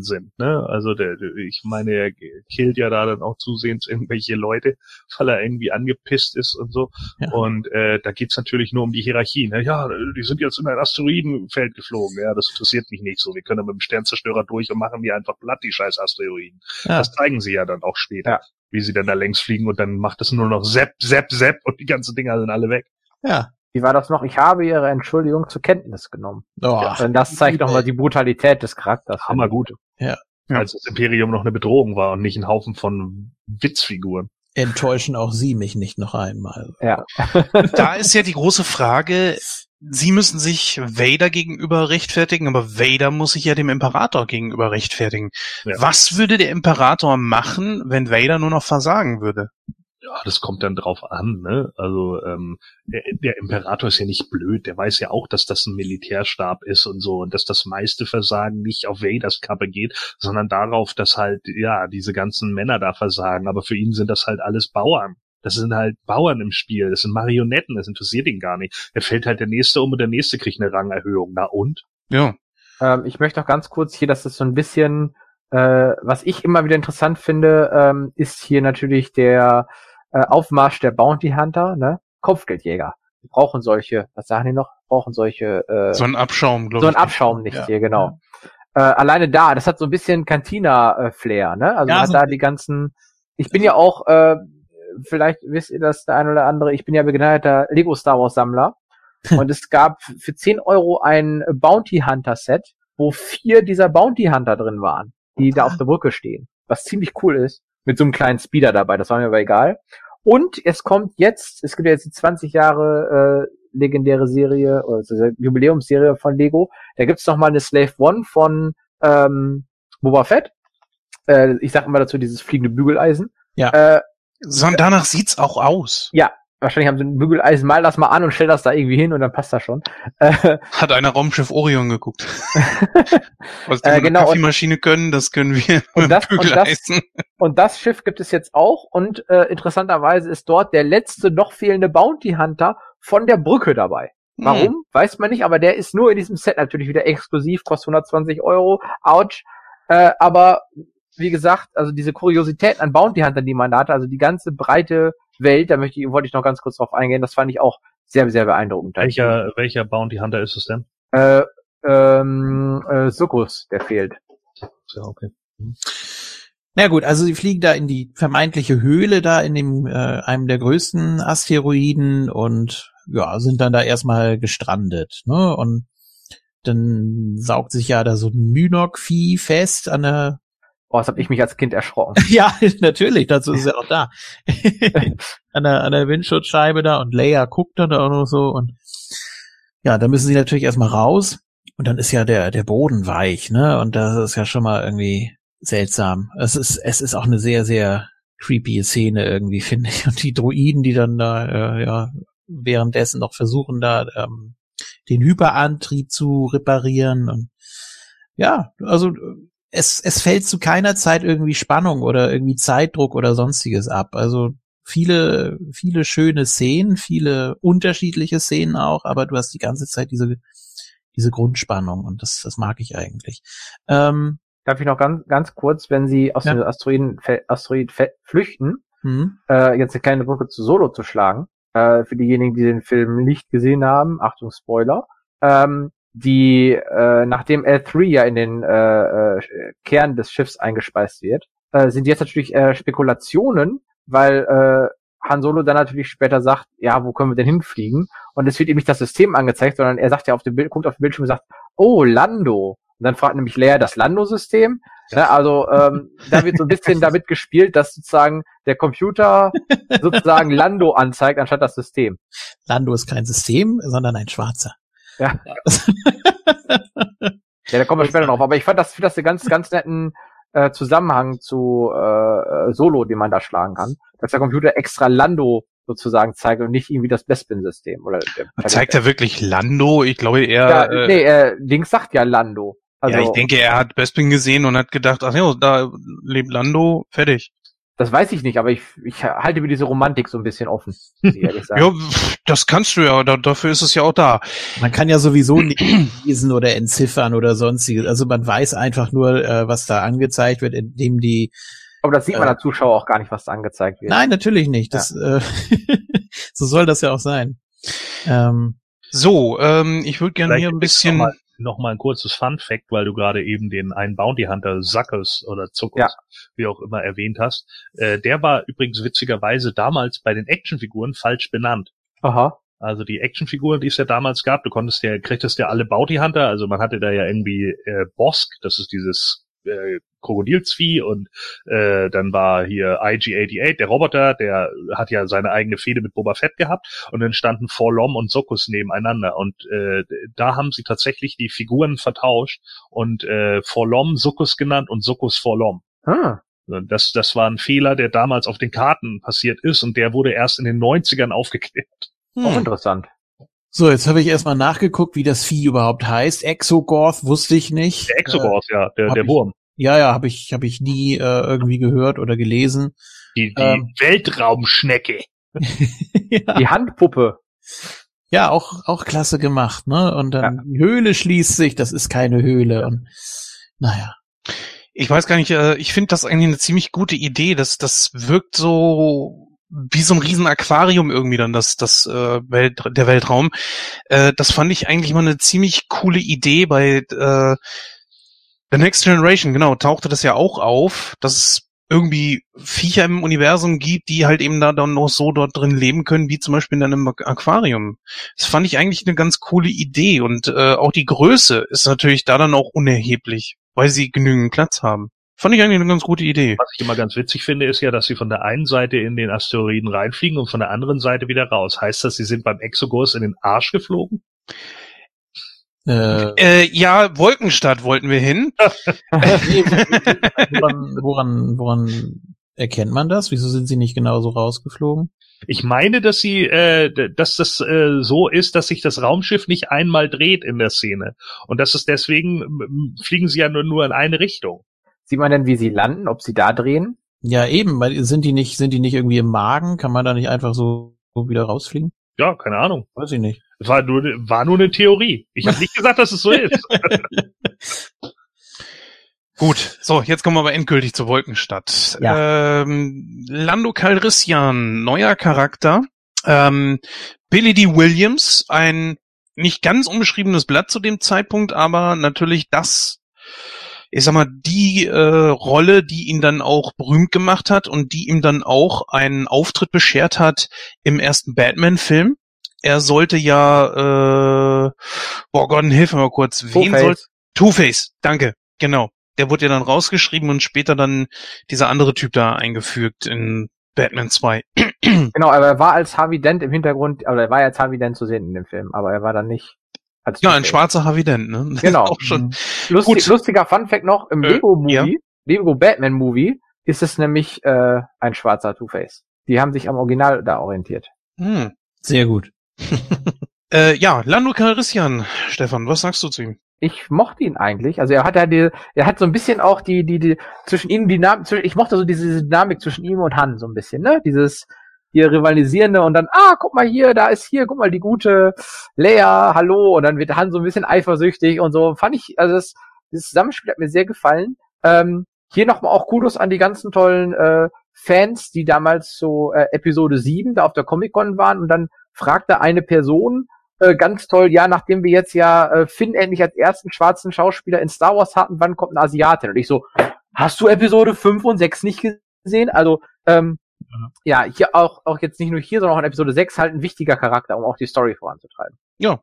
sind. Ne? Also der, der, ich meine, er killt ja da dann auch zusehends irgendwelche Leute, weil er irgendwie angepisst ist und so. Ja. Und äh, da geht's natürlich nur um die Hierarchie. Ne? Ja, die sind jetzt in ein Asteroidenfeld geflogen. Ja, das interessiert mich nicht so. Wir können mit dem Sternzerstörer durch und machen die einfach platt, die scheiß Asteroiden. ja. Das zeigen sie ja dann auch später. Ja. Wie sie dann da längs fliegen und dann macht es nur noch Sepp, Sepp, Sepp und die ganzen Dinger sind alle weg. ja. Wie war das noch? Ich habe ihre Entschuldigung zur Kenntnis genommen. Oh, Denn das zeigt nochmal die Brutalität des Charakters. Hammergut. Ja. Ja. Als das Imperium noch eine Bedrohung war und nicht ein Haufen von Witzfiguren. enttäuschen auch Sie mich nicht noch einmal. Ja. Da ist ja die große Frage, sie müssen sich Vader gegenüber rechtfertigen, aber Vader muss sich ja dem Imperator gegenüber rechtfertigen. Ja. Was würde der Imperator machen, wenn Vader nur noch versagen würde? Ja, das kommt dann drauf an, ne? Also ähm, der, der Imperator ist ja nicht blöd, der weiß ja auch, dass das ein Militärstab ist und so und dass das meiste Versagen nicht auf Vaders Kappe geht, sondern darauf, dass halt ja diese ganzen Männer da versagen. Aber für ihn sind das halt alles Bauern. Das sind halt Bauern im Spiel, das sind Marionetten, das interessiert ihn gar nicht. Er fällt halt der nächste um und der nächste kriegt eine Rangerhöhung. Na und? Ja. Ähm, ich möchte auch ganz kurz hier, dass das so ein bisschen, äh, was ich immer wieder interessant finde, ähm, ist hier natürlich der äh, Aufmarsch der Bounty Hunter, ne? Kopfgeldjäger. Die brauchen solche, was sagen die noch? Brauchen solche, äh, So ein Abschaum, glaube so ich. ein Abschaum nicht Ja. hier, genau. Äh, alleine da, das hat so ein bisschen Cantina-Flair, ne? Also Ja, man hat so- da die ganzen, ich bin ja auch, äh, vielleicht wisst ihr das der ein oder andere, ich bin ja begnadeter Lego Star Wars Sammler. und es gab für 10 Euro ein Bounty Hunter Set, wo vier dieser Bounty Hunter drin waren, die da auf der Brücke stehen. Was ziemlich cool ist. Mit so einem kleinen Speeder dabei, das war mir aber egal. Und es kommt jetzt, es gibt ja jetzt die 20 Jahre äh, legendäre Serie, oder so eine Jubiläumsserie von Lego. Da gibt's noch mal eine Slave One von ähm, Boba Fett. Äh, ich sag immer dazu dieses fliegende Bügeleisen. Ja. Äh, So, und danach sieht's auch aus. wahrscheinlich haben sie ein Bügeleisen, mal das mal an und stell das da irgendwie hin und dann passt das schon. Äh, Hat einer Raumschiff Orion geguckt. Was die Äh, genau, Kaffeemaschine können, das können wir Und das- und das- Bügeleisen. Und das Schiff gibt es jetzt auch. Und äh, interessanterweise ist dort der letzte noch fehlende Bounty Hunter von der Brücke dabei. Warum? Hm. Weiß man nicht, aber der ist nur in diesem Set natürlich wieder exklusiv, kostet 120 Euro. Ouch. Äh, aber wie gesagt, also diese Kuriosität an Bounty Hunter, die man da hatte, also die ganze breite Welt, da möchte ich, wollte ich noch ganz kurz drauf eingehen, das fand ich auch sehr, sehr beeindruckend. Welcher, welcher Bounty Hunter ist es denn? Äh, ähm, äh, Succus, der fehlt. Ja, okay. Na gut, also sie fliegen da in die vermeintliche Höhle da in dem äh, einem der größten Asteroiden und ja, sind dann da erstmal gestrandet, ne? Und dann saugt sich ja da so ein Mynok-Vieh fest an der Oh, das habe ich mich als Kind erschrocken. Ja, natürlich, dazu ist er auch da. an, der, an der Windschutzscheibe da und Leia guckt dann da auch noch so und ja, da müssen sie natürlich erstmal raus und dann ist ja der, der Boden weich, ne? Und das ist ja schon mal irgendwie seltsam. Es ist, es ist auch eine sehr, sehr creepy Szene irgendwie, finde ich. Und die Droiden, die dann da, äh, ja, währenddessen noch versuchen, da ähm, den Hyperantrieb zu reparieren und ja, also es, es fällt zu keiner Zeit irgendwie Spannung oder irgendwie Zeitdruck oder sonstiges ab. Also viele, viele schöne Szenen, viele unterschiedliche Szenen auch, aber du hast die ganze Zeit diese, diese Grundspannung und das, das mag ich eigentlich. Ähm, Darf ich noch ganz, ganz kurz, wenn Sie aus Ja. dem Asteroiden, Asteroid flüchten, hm, äh, jetzt eine kleine Brücke zu Solo zu schlagen, äh, für diejenigen, die den Film nicht gesehen haben, Achtung Spoiler, ähm, die, äh, nachdem L3 ja in den äh, äh, Kern des Schiffs eingespeist wird, äh, sind jetzt natürlich äh, Spekulationen, weil äh, Han Solo dann natürlich später sagt, ja, wo können wir denn hinfliegen? Und es wird ihm nicht das System angezeigt, sondern er sagt ja auf dem Bild, guckt auf den Bildschirm und sagt, oh, Lando. Und dann fragt nämlich Leia das Lando-System. Ja. also ähm, da wird so ein bisschen damit gespielt, dass sozusagen der Computer sozusagen Lando anzeigt, anstatt das System. Lando ist kein System, sondern ein Schwarzer. Ja. ja, da kommen wir später drauf. Aber ich fand das, das einen ganz, ganz netten äh, Zusammenhang zu äh, Solo, den man da schlagen kann. Dass der Computer extra Lando sozusagen zeigt und nicht irgendwie das Bespin-System. Oder zeigt er wirklich Lando? Ich glaube eher. Ja, äh, nee, äh, Dings sagt ja Lando. Also, ja, ich denke, er hat Bespin gesehen und hat gedacht, ach ja, da lebt Lando, fertig. Das weiß ich nicht, aber ich, ich halte mir diese Romantik so ein bisschen offen. ja, das kannst du ja, da, dafür ist es ja auch da. Man kann ja sowieso nicht lesen oder entziffern oder sonstiges. Also man weiß einfach nur, äh, was da angezeigt wird, indem die. Aber das sieht man äh, der Zuschauer auch gar nicht, was da angezeigt wird. Nein, natürlich nicht. Das, ja. äh, so soll das ja auch sein. Ähm, so, ähm, ich würde gerne hier ein bisschen noch mal ein kurzes Fun Fact, weil du gerade eben den einen Bounty Hunter Sackers oder Zuckers, ja. wie auch immer erwähnt hast. Äh, der war übrigens witzigerweise damals bei den Actionfiguren falsch benannt. Aha. Also die Actionfiguren, die es ja damals gab, du konntest ja, kriegtest ja alle Bounty Hunter, also man hatte da ja irgendwie äh, Bosk, das ist dieses äh, Krokodilsvieh und äh, dann war hier IG-88, der Roboter, der hat ja seine eigene Fehde mit Boba Fett gehabt und dann standen Forlom und Sokus nebeneinander und äh, da haben sie tatsächlich die Figuren vertauscht und äh, Forlom Sokus genannt und Sokus Forlom. Ah. Das, das war ein Fehler, der damals auf den Karten passiert ist und der wurde erst in den 90ern aufgeklärt. Hm. Auch interessant. So, jetzt habe ich erstmal nachgeguckt, wie das Vieh überhaupt heißt. Exogorth wusste ich nicht. Der Exogorth, äh, ja, der, der Wurm. Ja, ja, habe ich, hab ich nie äh, irgendwie gehört oder gelesen. Die, die ähm, Weltraumschnecke. ja. Die Handpuppe. Ja, auch, auch klasse gemacht, ne? Und dann ja. die Höhle schließt sich, das ist keine Höhle. Und naja. Ich weiß gar nicht, äh, ich finde das eigentlich eine ziemlich gute Idee. Das, das wirkt so wie so ein riesen Aquarium irgendwie dann das das äh, Welt, der Weltraum. Äh, das fand ich eigentlich mal eine ziemlich coole Idee bei äh, The Next Generation, genau, tauchte das ja auch auf, dass es irgendwie Viecher im Universum gibt, die halt eben da dann noch so dort drin leben können, wie zum Beispiel in einem Aquarium. Das fand ich eigentlich eine ganz coole Idee und äh, auch die Größe ist natürlich da dann auch unerheblich, weil sie genügend Platz haben. Fand ich eigentlich eine ganz gute Idee. Was ich immer ganz witzig finde, ist ja, dass sie von der einen Seite in den Asteroiden reinfliegen und von der anderen Seite wieder raus. Heißt das, sie sind beim Exogos in den Arsch geflogen? Äh, äh, ja, Wolkenstadt wollten wir hin. woran, woran, woran erkennt man das? Wieso sind sie nicht genauso rausgeflogen? Ich meine, dass sie, äh, dass das äh, so ist, dass sich das Raumschiff nicht einmal dreht in der Szene und dass es deswegen fliegen sie ja nur nur in eine Richtung. Sieht man denn, wie sie landen, ob sie da drehen? Ja, eben, weil sind die nicht, sind die nicht irgendwie im Magen? Kann man da nicht einfach so, so wieder rausfliegen? Ja, keine Ahnung. Weiß ich nicht. War nur, war nur eine Theorie. Ich habe nicht gesagt, dass es so ist. Gut, so, jetzt kommen wir aber endgültig zur Wolkenstadt. Ja. Ähm, Lando Calrissian, neuer Charakter. Ähm, Billy D. Williams, ein nicht ganz unbeschriebenes Blatt zu dem Zeitpunkt, aber natürlich das, ich sag mal, die äh, Rolle, die ihn dann auch berühmt gemacht hat und die ihm dann auch einen Auftritt beschert hat im ersten Batman-Film er sollte ja, äh, boah Gott, hilf mir mal kurz. Wen soll Two-Face, danke, genau. Der wurde ja dann rausgeschrieben und später dann dieser andere Typ da eingefügt in Batman 2. genau, aber er war als Harvey Dent im Hintergrund, aber er war ja als Harvey Dent zu sehen in dem Film, aber er war dann nicht als Ja, ein schwarzer Harvey Dent, ne? Genau. auch schon. Mhm. Lustig, lustiger Fun Fact noch, im äh, Lego-Movie, ja. Lego Batman-Movie, ist es nämlich äh, ein schwarzer Two-Face. Die haben sich am Original da orientiert. Hm. Sehr gut. äh, ja, Lando Calrissian, Stefan, was sagst du zu ihm? Ich mochte ihn eigentlich. Also er hat ja die, er hat so ein bisschen auch die, die, die zwischen ihnen Dynamik, ich mochte so diese Dynamik zwischen ihm und Han so ein bisschen, ne? Dieses hier rivalisierende und dann, ah, guck mal hier, da ist hier, guck mal die gute Leia, hallo, und dann wird Han so ein bisschen eifersüchtig und so. Fand ich, also das, dieses Zusammenspiel hat mir sehr gefallen. Ähm, hier nochmal auch Kudos an die ganzen tollen äh, Fans, die damals so äh, Episode 7 da auf der Comic-Con waren und dann fragte eine Person äh, ganz toll, ja, nachdem wir jetzt ja äh, Finn endlich als ersten schwarzen Schauspieler in Star Wars hatten, wann kommt ein Asiate? Und ich so, hast du Episode 5 und 6 nicht gesehen? Also, ähm, ja, hier auch, auch jetzt nicht nur hier, sondern auch in Episode 6 halt ein wichtiger Charakter, um auch die Story voranzutreiben. Ja,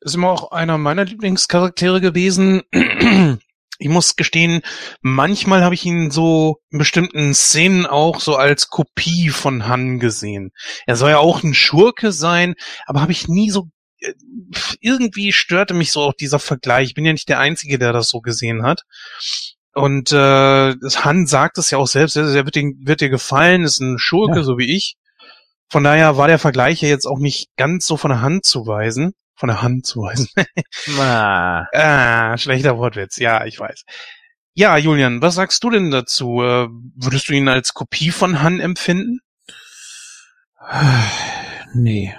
ist immer auch einer meiner Lieblingscharaktere gewesen. Ich muss gestehen, manchmal habe ich ihn so in bestimmten Szenen auch so als Kopie von Han gesehen. Er soll ja auch ein Schurke sein, aber habe ich nie so äh, irgendwie störte mich so auch dieser Vergleich. Ich bin ja nicht der Einzige, der das so gesehen hat. Und äh, Han sagt es ja auch selbst, er wird, dir, wird dir gefallen, ist ein Schurke, ja. so wie ich. Von daher war der Vergleich ja jetzt auch nicht ganz so von der Hand zu weisen von der Hand zu weisen. ah. ah, schlechter Wortwitz, ja, ich weiß. Ja, Julian, was sagst du denn dazu? Äh, würdest du ihn als Kopie von Han empfinden? Nee.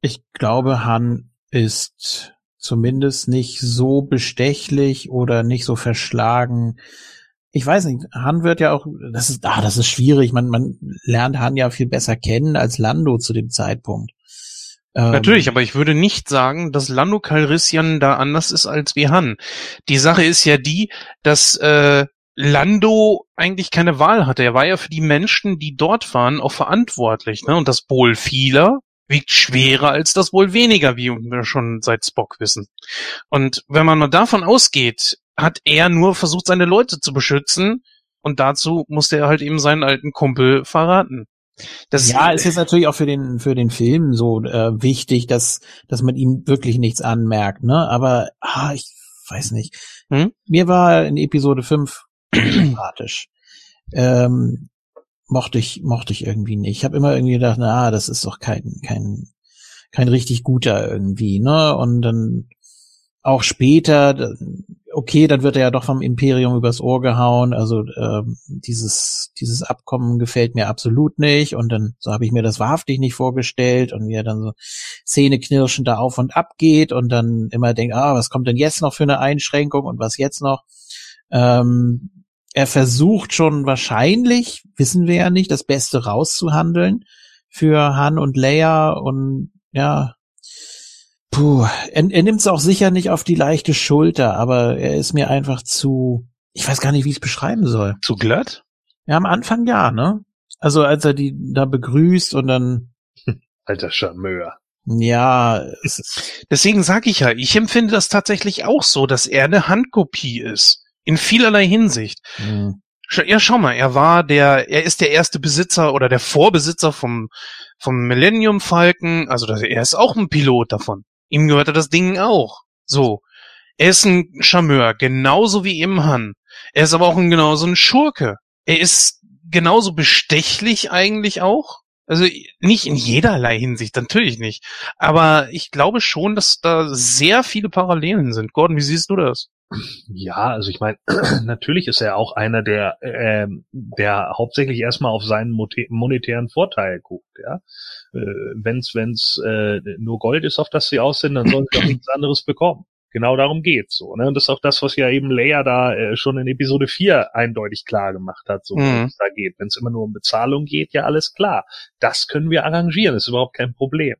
Ich glaube, Han ist zumindest nicht so bestechlich oder nicht so verschlagen. Ich weiß nicht, Han wird ja auch, das ist, ah, das ist schwierig. Man, man lernt Han ja viel besser kennen als Lando zu dem Zeitpunkt. Ähm, Natürlich, aber ich würde nicht sagen, dass Lando Calrissian da anders ist als wie Han. Die Sache ist ja die, dass äh, Lando eigentlich keine Wahl hatte. Er war ja für die Menschen, die dort waren, auch verantwortlich. Ne? Und das Wohl vieler wiegt schwerer als das Wohl weniger, wie wir schon seit Spock wissen. Und wenn man nur davon ausgeht, hat er nur versucht, seine Leute zu beschützen. Und dazu musste er halt eben seinen alten Kumpel verraten. Das ja, ist jetzt natürlich auch für den für den Film so äh, wichtig, dass dass man ihm wirklich nichts anmerkt, ne? Aber ah, ich weiß nicht. Hm? Mir war in Episode 5 sympathisch. Ähm, mochte ich mochte ich irgendwie nicht. Ich habe immer irgendwie gedacht, na, das ist doch kein kein kein richtig guter irgendwie, ne? Und dann auch später, okay, dann wird er ja doch vom Imperium übers Ohr gehauen. Also äh, dieses dieses Abkommen gefällt mir absolut nicht. Und dann so habe ich mir das wahrhaftig nicht vorgestellt und er dann so zähneknirschend da auf und ab geht und dann immer denkt, ah, was kommt denn jetzt noch für eine Einschränkung und was jetzt noch? Ähm, er versucht schon wahrscheinlich, wissen wir ja nicht, das Beste rauszuhandeln für Han und Leia und ja, Puh, er, er nimmt es auch sicher nicht auf die leichte Schulter, aber er ist mir einfach zu, ich weiß gar nicht, wie ich es beschreiben soll. Zu glatt? Ja, am Anfang ja, ne? Also als er die da begrüßt und dann. Alter Charmeur. Ja. Deswegen sage ich ja, ich empfinde das tatsächlich auch so, dass er eine Handkopie ist. In vielerlei Hinsicht. Mhm. Ja, schau mal, er war der, er ist der erste Besitzer oder der Vorbesitzer vom, vom Millennium Falcon, also er ist auch ein Pilot davon. Ihm gehörte das Ding auch. So. Er ist ein Charmeur, genauso wie im Han. Er ist aber auch ein, genauso ein Schurke. Er ist genauso bestechlich eigentlich auch. Also nicht in jederlei Hinsicht, natürlich nicht. Aber ich glaube schon, dass da sehr viele Parallelen sind. Gordon, wie siehst du das? Ja, also ich meine, natürlich ist er auch einer, der, äh, der hauptsächlich erstmal auf seinen monetären Vorteil guckt, ja. Äh, wenn's, wenn's äh, nur Gold ist, auf das sie aus sind, dann sollen sie auch nichts anderes bekommen. Genau darum geht's so. Ne? Und das ist auch das, was ja eben Leia da äh, schon in Episode 4 eindeutig klar gemacht hat, so mhm. es da geht. Wenn es immer nur um Bezahlung geht, ja alles klar. Das können wir arrangieren, das ist überhaupt kein Problem.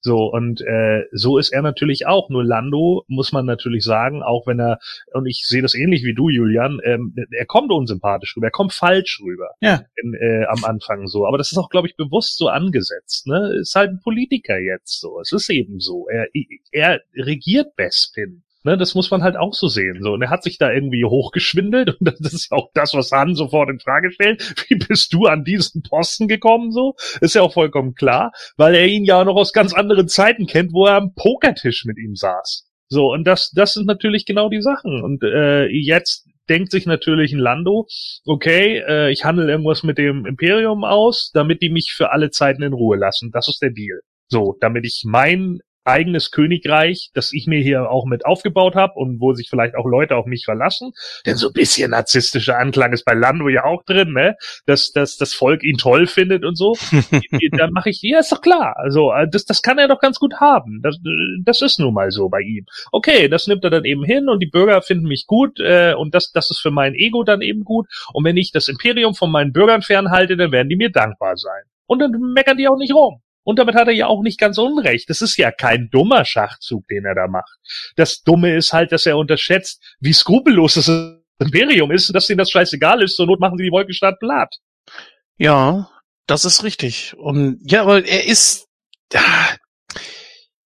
So, und äh, so ist er natürlich auch. Nur Lando, muss man natürlich sagen, auch wenn er, und ich sehe das ähnlich wie du, Julian, ähm, er kommt unsympathisch rüber, er kommt falsch rüber ja. in, äh, am Anfang so. Aber das ist auch, glaube ich, bewusst so angesetzt. Ne? Ist halt ein Politiker jetzt so. Es ist eben so. Er, er regiert Bespin. Ne, das muss man halt auch so sehen. So. Und er hat sich da irgendwie hochgeschwindelt und das ist auch das, was Han sofort in Frage stellt. Wie bist du an diesen Posten gekommen? So ist ja auch vollkommen klar, weil er ihn ja noch aus ganz anderen Zeiten kennt, wo er am Pokertisch mit ihm saß. So, und das, das sind natürlich genau die Sachen. Und äh, jetzt denkt sich natürlich ein Lando, okay, äh, ich handle irgendwas mit dem Imperium aus, damit die mich für alle Zeiten in Ruhe lassen. Das ist der Deal. So, damit ich mein eigenes Königreich, das ich mir hier auch mit aufgebaut habe und wo sich vielleicht auch Leute auf mich verlassen. Denn so ein bisschen narzisstischer Anklang ist bei Lando ja auch drin, ne? Dass, dass das Volk ihn toll findet und so. Dann mache ich, ja, ist doch klar. Also äh, das, das kann er doch ganz gut haben. Das, das ist nun mal so bei ihm. Okay, das nimmt er dann eben hin und die Bürger finden mich gut äh, und das, das ist für mein Ego dann eben gut. Und wenn ich das Imperium von meinen Bürgern fernhalte, dann werden die mir dankbar sein. Und dann meckern die auch nicht rum. Und damit hat er ja auch nicht ganz unrecht. Das ist ja kein dummer Schachzug, den er da macht. Das Dumme ist halt, dass er unterschätzt, wie skrupellos das Imperium ist, dass ihnen das scheißegal ist. Zur Not machen sie die Wolkenstadt platt. Ja, Das ist richtig. Und ja, aber er ist,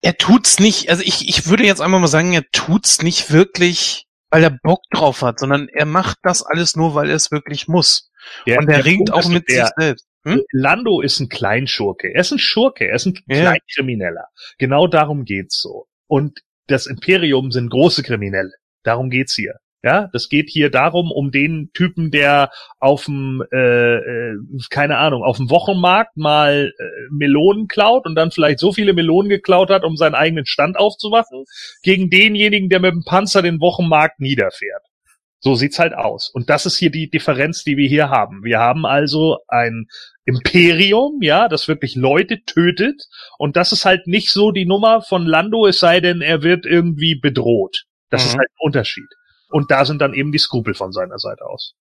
er tut's nicht. Also ich, ich würde jetzt einmal mal sagen, er tut's nicht wirklich, weil er Bock drauf hat, sondern er macht das alles nur, weil er es wirklich muss. Der, Und er ringt Punkt auch mit der, sich selbst. Hm? Lando ist ein Kleinschurke. Er ist ein Schurke. Er ist ein Ja. Kleinkrimineller. Genau darum geht's so. Und das Imperium sind große Kriminelle. Darum geht's hier. Ja, das geht hier darum, um den Typen, der auf dem, äh, äh, keine Ahnung, auf dem Wochenmarkt mal äh, Melonen klaut und dann vielleicht so viele Melonen geklaut hat, um seinen eigenen Stand aufzuwachen, gegen denjenigen, der mit dem Panzer den Wochenmarkt niederfährt. So sieht's halt aus. Und das ist hier die Differenz, die wir hier haben. Wir haben also ein Imperium, ja, das wirklich Leute tötet. Und das ist halt nicht so die Nummer von Lando, es sei denn, er wird irgendwie bedroht. Das Mhm. ist halt ein Unterschied. Und da sind dann eben die Skrupel von seiner Seite aus.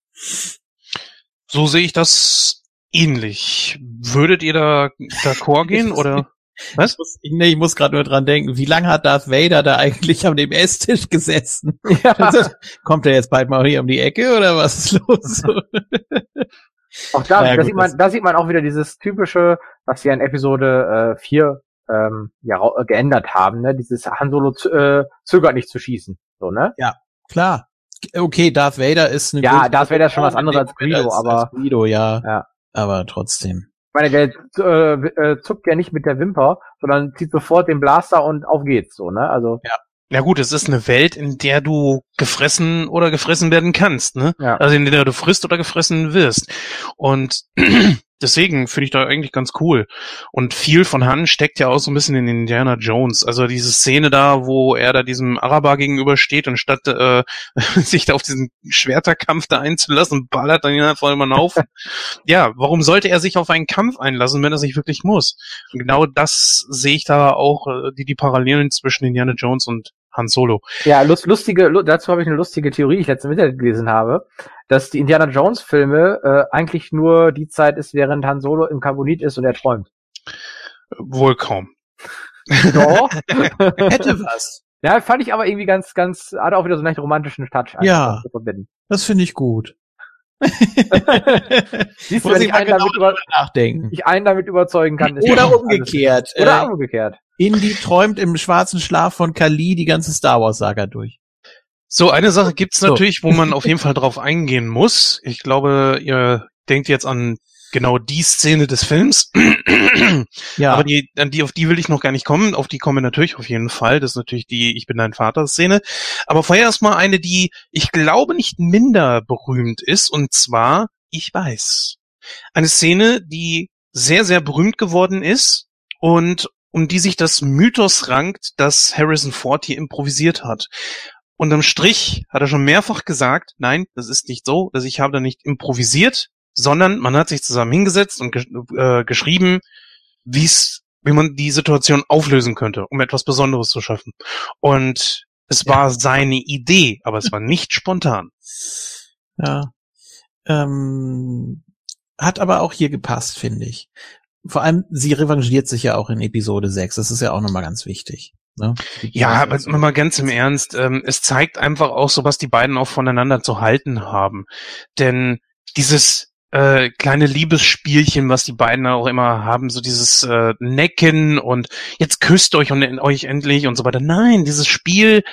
So sehe ich das ähnlich. Würdet ihr da d'accord gehen oder? Was? Ich muss, nee, ich muss gerade nur dran denken, wie lange hat Darth Vader da eigentlich an dem Esstisch gesessen? Also, Ja, Kommt er jetzt bald mal hier um die Ecke oder was ist los? auch da, Naja, da gut, sieht man, da sieht man auch wieder dieses typische, was sie in Episode äh, 4 ähm, ja, äh, geändert haben, ne? Dieses Han Solo äh, zögert nicht zu schießen. So, ne? Klar. Okay, Darth Vader ist eine Ja, Darth Vader ist schon was anderes als Greedo, ist aber- als Greedo, ja. Ja. Aber trotzdem. Ich meine, der äh, äh, zuckt ja nicht mit der Wimper, sondern zieht sofort den Blaster und auf geht's, so, ne? Also, Na gut, es ist eine Welt, in der du gefressen oder gefressen werden kannst, ne? ja. Also in der du frisst oder gefressen wirst. Und deswegen finde ich da eigentlich ganz cool. Und viel von Han steckt ja auch so ein bisschen in Indiana Jones. Also diese Szene da, wo er da diesem Araber gegenübersteht und statt äh, sich da auf diesen Schwerterkampf da einzulassen, ballert dann ihn einfach immer auf. ja, warum sollte er sich auf einen Kampf einlassen, wenn er sich wirklich muss? Und genau das sehe ich da auch, äh, die, die Parallelen zwischen Indiana Jones und Han Solo. Ja, lust, lustige, lu- dazu habe ich eine lustige Theorie, die ich letztens im Internet gelesen habe, dass die Indiana Jones Filme äh, eigentlich nur die Zeit ist, während Han Solo im Carbonit ist und er träumt. Wohl kaum. Doch. Hätte was. ja, fand ich aber irgendwie ganz, ganz, hat auch wieder so einen leicht romantischen Touch. Ja. zu verbinden. Das finde ich gut. Siehst du, Muss wenn ich ich einen, genau damit über, nachdenken. ich einen damit überzeugen kann, ist Oder umgekehrt. Oder Äh, umgekehrt. Indy träumt im schwarzen Schlaf von Kali die ganze Star Wars Saga durch. So, eine Sache gibt's So. natürlich, wo man auf jeden Fall drauf eingehen muss. Ich glaube, ihr denkt jetzt an genau die Szene des Films. Ja. Aber die, an die, auf die will ich noch gar nicht kommen. Auf die komme ich natürlich auf jeden Fall. Das ist natürlich die Ich bin dein Vater Szene. Aber vorher erstmal eine, die ich glaube nicht minder berühmt ist. Und zwar Ich weiß. Eine Szene, die sehr, sehr berühmt geworden ist und um die sich das Mythos rankt, dass Harrison Ford hier improvisiert hat. Unterm Strich hat er schon mehrfach gesagt, nein, das ist nicht so, dass ich habe da nicht improvisiert, sondern man hat sich zusammen hingesetzt und gesch äh, geschrieben, wie es, wie man die Situation auflösen könnte, um etwas Besonderes zu schaffen. Und es war seine Idee, aber es war nicht spontan. Ja. Ähm, hat aber auch hier gepasst, finde ich. Vor allem, sie revanchiert sich ja auch in Episode 6. Das ist ja auch nochmal ganz wichtig. Ne? Ja, aber mal ganz im Ernst, ähm, es zeigt einfach auch so, was die beiden auch voneinander zu halten haben. Denn dieses äh, kleine Liebesspielchen, was die beiden auch immer haben, so dieses äh, Necken und jetzt küsst euch und euch endlich und so weiter. Nein, dieses Spiel,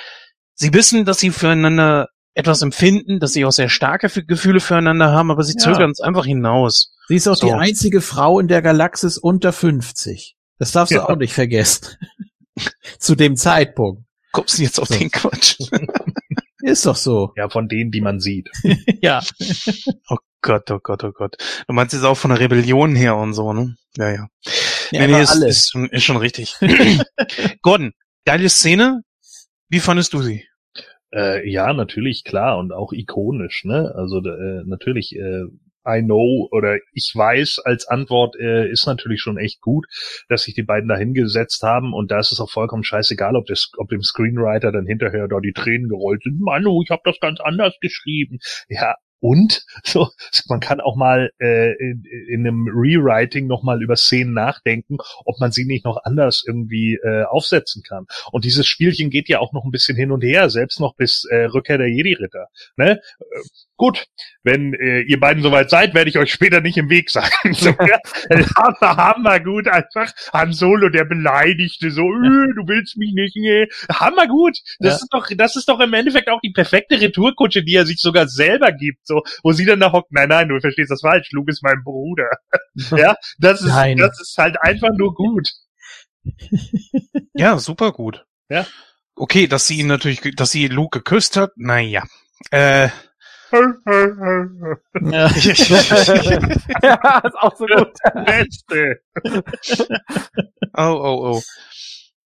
sie wissen, dass sie füreinander etwas empfinden, dass sie auch sehr starke Gefühle füreinander haben, aber sie Ja. zögern es einfach hinaus. Sie ist auch So. die einzige Frau in der Galaxis unter 50. Das darfst du Ja. auch nicht vergessen. Zu dem Zeitpunkt. Kommst du jetzt auf So. den Quatsch? Ist doch so. Ja, von denen, die man sieht. ja. Oh Gott, oh Gott, oh Gott. Du meinst jetzt auch von der Rebellion her und so, ne? Ja, ja. ja nee, nee, ist, ist, schon, ist schon richtig. Gordon, geile Szene. Wie fandest du sie? Äh, ja, natürlich, klar und auch ikonisch, ne? Also äh, natürlich, äh, I know oder ich weiß als Antwort äh, ist natürlich schon echt gut, dass sich die beiden da hingesetzt haben und da ist es auch vollkommen scheißegal, ob, das, ob dem Screenwriter dann hinterher da die Tränen gerollt sind. Manu, ich habe das ganz anders geschrieben. Ja, Und so, man kann auch mal äh, in, in einem Rewriting nochmal über Szenen nachdenken, ob man sie nicht noch anders irgendwie äh, aufsetzen kann. Und dieses Spielchen geht ja auch noch ein bisschen hin und her, selbst noch bis äh, Rückkehr der Jedi-Ritter. Ne? Äh, gut, wenn äh, ihr beiden soweit seid, werde ich euch später nicht im Weg sein. so, ja, hammer, hammer gut, einfach Han Solo, der Beleidigte, so, äh, du willst mich nicht, nee. hammer gut. Das Ja. ist doch, das ist doch im Endeffekt auch die perfekte Retourkutsche, die er sich sogar selber gibt, so, wo sie dann da hockt, nein, nein, du verstehst das falsch, Luke ist mein Bruder. ja, das ist, Nein. das ist halt einfach nur gut. Ja, super gut. Ja. Okay, dass sie ihn natürlich, dass sie Luke geküsst hat, naja. Äh, Ja. ja, ist auch so gut. Beste. oh, oh, oh.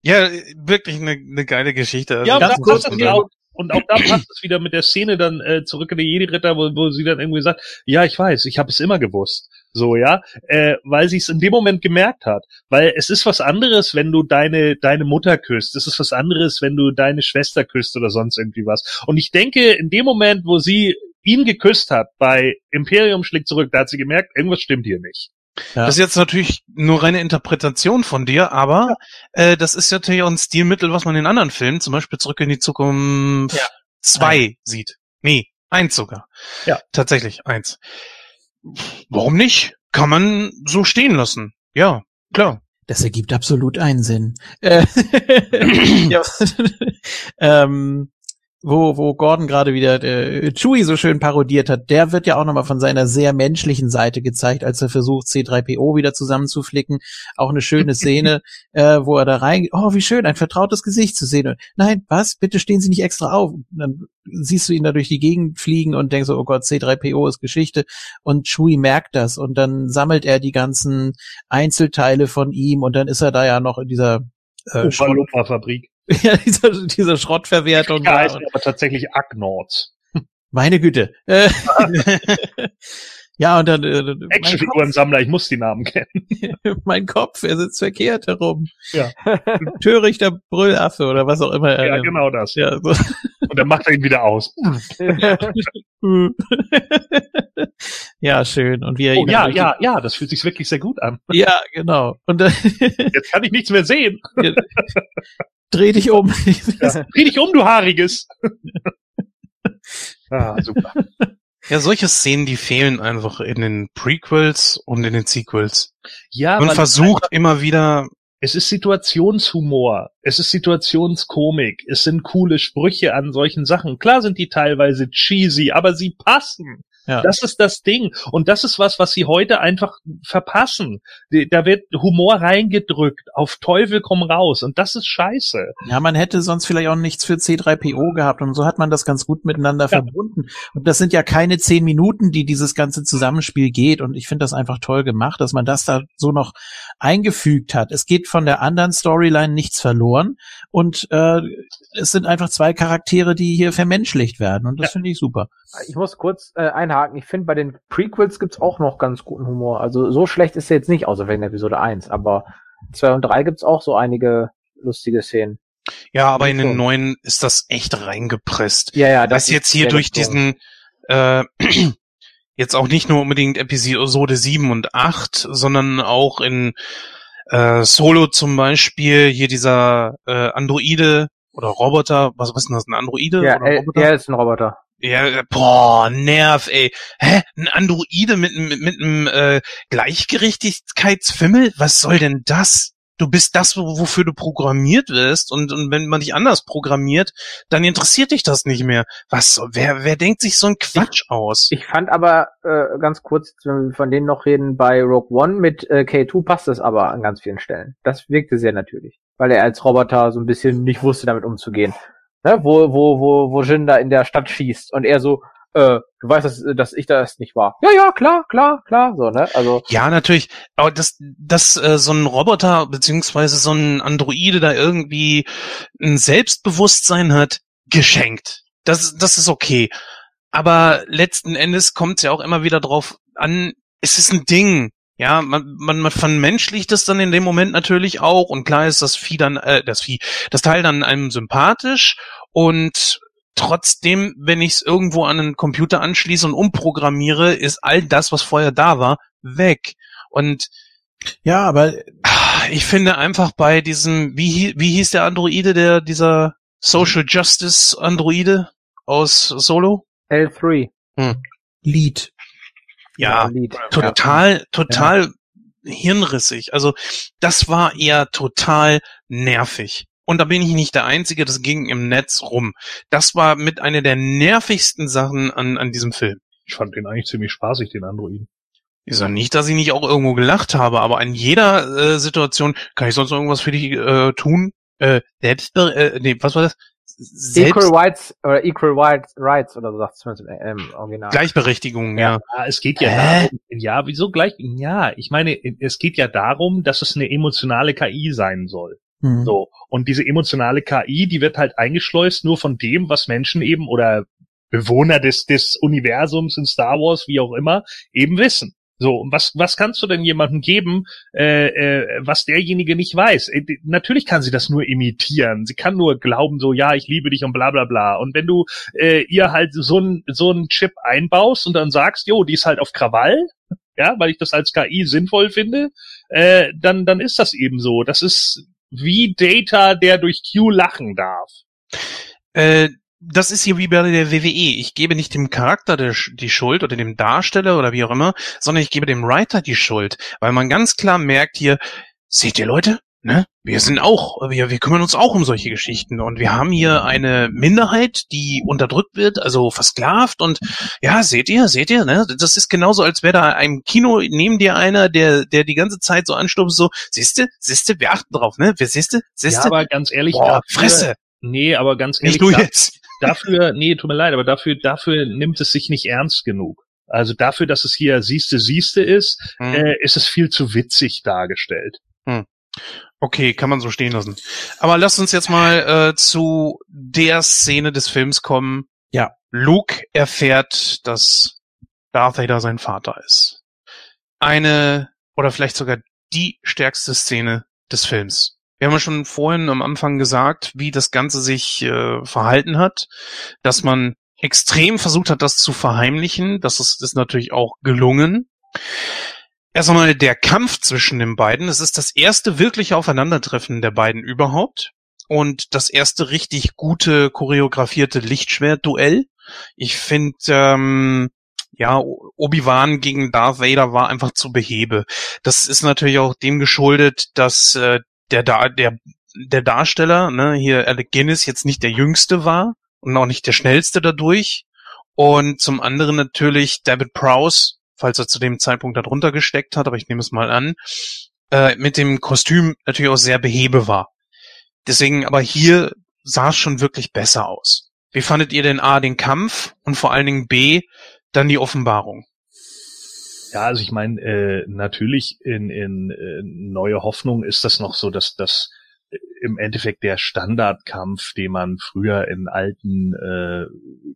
Ja, wirklich eine, eine geile Geschichte. Also Ja, ganz das kurz passt und auch da passt es wieder mit der Szene dann äh, zurück in die Jedi-Ritter, wo, wo sie dann irgendwie sagt, ja, ich weiß, ich habe es immer gewusst. So, ja, äh, weil sie es in dem Moment gemerkt hat. Weil es ist was anderes, wenn du deine, deine Mutter küsst. Es ist was anderes, wenn du deine Schwester küsst oder sonst irgendwie was. Und ich denke, in dem Moment, wo sie ihn geküsst hat bei Imperium schlägt zurück, da hat sie gemerkt, irgendwas stimmt hier nicht. Ja. Das ist jetzt natürlich nur reine Interpretation von dir, aber äh, das ist natürlich auch ein Stilmittel, was man in anderen Filmen, zum Beispiel Zurück in die Zukunft Ja. zwei sieht. Nee, eins sogar. Ja. Tatsächlich, eins. Warum nicht? Kann man so stehen lassen. Ja, klar. Das ergibt absolut einen Sinn. Äh, ja, ähm, wo, wo Gordon gerade wieder äh, Chewie so schön parodiert hat, der wird ja auch nochmal von seiner sehr menschlichen Seite gezeigt, als er versucht, C3PO wieder zusammenzuflicken. Auch eine schöne Szene, äh, wo er da rein, oh, wie schön, ein vertrautes Gesicht zu sehen. Und, Nein, was? Bitte stehen Sie nicht extra auf. Und dann siehst du ihn da durch die Gegend fliegen und denkst so, oh Gott, C3PO ist Geschichte. Und Chewie merkt das und dann sammelt er die ganzen Einzelteile von ihm und dann ist er da ja noch in dieser äh, Schrott, Fabrik. ja, dieser, dieser Schrottverwertung. Ja, heißt aber tatsächlich Agnords. Meine Güte. Ja, und dann äh, Actionfigurensammler, ich muss die Namen kennen. mein Kopf, er sitzt verkehrt herum. Ja. Törichter Brüllaffe oder was auch immer. er Ja, genau das. Ja, so. Und dann macht er ihn wieder aus. ja, schön. Und wie er Oh, ja, ja, ja, das fühlt sich wirklich sehr gut an. Ja, genau. Und Jetzt kann ich nichts mehr sehen. dreh dich um. Ja. Dreh dich um, du Haariges. ah, super. Ja, solche Szenen, die fehlen einfach in den Prequels und in den Sequels. Ja, Man versucht immer wieder, es ist Situationshumor, es ist Situationskomik, es sind coole Sprüche an solchen Sachen. Klar sind die teilweise cheesy, aber sie passen. Ja. Das ist das Ding. Und das ist was, was sie heute einfach verpassen. Da wird Humor reingedrückt, auf Teufel komm raus. Und das ist scheiße. Ja, man hätte sonst vielleicht auch nichts für C3PO gehabt und so hat man das ganz gut miteinander verbunden. Und das sind ja keine zehn Minuten, die dieses ganze Zusammenspiel geht. Und ich finde das einfach toll gemacht, dass man das da so noch eingefügt hat. Es geht von der anderen Storyline nichts verloren und äh, es sind einfach zwei Charaktere, die hier vermenschlicht werden. Und das finde ich super. Ich muss kurz äh, einhaken. Ich finde, bei den Prequels gibt's auch noch ganz guten Humor. Also so schlecht ist er jetzt nicht, außer in Episode 1. Aber 2 und 3 gibt's auch so einige lustige Szenen. ja, aber in den neuen ist das echt reingepresst. Ja, ja, Das jetzt hier durch diesen, äh, jetzt auch nicht nur unbedingt Episode 7 und 8, sondern auch in äh, Solo zum Beispiel, hier dieser äh, Androide oder Roboter, was, was ist denn das, ein Androide Ja, oder äh, Roboter? er ist ein Roboter. Ja, äh, boah, Nerv, ey. Hä? Ein Androide mit, mit, mit einem äh, Gleichgerichtigkeitsfimmel? Was soll denn das? Du bist das, wo- wofür du programmiert wirst und, und wenn man dich anders programmiert, dann interessiert dich das nicht mehr. Was, wer, wer denkt sich so ein Quatsch aus? Ich fand aber, äh, ganz kurz, wenn wir von denen noch reden, bei Rogue One mit äh, K2 passt das aber an ganz vielen Stellen. Das wirkte sehr natürlich. Weil er als Roboter so ein bisschen nicht wusste, damit umzugehen. Ne? Wo, wo, wo, wo Jin da in der Stadt schießt und er so, äh, du weißt, dass, dass ich das nicht war. Ja, ja, klar, klar, klar, so, ne? Also, Ja, natürlich. Aber dass, dass äh, so ein Roboter beziehungsweise so ein Androide da irgendwie ein Selbstbewusstsein hat, geschenkt. Das, das ist okay. Aber letzten Endes kommt es ja auch immer wieder drauf an, es ist ein Ding. Ja, man, man, man vermenschlicht es dann in dem Moment natürlich auch und klar ist das Vieh dann, äh, das Vieh, das Teil dann einem sympathisch und trotzdem, wenn ich es irgendwo an einen Computer anschließe und umprogrammiere, ist all das, was vorher da war, weg. Und ja, aber ich finde einfach bei diesem, wie, wie hieß der Androide, der, dieser Social Justice Androide aus Solo? L3. Hm. Lead. Ja, Lied. total, total ja. hirnrissig. Also das war eher total nervig. Und da bin ich nicht der Einzige, das ging im Netz rum. Das war mit einer der nervigsten Sachen an, an diesem Film. Ich fand den eigentlich ziemlich spaßig, den Androiden. Ich sage nicht, dass ich nicht auch irgendwo gelacht habe, aber in jeder äh, Situation kann ich sonst irgendwas für dich äh, tun. Äh, selbst, äh, nee, was war das? Selbst Equal Rights oder Equal Rights oder so sagt es zumindest im Original. Gleichberechtigung, ja. ja. Es geht ja Hä? darum, ja, wieso gleich? Ja, ich meine, es geht ja darum, dass es eine emotionale KI sein soll. Mhm. So. Und diese emotionale KI, die wird halt eingeschleust nur von dem, was Menschen eben oder Bewohner des, des Universums in Star Wars, wie auch immer, eben wissen. So, und was, was kannst du denn jemandem geben, äh, äh, was derjenige nicht weiß? Äh, natürlich kann sie das nur imitieren. Sie kann nur glauben, so, ja, ich liebe dich und bla bla bla. Und wenn du äh, ihr halt so ein so ein Chip einbaust und dann sagst, jo, die ist halt auf Krawall, ja, weil ich das als KI sinnvoll finde, äh, dann, dann ist das eben so. Das ist wie Data, der durch Q lachen darf. Äh, das ist hier wie bei der WWE. Ich gebe nicht dem Charakter die Schuld oder dem Darsteller oder wie auch immer, sondern ich gebe dem Writer die Schuld, weil man ganz klar merkt hier, seht ihr Leute, ne? Wir sind auch, wir, wir kümmern uns auch um solche Geschichten und wir haben hier eine Minderheit, die unterdrückt wird, also versklavt und ja, seht ihr, seht ihr, ne? Das ist genauso, als wäre da ein Kino neben dir einer, der, der die ganze Zeit so anstupst, so, siehste, siehste, wir achten drauf, ne? Wir siehste, siehste. Ja, aber ganz ehrlich, Boah, Fresse. Nee, aber ganz ehrlich. Nicht du jetzt dafür, nee, tut mir leid, aber dafür, dafür nimmt es sich nicht ernst genug. Also dafür, dass es hier siehste, siehste ist, hm. äh, ist es viel zu witzig dargestellt. Hm. Okay, kann man so stehen lassen. Aber lasst uns jetzt mal äh, zu der Szene des Films kommen. Ja. Luke erfährt, dass Darth Vader sein Vater ist. Eine oder vielleicht sogar die stärkste Szene des Films. Wir haben ja schon vorhin am Anfang gesagt, wie das Ganze sich äh, verhalten hat, dass man extrem versucht hat, das zu verheimlichen. Das ist, ist natürlich auch gelungen. Erst einmal der Kampf zwischen den beiden. Es ist das erste wirkliche Aufeinandertreffen der beiden überhaupt. Und das erste richtig gute choreografierte Lichtschwert-Duell. Ich finde, ähm, ja, Obi-Wan gegen Darth Vader war einfach zu behebe. Das ist natürlich auch dem geschuldet, dass äh, der, da der, der Darsteller, ne, hier Alec Guinness jetzt nicht der jüngste war und auch nicht der schnellste dadurch. Und zum anderen natürlich David Prowse, falls er zu dem Zeitpunkt darunter gesteckt hat, aber ich nehme es mal an, äh, mit dem Kostüm natürlich auch sehr behebe war. Deswegen aber hier sah es schon wirklich besser aus. Wie fandet ihr denn A, den Kampf und vor allen Dingen B, dann die Offenbarung? Ja, also ich meine, äh, natürlich in, in äh, Neue Hoffnung ist das noch so, dass das im Endeffekt der Standardkampf, den man früher in alten, äh,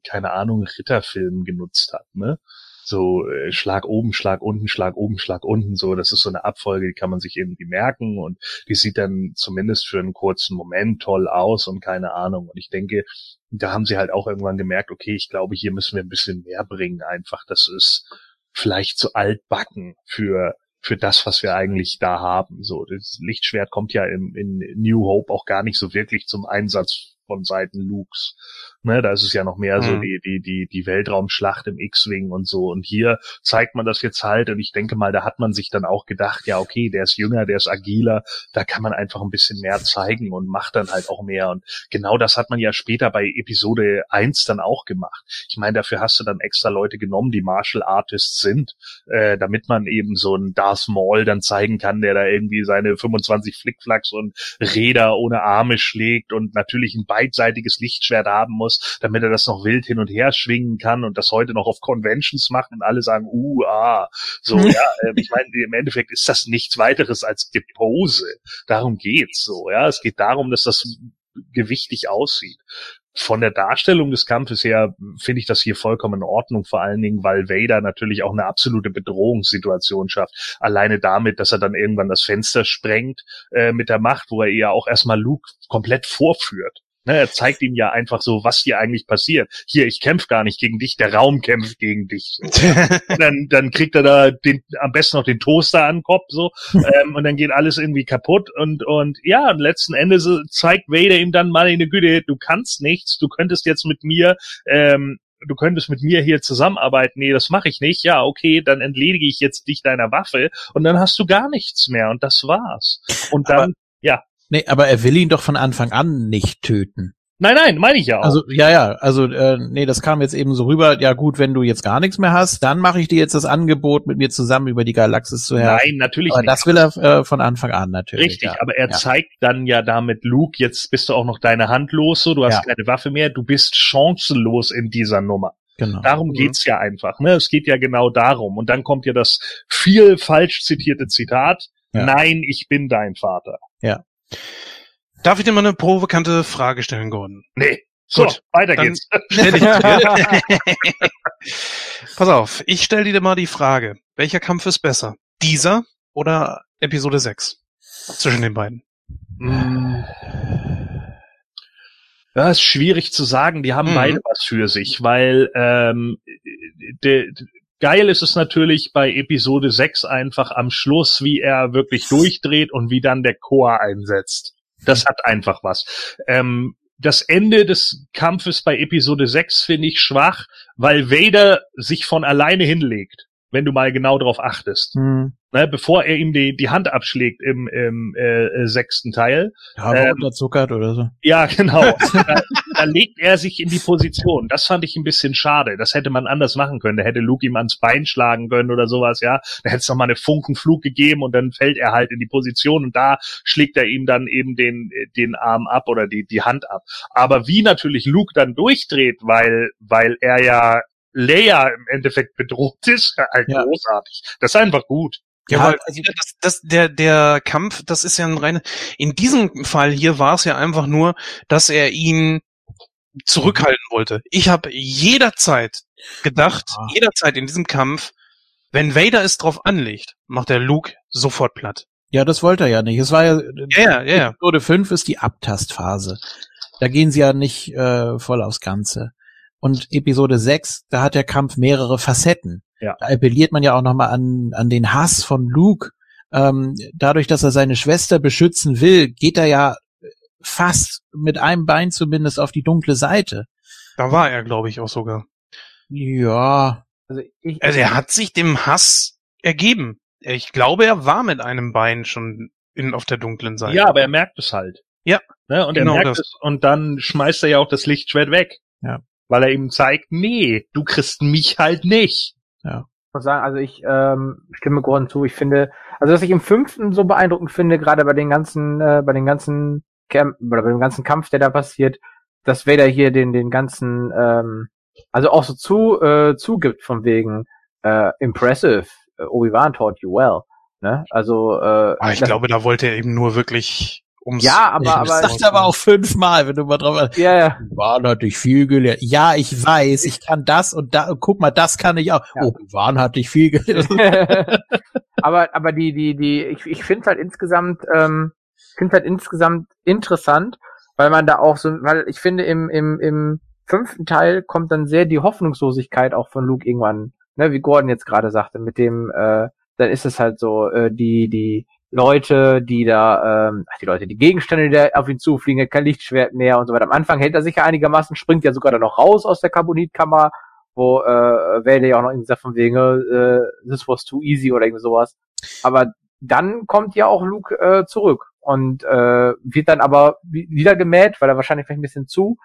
keine Ahnung, Ritterfilmen genutzt hat, ne? So äh, Schlag oben, Schlag unten, Schlag oben, Schlag unten, so, das ist so eine Abfolge, die kann man sich irgendwie merken und die sieht dann zumindest für einen kurzen Moment toll aus und keine Ahnung. Und ich denke, da haben sie halt auch irgendwann gemerkt, okay, ich glaube, hier müssen wir ein bisschen mehr bringen einfach. Das ist vielleicht zu altbacken für für das, was wir eigentlich da haben. So, das Lichtschwert kommt ja in, in New Hope auch gar nicht so wirklich zum Einsatz von Seiten Lukes. Ne, da ist es ja noch mehr mhm. so die, die, die, die Weltraumschlacht im X-Wing und so. Und hier zeigt man das jetzt halt. Und ich denke mal, da hat man sich dann auch gedacht, ja, okay, der ist jünger, der ist agiler. Da kann man einfach ein bisschen mehr zeigen und macht dann halt auch mehr. Und genau das hat man ja später bei Episode 1 dann auch gemacht. Ich meine, dafür hast du dann extra Leute genommen, die Martial Artists sind, äh, damit man eben so einen Darth Maul dann zeigen kann, der da irgendwie seine 25 Flickflacks und Räder ohne Arme schlägt und natürlich ein beidseitiges Lichtschwert haben muss muss, damit er das noch wild hin und her schwingen kann und das heute noch auf Conventions macht und alle sagen, uh, ah, so, ja, äh, ich meine, im Endeffekt ist das nichts weiteres als Gepose. Darum geht's so, ja. Es geht darum, dass das gewichtig aussieht von der Darstellung des Kampfes her finde ich das hier vollkommen in Ordnung, vor allen Dingen, weil Vader natürlich auch eine absolute Bedrohungssituation schafft. Alleine damit, dass er dann irgendwann das Fenster sprengt äh, mit der Macht, wo er eher auch erstmal Luke komplett vorführt. Ne, er zeigt ihm ja einfach so, was hier eigentlich passiert. Hier, ich kämpfe gar nicht gegen dich, der Raum kämpft gegen dich. So. dann, dann kriegt er da den, am besten noch den Toaster an den Kopf, so, ähm, und dann geht alles irgendwie kaputt und, und ja, und letzten Endes so zeigt Vader ihm dann mal in der Güte, du kannst nichts, du könntest jetzt mit mir, ähm, du könntest mit mir hier zusammenarbeiten. Nee, das mache ich nicht. Ja, okay, dann entledige ich jetzt dich deiner Waffe und dann hast du gar nichts mehr und das war's. Und dann, Aber- ja. Nee, aber er will ihn doch von Anfang an nicht töten. Nein, nein, meine ich ja auch. Also, ja, ja, also, äh, nee, das kam jetzt eben so rüber, ja gut, wenn du jetzt gar nichts mehr hast, dann mache ich dir jetzt das Angebot, mit mir zusammen über die Galaxis zu herrschen. nein, natürlich Aber nicht. das will er äh, von Anfang an natürlich. Richtig, ja. aber er ja. zeigt dann ja damit Luke, jetzt bist du auch noch deine Hand los, so, du hast Ja. keine Waffe mehr, du bist chancenlos in dieser Nummer. Genau. Darum Mhm. geht's ja einfach, ne? Es geht ja genau darum. Und dann kommt ja das viel falsch zitierte Zitat. Ja. Nein, ich bin dein Vater. Darf ich dir mal eine provokante Frage stellen, Gordon? Nee. So, Gut, weiter geht's. Stell dich dir. Pass auf, ich stelle dir mal die Frage, welcher Kampf ist besser? Dieser oder Episode 6? Zwischen den beiden. Mm. Ja, ist schwierig zu sagen. Die haben Mhm. beide was für sich, weil ähm, de, geil ist es natürlich bei Episode 6 einfach am Schluss, wie er wirklich durchdreht und wie dann der Chor einsetzt. Das hat einfach was. Ähm, das Ende des Kampfes bei Episode 6 finde ich schwach, weil Vader sich von alleine hinlegt, wenn du mal genau darauf achtest. Hm. Ne, bevor er ihm die, die Hand abschlägt im, im äh, äh, sechsten Teil, Ja, Ähm, unterzuckert oder so. ja, genau. da, da legt er sich in die Position. Das fand ich ein bisschen schade. Das hätte man anders machen können. Da hätte Luke ihm ans Bein schlagen können oder sowas, ja. Da hätte es noch mal eine Funkenflug gegeben und dann fällt er halt in die Position und da schlägt er ihm dann eben den, den Arm ab oder die, die Hand ab. Aber wie natürlich Luke dann durchdreht, weil, weil er ja Leia im Endeffekt bedroht ist, halt Ja. großartig. Das ist einfach gut. Ja, Ja, weil also- das, das, der, der Kampf, das ist ja ein reiner. In diesem Fall hier war es ja einfach nur, dass er ihn zurückhalten wollte. Ich habe jederzeit gedacht, Ah. jederzeit in diesem Kampf, wenn Vader es drauf anlegt, macht der Luke sofort platt. Ja, das wollte er ja nicht. Es war ja, Ja, ja, ja, ja. Episode 5 ist die Abtastphase. Da gehen sie ja nicht äh, voll aufs Ganze. Und Episode 6, da hat der Kampf mehrere Facetten. Ja. Da appelliert man ja auch nochmal an, an den Hass von Luke. Ähm, dadurch, dass er seine Schwester beschützen will, geht er ja fast mit einem Bein zumindest auf die dunkle Seite. Da war er, glaube ich, auch sogar. Ja, Also ich, Also er hat sich dem Hass ergeben. Ich glaube, er war mit einem Bein schon in, auf der dunklen Seite. Ja, aber er merkt es halt. Ja, Ne? Und genau er merkt das. es und dann schmeißt er ja auch das Lichtschwert weg. Ja. Weil er ihm zeigt, nee, du kriegst mich halt nicht. muss sagen, also ich ähm, stimme Gordon zu. Ich finde, also was ich im fünften so beeindruckend finde, gerade bei den ganzen, äh, bei den ganzen Camp oder bei dem ganzen Kampf, der da passiert, dass Vader hier den den ganzen, ähm, also auch so zu äh, zugibt von wegen äh, impressive. äh, Obi-Wan taught you well. Ne? Also äh, Aber Ah, ich glaube, da wollte er eben nur wirklich ums. ja, aber aber das sagt er aber auch fünfmal, wenn du mal drauf ja, ja. Obi-Wan hat dich viel gelernt. Ja, ich weiß, ich kann das und da, guck mal, das kann ich auch. Ja. Obi-Wan hat dich viel gelernt. aber aber die die die ich ich finde halt insgesamt ähm, finde halt insgesamt interessant, weil man da auch so weil ich finde im im im fünften Teil kommt dann sehr die Hoffnungslosigkeit auch von Luke irgendwann, ne, wie Gordon jetzt gerade sagte, mit dem äh, dann ist es halt so äh, die die Leute, die da, ähm, die Leute, die Gegenstände, die da auf ihn zufliegen, kein Lichtschwert mehr und so weiter. Am Anfang hält er sich ja einigermaßen, springt ja sogar dann noch raus aus der Carbonitkammer, wo äh, Vader ja auch noch irgendwie sagt von wegen, äh, this was too easy oder irgendwie sowas. Aber dann kommt ja auch Luke äh, zurück und äh, wird dann aber wi- wieder gemäht, weil er wahrscheinlich vielleicht ein bisschen zu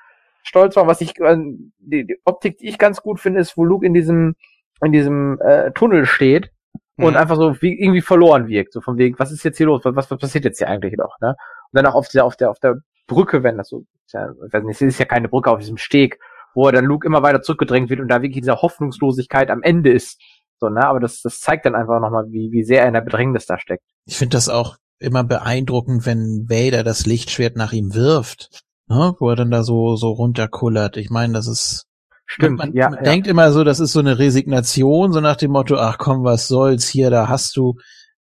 stolz war. Was ich äh, die, die Optik, die ich ganz gut finde, ist, wo Luke in diesem in diesem äh, Tunnel steht und Mhm. einfach so wie, irgendwie verloren wirkt, so von wegen, was ist jetzt hier los, was, was passiert jetzt hier eigentlich noch, ne? Und dann auch auf der auf der auf der Brücke, wenn das so, ja, ich weiß nicht, es ist ja keine Brücke auf diesem Steg, wo er dann Luke immer weiter zurückgedrängt wird und da wirklich diese Hoffnungslosigkeit am Ende ist, so ne? Aber das das zeigt dann einfach nochmal, wie wie sehr er in der Bedrängnis da steckt. Ich finde das auch immer beeindruckend, wenn Vader das Lichtschwert nach ihm wirft, ne? wo er dann da so so runterkullert. Ich meine, das ist Stimmt, man, ja, man ja. denkt immer so, das ist so eine Resignation, so nach dem Motto, ach komm, was soll's hier, da hast du.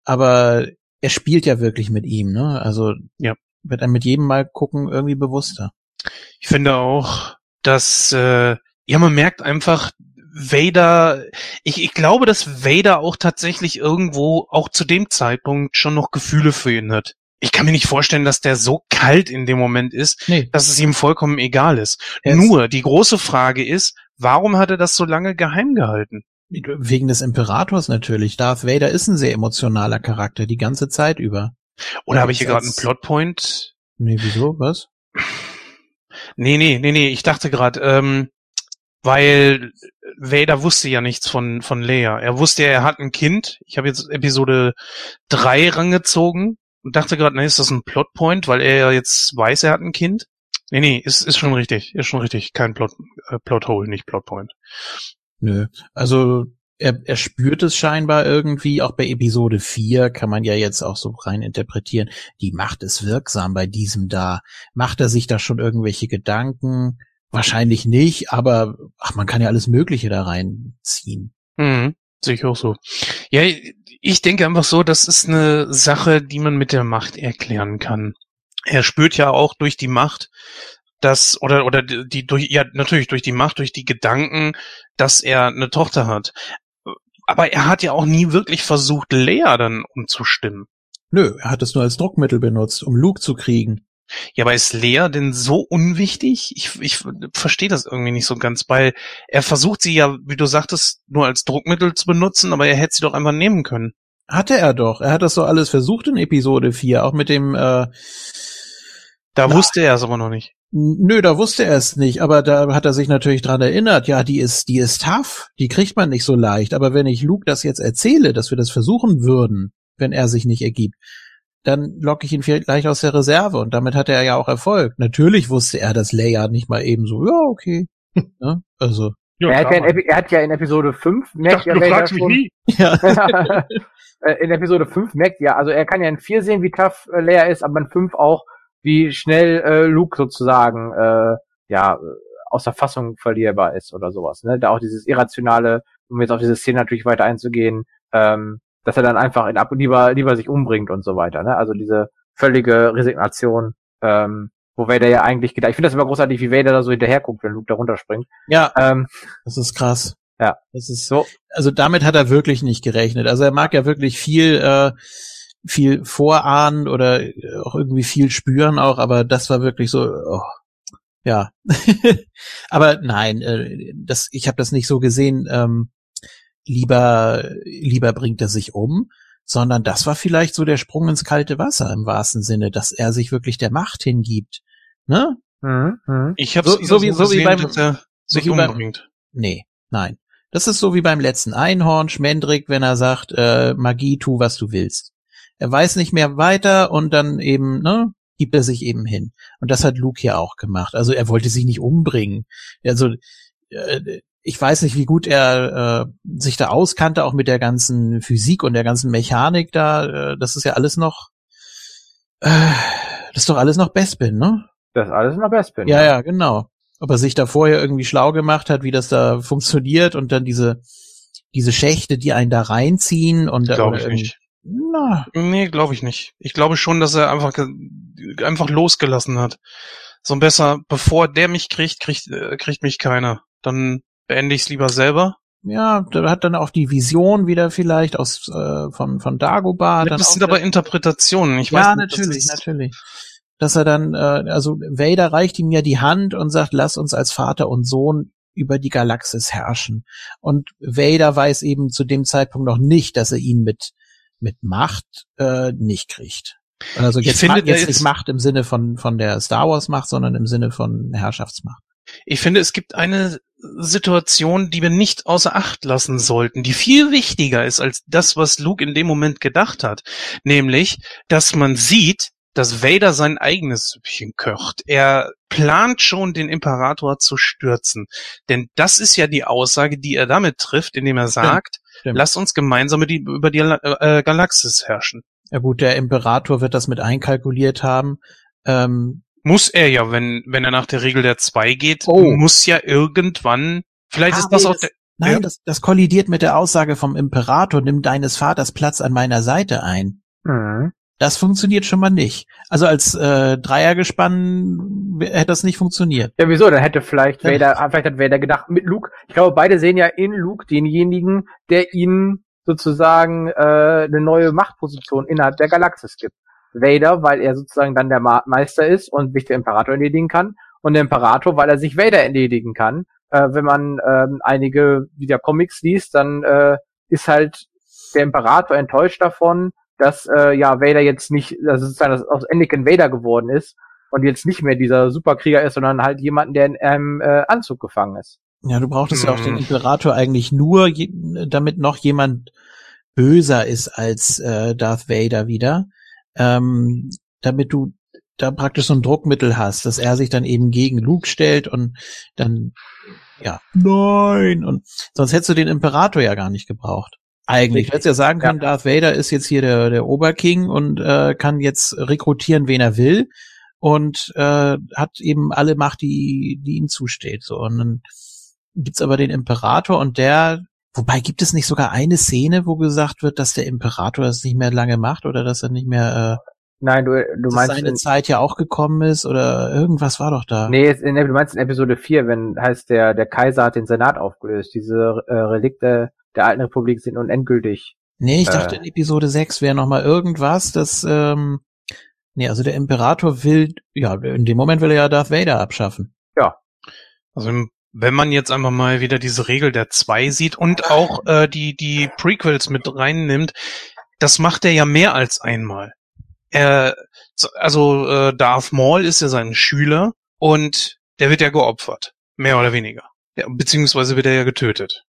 Aber er spielt ja wirklich mit ihm, ne? Also Ja. wird er mit jedem Mal gucken irgendwie bewusster. Ich finde auch, dass äh, ja man merkt einfach, Vader, ich, ich glaube, dass Vader auch tatsächlich irgendwo auch zu dem Zeitpunkt schon noch Gefühle für ihn hat. Ich kann mir nicht vorstellen, dass der so kalt in dem Moment ist, Nee. dass es ihm vollkommen egal ist. Ist- Nur die große Frage ist, warum hat er das so lange geheim gehalten? Wegen des Imperators natürlich. Darth Vader ist ein sehr emotionaler Charakter die ganze Zeit über. Oder habe ich hier gerade einen Plotpoint? Nee, wieso? Was? Nee, nee, nee, nee, ich dachte gerade, ähm, weil Vader wusste ja nichts von, von Leia. Er wusste ja, er hat ein Kind. Ich habe jetzt Episode 3 rangezogen und dachte gerade, nee, ist das ein Plotpoint, weil er ja jetzt weiß, er hat ein Kind? Nee, nee, ist, ist schon richtig, ist schon richtig. Kein Plot, äh, Plothole, nicht Plotpoint. Nö. Also er, er spürt es scheinbar irgendwie, auch bei Episode 4 kann man ja jetzt auch so rein interpretieren. Die Macht ist wirksam bei diesem da. Macht er sich da schon irgendwelche Gedanken? Wahrscheinlich nicht, aber ach, man kann ja alles Mögliche da reinziehen. Mhm, sehe ich auch so. Ja, ich denke einfach so, das ist eine Sache, die man mit der Macht erklären kann. Er spürt ja auch durch die Macht, dass, oder, oder die, durch, ja, natürlich durch die Macht, durch die Gedanken, dass er eine Tochter hat. Aber er hat ja auch nie wirklich versucht, Lea dann umzustimmen. Nö, er hat es nur als Druckmittel benutzt, um Luke zu kriegen. Ja, aber ist Lea denn so unwichtig? Ich, ich verstehe das irgendwie nicht so ganz, weil er versucht sie ja, wie du sagtest, nur als Druckmittel zu benutzen, aber er hätte sie doch einfach nehmen können. Hatte er doch. Er hat das so alles versucht in Episode 4, auch mit dem äh, Da Na. wusste er es aber noch nicht. Nö, da wusste er es nicht, aber da hat er sich natürlich dran erinnert, ja, die ist, die ist tough, die kriegt man nicht so leicht, aber wenn ich Luke das jetzt erzähle, dass wir das versuchen würden, wenn er sich nicht ergibt, dann locke ich ihn vielleicht aus der Reserve und damit hatte er ja auch Erfolg. Natürlich wusste er, dass Leia nicht mal eben so, ja, okay. ne? Also, Ja, er, hat ja er hat ja in Episode 5 ich merkt dachte, ja du fragst mich schon, nie. ja. Äh, in Episode 5 merkt ja, also er kann ja in 4 sehen, wie tough äh, Leia ist, aber in 5 auch, wie schnell äh, Luke sozusagen äh, ja äh, aus der Fassung verlierbar ist oder sowas. Ne? Da auch dieses irrationale, um jetzt auf diese Szene natürlich weiter einzugehen, ähm, dass er dann einfach in ab lieber lieber sich umbringt und so weiter. Ne? Also diese völlige Resignation, ähm, wo Vader ja eigentlich gedacht. Ich finde das immer großartig, wie Vader da so hinterher guckt, wenn Luke da runterspringt. ja, Ähm, das ist krass. Ja. Das ist so, also damit hat er wirklich nicht gerechnet. Also er mag ja wirklich viel, äh, viel vorahnen oder auch irgendwie viel spüren auch, aber das war wirklich so, oh, ja. aber nein, äh, das, ich habe das nicht so gesehen. Ähm, lieber, lieber bringt er sich um, sondern das war vielleicht so der Sprung ins kalte Wasser im wahrsten Sinne, dass er sich wirklich der Macht hingibt. Ne? mhm, mhm. Ich habe So- so wie- so wie beim- dass er sich wie beim- umbringt. Nee, nein. Das ist so wie beim letzten Einhorn, Schmendrick, wenn er sagt, äh, Magie, tu, was du willst. Er weiß nicht mehr weiter und dann eben, ne, gibt er sich eben hin. Und das hat Luke ja auch gemacht. Also er wollte sich nicht umbringen. Also äh, ich weiß nicht, wie gut er äh, sich da auskannte, auch mit der ganzen Physik und der ganzen Mechanik da. Äh, das ist ja alles noch, äh, das ist doch alles noch Bespin, ne? Das ist alles noch Bespin. Ja, ja, genau. Ob er sich da vorher irgendwie schlau gemacht hat, wie das da funktioniert und dann diese, diese Schächte, die einen da reinziehen und Glaube ich nicht. Na, Nee, glaube ich nicht. Ich glaube schon, dass er einfach einfach losgelassen hat. So besser, bevor der mich kriegt, kriegt, äh, kriegt mich keiner. Dann beende ich es lieber selber. ja, da hat dann auch die Vision wieder vielleicht aus äh, von von Dagobah. Das sind aber Interpretationen. Ich ja, weiß nicht, das natürlich, ist- natürlich. Dass er dann, äh, also Vader reicht ihm ja die Hand und sagt, lass uns als Vater und Sohn über die Galaxis herrschen. Und Vader weiß eben zu dem Zeitpunkt noch nicht, dass er ihn mit mit Macht äh, nicht kriegt. Also Ich jetzt, finde, Macht, der jetzt nicht Macht im Sinne von von der Star Wars Macht, sondern im Sinne von Herrschaftsmacht. Ich finde, es gibt eine Situation, die wir nicht außer Acht lassen sollten, die viel wichtiger ist als das, was Luke in dem Moment gedacht hat. Nämlich, dass man sieht, dass Vader sein eigenes Süppchen kocht. Er plant schon, den Imperator zu stürzen. Denn das ist ja die Aussage, die er damit trifft, indem er sagt, stimmt. lass uns gemeinsam über die, über die äh, Galaxis herrschen. Ja gut, der Imperator wird das mit einkalkuliert haben. Ähm, Muss er ja, wenn, wenn er nach der Regel der zwei geht, Oh. muss ja irgendwann, vielleicht Ah, ist das nee, auch das- der, nein, Ja. das, das kollidiert mit der Aussage vom Imperator, nimm deines Vaters Platz an meiner Seite ein. Mhm. Das funktioniert schon mal nicht. Also als äh, Dreiergespann hätte das nicht funktioniert. Ja, wieso? Dann hätte vielleicht Vader, vielleicht hat Vader gedacht, mit Luke, ich glaube, beide sehen ja in Luke denjenigen, der ihnen sozusagen äh, eine neue Machtposition innerhalb der Galaxis gibt. Vader, weil er sozusagen dann der Ma Meister ist und sich der Imperator entledigen kann. Und der Imperator, weil er sich Vader entledigen kann. Äh, wenn man ähm, einige wieder Comics liest, dann äh, ist halt der Imperator enttäuscht davon, dass äh, ja Vader jetzt nicht, also sozusagen dass aus Anakin Vader geworden ist und jetzt nicht mehr dieser Superkrieger ist, sondern halt jemanden, der in einem äh, Anzug gefangen ist. Ja, du brauchtest Hm. ja auch den Imperator eigentlich nur, damit noch jemand böser ist als äh, Darth Vader wieder, ähm, damit du da praktisch so ein Druckmittel hast, dass er sich dann eben gegen Luke stellt und dann ja nein und sonst hättest du den Imperator ja gar nicht gebraucht. Eigentlich. Du hättest ja sagen können, Darth Vader ist jetzt hier der, der Oberking und äh, kann jetzt rekrutieren, wen er will und äh, hat eben alle Macht, die, die ihm zusteht. So und dann gibt's aber den Imperator und der, wobei gibt es nicht sogar eine Szene, wo gesagt wird, dass der Imperator das nicht mehr lange macht oder dass er nicht mehr, äh, Nein, du, du dass meinst seine in, Zeit ja auch gekommen ist oder irgendwas war doch da. nee, in, du meinst in Episode 4, wenn heißt der der Kaiser hat den Senat aufgelöst. Diese äh, Relikte der alten Republik sind unendgültig. Nee, ich Äh. dachte in Episode 6 wäre noch mal irgendwas, das, ähm, nee, also der Imperator will, ja, in dem Moment will er ja Darth Vader abschaffen. Also im- wenn man jetzt einfach mal wieder diese Regel der zwei sieht und auch äh, die die Prequels mit reinnimmt, das macht er ja mehr als einmal. Er, also äh, Darth Maul ist ja sein Schüler und der wird ja geopfert, mehr oder weniger, ja, beziehungsweise wird er ja getötet.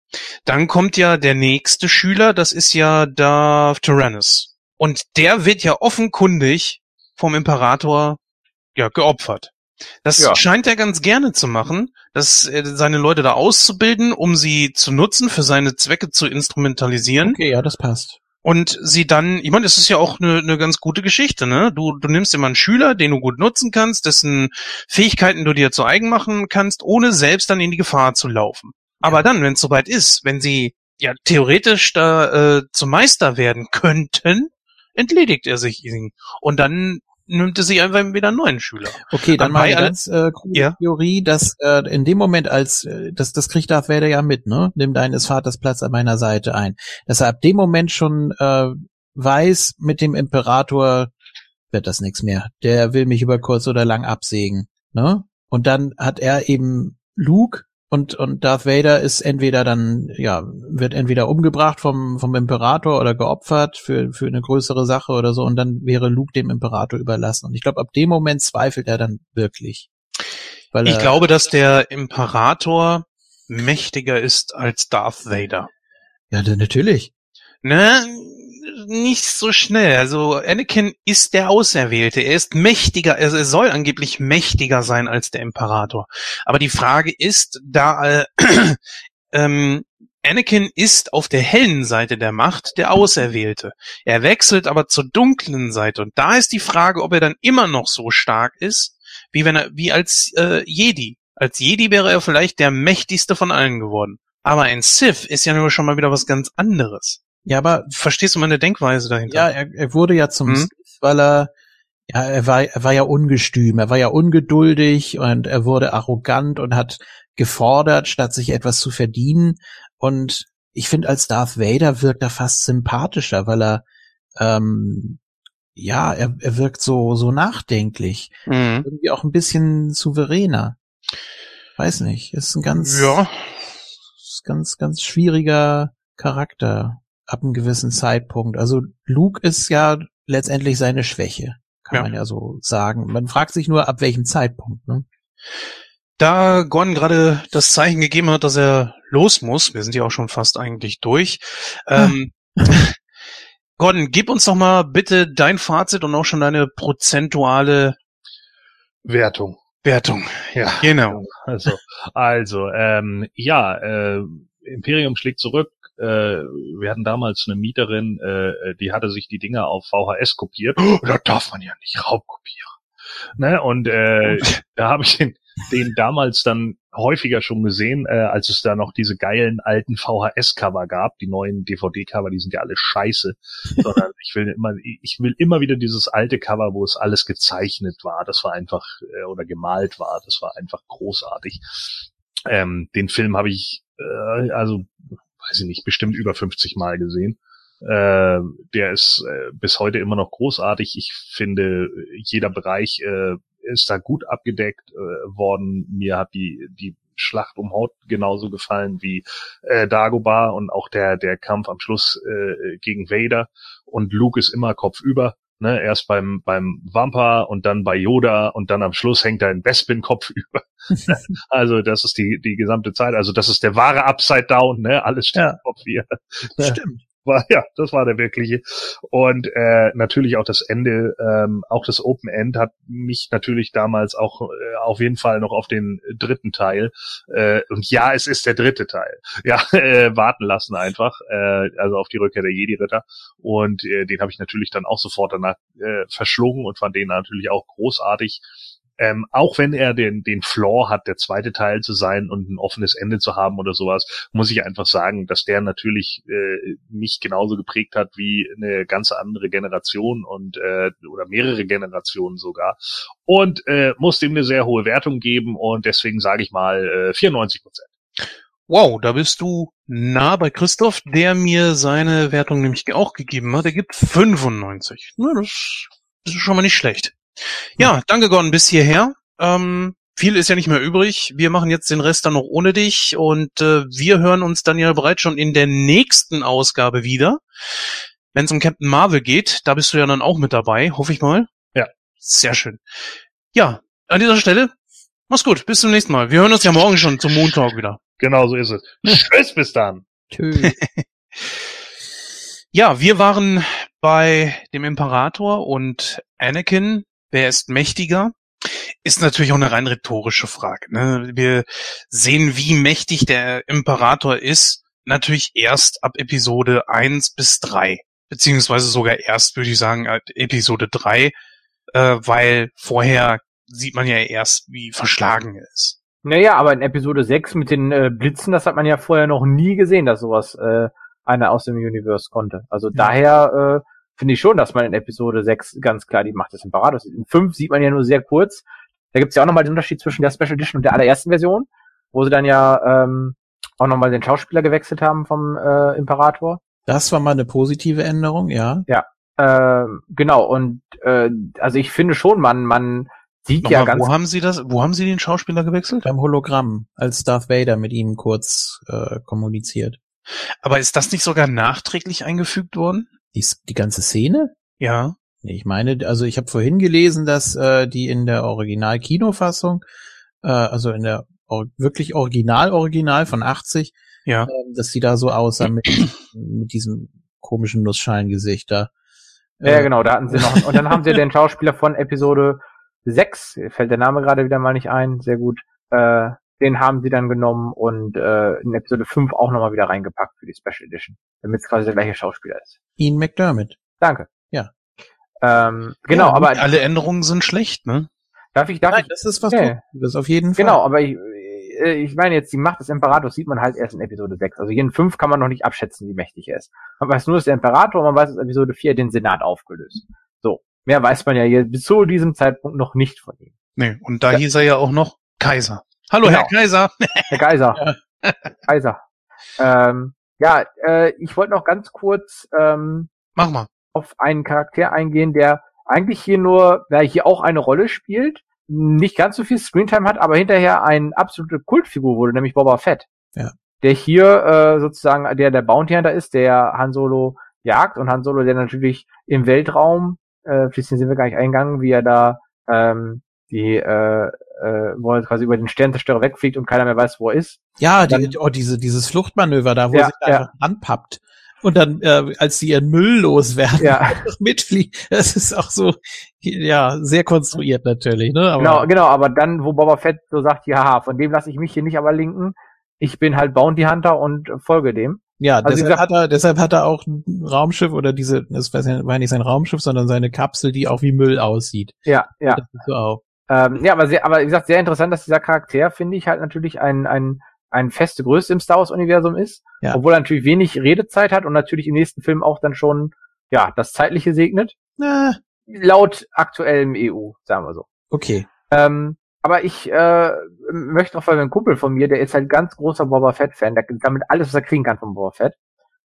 Dann kommt ja der nächste Schüler, das ist ja Darth Tyrannus und der wird ja offenkundig vom Imperator ja geopfert. Das Ja. scheint er ganz gerne zu machen, dass äh, seine Leute da auszubilden, um sie zu nutzen, für seine Zwecke zu instrumentalisieren Okay, ja, das passt. und sie dann, ich meine, das ist ja auch eine, eine ganz gute Geschichte, ne? Du, du nimmst immer einen Schüler, den du gut nutzen kannst, dessen Fähigkeiten du dir zu eigen machen kannst, ohne selbst dann in die Gefahr zu laufen. Aber dann, wenn es soweit ist, wenn sie ja theoretisch da äh, zum Meister werden könnten, entledigt er sich ihnen. Und dann nimmt er sich einfach wieder einen neuen Schüler. Okay, dann mal eine ganz äh, coole Ja. Theorie, dass äh, in dem Moment, als äh, das, das kriegt Darth Vader ja mit, ne? Nimm deines Vaters Platz an meiner Seite ein. Dass er ab dem Moment schon äh, weiß, mit dem Imperator wird das nichts mehr. Der will mich über kurz oder lang absägen, ne? Und dann hat er eben Luke und und Darth Vader ist entweder dann ja wird entweder umgebracht vom vom Imperator oder geopfert für für eine größere Sache oder so. Und dann wäre Luke dem Imperator überlassen. Und ich glaube ab dem Moment zweifelt er dann wirklich. Weil Ich glaube, dass der Imperator mächtiger ist als Darth Vader. ja natürlich. Ne, nicht so schnell. Also Anakin ist der Auserwählte. Er ist mächtiger, also er soll angeblich mächtiger sein als der Imperator. Aber die Frage ist, da äh, ähm, Anakin ist auf der hellen Seite der Macht der Auserwählte. Er wechselt aber zur dunklen Seite. Und da ist die Frage, ob er dann immer noch so stark ist, wie wenn er, wie als äh, Jedi. Als Jedi wäre er vielleicht der mächtigste von allen geworden. Aber ein Sith ist ja nur schon mal wieder was ganz anderes. Ja aber Verstehst du meine Denkweise dahinter? ja er, er wurde ja zum. Sith, weil er ja er war er war ja ungestüm er war ja ungeduldig und er wurde arrogant und hat gefordert statt sich etwas zu verdienen und ich finde als Darth Vader wirkt er fast sympathischer weil er ähm, ja er, er wirkt so so nachdenklich Mhm. irgendwie auch ein bisschen souveräner. Weiß nicht, ist ein ganz, Ja, ist ganz, ganz schwieriger Charakter ab einem gewissen Zeitpunkt. Also Luke ist ja letztendlich seine Schwäche, kann Ja. man ja so sagen. Man fragt sich nur, ab welchem Zeitpunkt. Ne? da Gordon gerade das Zeichen gegeben hat, dass er los muss, wir sind ja auch schon fast eigentlich durch. Ähm, Gordon, gib uns doch mal bitte dein Fazit und auch schon deine prozentuale Wertung. Wertung. Ja. Genau. Also, also ähm, ja, äh, Imperium schlägt zurück. Äh, wir hatten damals eine Mieterin, äh, die hatte sich die Dinger auf VHS kopiert. Oh, das darf man ja nicht raubkopieren. Ne? Und äh, da habe ich den, den damals dann häufiger schon gesehen, äh, als es da noch diese geilen alten VHS-Cover gab. Die neuen DVD-Cover, die sind ja alle scheiße. Sondern ich will immer, ich will immer wieder dieses alte Cover, wo es alles gezeichnet war. Das war einfach äh, oder gemalt war. Das war einfach großartig. Ähm, den Film habe ich äh, also weiß ich nicht, bestimmt über 50 Mal gesehen. Äh, der ist äh, bis heute immer noch großartig. Ich finde, jeder Bereich äh, ist da gut abgedeckt äh, worden. Mir hat die, die Schlacht um Haut genauso gefallen wie äh, Dagobah und auch der, der Kampf am Schluss äh, gegen Vader. Und Luke ist immer kopfüber. Ne, erst beim, beim Wampa und dann bei Yoda und dann am Schluss hängt er ein Bespin Kopf über. also das ist die, die gesamte Zeit. Also das ist der wahre Upside Down, ne? Alles steht ja. Kopf hier. Stimmt war ja, das war der wirkliche. Und äh, natürlich auch das Ende, ähm, auch das Open End hat mich natürlich damals auch äh, auf jeden Fall noch auf den dritten Teil. Äh, und ja, es ist der dritte Teil. Ja, äh, warten lassen einfach, äh, also auf die Rückkehr der Jedi-Ritter. Und äh, den habe ich natürlich dann auch sofort danach äh, verschlungen und fand den natürlich auch großartig. Ähm, auch wenn er den, den Flaw hat, der zweite Teil zu sein und ein offenes Ende zu haben oder sowas, muss ich einfach sagen, dass der natürlich äh, mich genauso geprägt hat wie eine ganze andere Generation und äh, oder mehrere Generationen sogar. Und äh, muss dem eine sehr hohe Wertung geben und deswegen sage ich mal äh, 94 Prozent. Wow, da bist du nah bei Christoph, der mir seine Wertung nämlich auch gegeben hat. Er gibt 95. Na, das ist schon mal nicht schlecht. Ja, danke Gordon bis hierher. Ähm, viel ist ja nicht mehr übrig. Wir machen jetzt den Rest dann noch ohne dich und äh, wir hören uns dann ja bereits schon in der nächsten Ausgabe wieder. Wenn es um Captain Marvel geht, da bist du ja dann auch mit dabei, hoffe ich mal. Ja. Sehr schön. Ja, an dieser Stelle, mach's gut, bis zum nächsten Mal. Wir hören uns ja morgen schon zum Moon Talk wieder. Genau so ist es. Tschüss, bis dann. Tschüss. ja, wir waren bei dem Imperator und Anakin wer ist mächtiger? Ist natürlich auch eine rein rhetorische Frage. Ne? Wir sehen, wie mächtig der Imperator ist, natürlich erst ab Episode 1 bis 3. Beziehungsweise sogar erst, würde ich sagen, Episode 3, äh, weil vorher sieht man ja erst, wie verschlagen er ist. Naja, aber in Episode 6 mit den äh, Blitzen, das hat man ja vorher noch nie gesehen, dass sowas äh, einer aus dem Universe konnte. Also ja. daher äh, finde ich schon, dass man in Episode 6 ganz klar die Macht des Imperators sieht. In 5 sieht man ja nur sehr kurz. Da gibt's ja auch nochmal den Unterschied zwischen der Special Edition und der allerersten Version, wo sie dann ja ähm, auch nochmal den Schauspieler gewechselt haben vom äh, Imperator. Das war mal eine positive Änderung, ja. Ja, äh, genau. Und äh, also ich finde schon, man, man sieht Nochmal, ja ganz. Wo haben Sie das? Wo haben Sie den Schauspieler gewechselt? Beim Hologramm, als Darth Vader mit ihm kurz äh, kommuniziert. Aber ist das nicht sogar nachträglich eingefügt worden? Die, die ganze Szene? Ja. Ich meine, also ich habe vorhin gelesen, dass äh, die in der Original-Kinofassung, äh, also in der or wirklich Original-Original von 80, ja. äh, dass die da so aussah mit, mit diesem komischen Nussschalengesicht da. Ja, äh, genau, da hatten sie noch. Und dann haben sie den Schauspieler von Episode 6, fällt der Name gerade wieder mal nicht ein, sehr gut, äh, den haben sie dann genommen und äh, in Episode 5 auch nochmal wieder reingepackt für die Special Edition, damit es quasi der gleiche Schauspieler ist. Ian McDermott. Danke. Ja. Ähm, genau, ja, aber alle Änderungen sind schlecht, ne? Darf ich, darf Nein, ich? das ist was nee. Das auf jeden Fall. Genau, aber ich, äh, ich meine jetzt, die Macht des Imperators sieht man halt erst in Episode 6. Also hier in 5 kann man noch nicht abschätzen, wie mächtig er ist. Man weiß nur, dass der Imperator, man weiß, dass Episode 4 den Senat aufgelöst. So. Mehr weiß man ja hier bis zu diesem Zeitpunkt noch nicht von ihm. Nee, und da ja. hieß er ja auch noch Kaiser. Hallo, genau. Herr Kaiser. Herr Kaiser. Kaiser. Ähm, ja, äh, ich wollte noch ganz kurz ähm, Mach mal. auf einen Charakter eingehen, der eigentlich hier nur, der hier auch eine Rolle spielt, nicht ganz so viel Screentime hat, aber hinterher eine absolute Kultfigur wurde, nämlich Boba Fett. Ja. Der hier äh, sozusagen der der Bounty Hunter ist, der Han Solo jagt und Han Solo, der natürlich im Weltraum, äh, fließend sind wir gar nicht eingegangen, wie er da ähm, die, äh, äh, wo er quasi über den Sternzerstörer wegfliegt und keiner mehr weiß, wo er ist. Ja, die, oh, diese, dieses Fluchtmanöver da, wo ja, er sich ja. einfach anpappt. Und dann, äh, als sie ihren Müll loswerden, ja. mitfliegen, das ist auch so, ja, sehr konstruiert natürlich, ne? Aber genau, genau, aber dann, wo Boba Fett so sagt, ja, von dem lasse ich mich hier nicht aber linken, ich bin halt Bounty Hunter und folge dem. Ja, Also deshalb, gesagt- hat er, deshalb hat er auch ein Raumschiff oder diese, das war ja nicht sein Raumschiff, sondern seine Kapsel, die auch wie Müll aussieht. Ja, ja. Das ist so auch. Ähm, ja, aber, sehr, aber wie gesagt, sehr interessant, dass dieser Charakter, finde ich, halt natürlich ein, ein, ein feste Größe im Star Wars-Universum ist, Ja. obwohl er natürlich wenig Redezeit hat und natürlich im nächsten Film auch dann schon ja das Zeitliche segnet. Na, Laut aktuellem EU, sagen wir so. okay. Ähm, aber ich äh, möchte auch, weil ein Kumpel von mir, der ist halt ganz großer Boba Fett-Fan, der damit alles, was er kriegen kann von Boba Fett.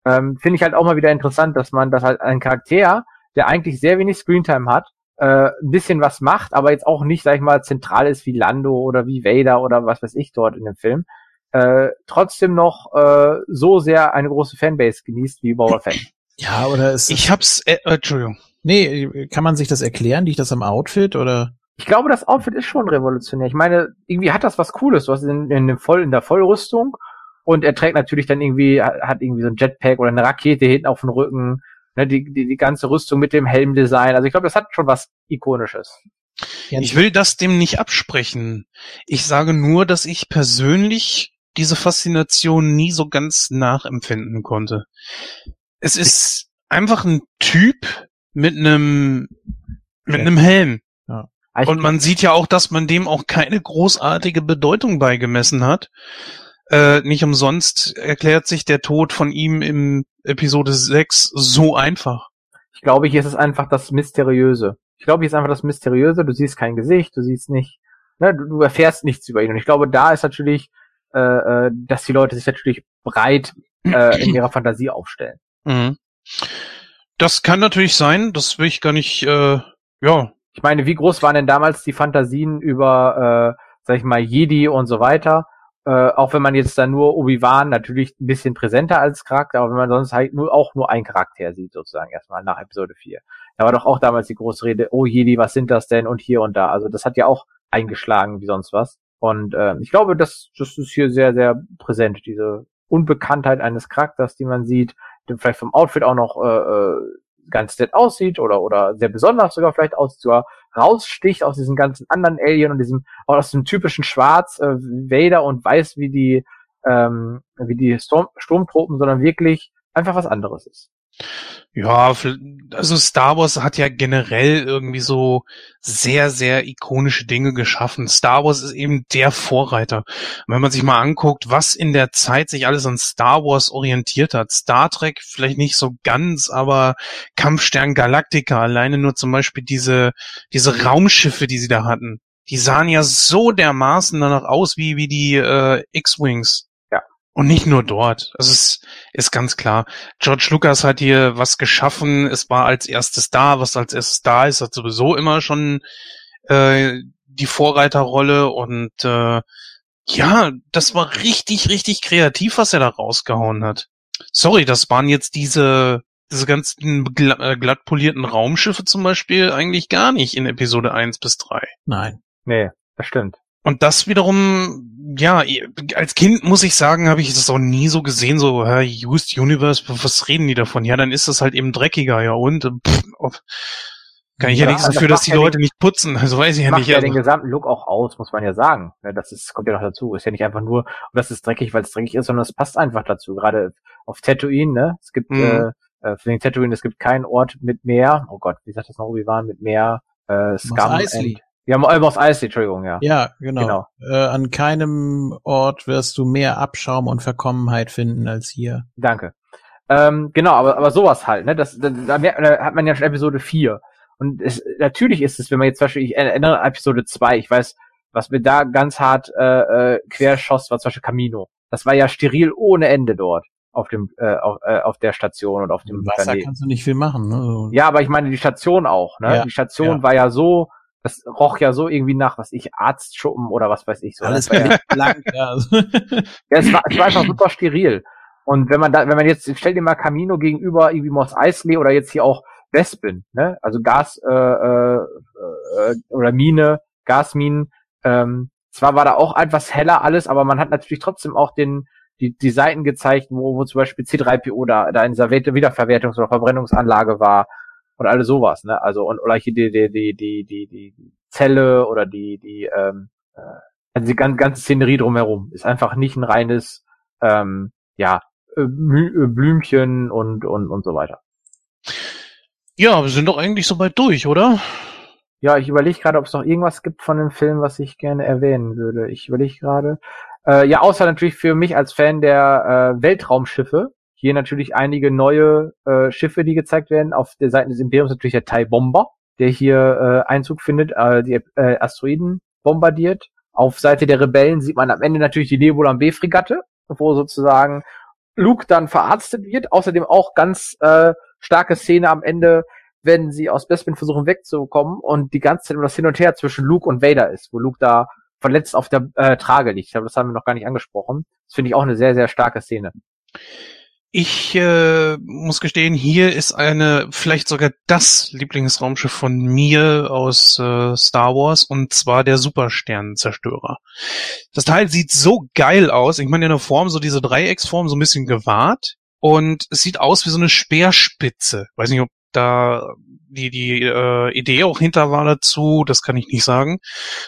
Ähm, Finde ich halt auch mal wieder interessant, dass man das halt ein Charakter, der eigentlich sehr wenig Screentime hat, äh, ein bisschen was macht, aber jetzt auch nicht, sag ich mal, zentral ist wie Lando oder wie Vader oder was weiß ich dort in dem Film, äh, trotzdem noch äh, so sehr eine große Fanbase genießt wie Boba Fett. Ja, oder ist Ich hab's, äh, äh, Entschuldigung. nee, kann man sich das erklären? Liegt das am Outfit oder? Ich glaube, das Outfit ist schon revolutionär. Ich meine, irgendwie hat das was Cooles. Du hast in, in, dem Voll, in der Vollrüstung und er trägt natürlich dann irgendwie, hat irgendwie so ein Jetpack oder eine Rakete hinten auf dem Rücken, ne, die, die, die ganze Rüstung mit dem Helmdesign. Also ich glaube, das hat schon was Ikonisches. Ich will das dem nicht absprechen. Ich sage nur, dass ich persönlich diese Faszination nie so ganz nachempfinden konnte. Es ist einfach ein Typ mit einem mit einem Helm. Ich- Und man sieht ja auch, dass man dem auch keine großartige Bedeutung beigemessen hat. Äh, nicht umsonst erklärt sich der Tod von ihm im Episode 6 so einfach. Ich glaube, hier ist es einfach das Mysteriöse. Ich glaube, hier ist einfach das Mysteriöse. Du siehst kein Gesicht, du siehst nicht, ne, du, du erfährst nichts über ihn. Und ich glaube, da ist natürlich, äh, äh, dass die Leute sich natürlich breit äh, in ihrer Fantasie aufstellen. Mhm. Das kann natürlich sein, das will ich gar nicht, äh, ja, Ich meine, wie groß waren denn damals die Fantasien über, äh, sag ich mal, Jedi und so weiter? Äh, auch wenn man jetzt da nur Obi-Wan natürlich ein bisschen präsenter als Charakter, aber wenn man sonst halt nur auch nur einen Charakter sieht, sozusagen erstmal nach Episode 4. Da war doch auch damals die große Rede, oh Jedi, was sind das denn? Und hier und da. Also das hat ja auch eingeschlagen wie sonst was. Und äh, ich glaube, das, das ist hier sehr, sehr präsent, diese Unbekanntheit eines Charakters, die man sieht, der vielleicht vom Outfit auch noch äh, äh, ganz nett aussieht oder oder sehr besonders sogar vielleicht aussieht, sogar raussticht aus diesen ganzen anderen Alien und diesem aus dem typischen Schwarz äh, Vader und weiß wie die ähm, wie die Storm Sturmtruppen, sondern wirklich einfach was anderes ist. Ja, also Star Wars hat ja generell irgendwie so sehr, sehr ikonische Dinge geschaffen. Star Wars ist eben der Vorreiter. Und wenn man sich mal anguckt, was in der Zeit sich alles an Star Wars orientiert hat. Star Trek vielleicht nicht so ganz, aber Kampfstern Galactica, alleine nur zum Beispiel diese, diese Raumschiffe, die sie da hatten. Die sahen ja so dermaßen danach aus wie, wie die äh, X-Wings. Und nicht nur dort. Also es ist ganz klar. George Lucas hat hier was geschaffen. Es war als erstes da. Was als erstes da ist, hat sowieso immer schon äh, die Vorreiterrolle. Und äh, ja, das war richtig, richtig kreativ, was er da rausgehauen hat. Sorry, das waren jetzt diese diese ganzen gla äh, glatt polierten Raumschiffe zum Beispiel eigentlich gar nicht in Episode 1 bis 3. Nein. Nee, das stimmt. Und das wiederum, ja, als Kind muss ich sagen, habe ich das auch nie so gesehen, so, hä, Used Universe, was reden die davon? Ja, dann ist das halt eben dreckiger, ja, und, äh, pff, ob, kann ich ja, Ja, nichts das dafür, dass macht die ja Leute nicht putzen, also weiß ich ja macht nicht. ja Also, den gesamten Look auch aus, muss man ja sagen. Ne, Das ist, kommt ja noch dazu. Ist ja nicht einfach nur, das ist dreckig, weil es dreckig ist, sondern es passt einfach dazu. Gerade auf Tatooine, ne? Es gibt, Mhm. äh, äh, für den Tatooine, es gibt keinen Ort mit Meer. Oh Gott, wie sagt das noch Obi-Wan? Mit Meer, äh, Scum Eisley. Ja, Mo- Mos Eisley, Entschuldigung, ja. Ja, genau. Genau. Äh, an keinem Ort wirst du mehr Abschaum und Verkommenheit finden als hier. Danke. Ähm, genau, aber, aber sowas halt, ne? Das, da, da, da hat man ja schon Episode 4. Und es, natürlich ist es, wenn man jetzt zum Beispiel, ich erinnere an Episode 2, ich weiß, was mir da ganz hart äh, äh, querschoss, war zum Beispiel Camino. Das war ja steril ohne Ende dort auf dem äh, auf, äh, auf der Station und auf dem Im Wasser Planeten. kannst du nicht viel machen. Ne? Ja, aber ich meine die Station auch, ne? Ja, die Station ja. war ja so, das roch ja so irgendwie nach, was ich, Arztschuppen oder was weiß ich so. Alles Das war ja, blank, ja. ja, es war, es war einfach super steril. Und wenn man da, wenn man jetzt, stell dir mal Camino gegenüber irgendwie Moss Eisley oder jetzt hier auch Wespin, ne? Also Gas äh, äh, äh, oder Mine, Gasminen. Ähm, zwar war da auch etwas heller alles, aber man hat natürlich trotzdem auch den die, die Seiten gezeigt, wo, wo zum Beispiel C3PO da, da in dieser Wiederverwertungs- oder Verbrennungsanlage war und alles sowas, ne? Also und oder hier die, die, die, die, die, die Zelle oder die, die, ähm, äh, also die ganze, ganze Szenerie drumherum ist einfach nicht ein reines, ähm, ja, äh, äh, Blümchen und, und, und so weiter. Ja, wir sind doch eigentlich soweit durch, oder? Ja, ich überlege gerade, ob es noch irgendwas gibt von dem Film, was ich gerne erwähnen würde. Ich überlege gerade. Äh, ja, außer natürlich für mich als Fan der äh, Weltraumschiffe. Hier natürlich einige neue äh, Schiffe, die gezeigt werden. Auf der Seite des Imperiums natürlich der TIE Bomber, der hier äh, Einzug findet, äh, die äh, Asteroiden bombardiert. Auf Seite der Rebellen sieht man am Ende natürlich die Nebulan B-Fregatte, wo sozusagen Luke dann verarztet wird. Außerdem auch ganz äh, starke Szene am Ende, wenn sie aus Bespin versuchen wegzukommen und die ganze Zeit immer das Hin und Her zwischen Luke und Vader ist, wo Luke da verletzt auf der äh, Trage liegt. Ich glaube, das haben wir noch gar nicht angesprochen. Das finde ich auch eine sehr, sehr starke Szene. Ich äh, muss gestehen, hier ist eine, vielleicht sogar das Lieblingsraumschiff von mir aus äh, Star Wars, und zwar der Supersternenzerstörer. Das Teil sieht so geil aus. Ich meine, in der Form, so diese Dreiecksform, so ein bisschen gewahrt. Und es sieht aus wie so eine Speerspitze. Weiß nicht, ob da die, die äh, Idee auch hinter war dazu, das kann ich nicht sagen.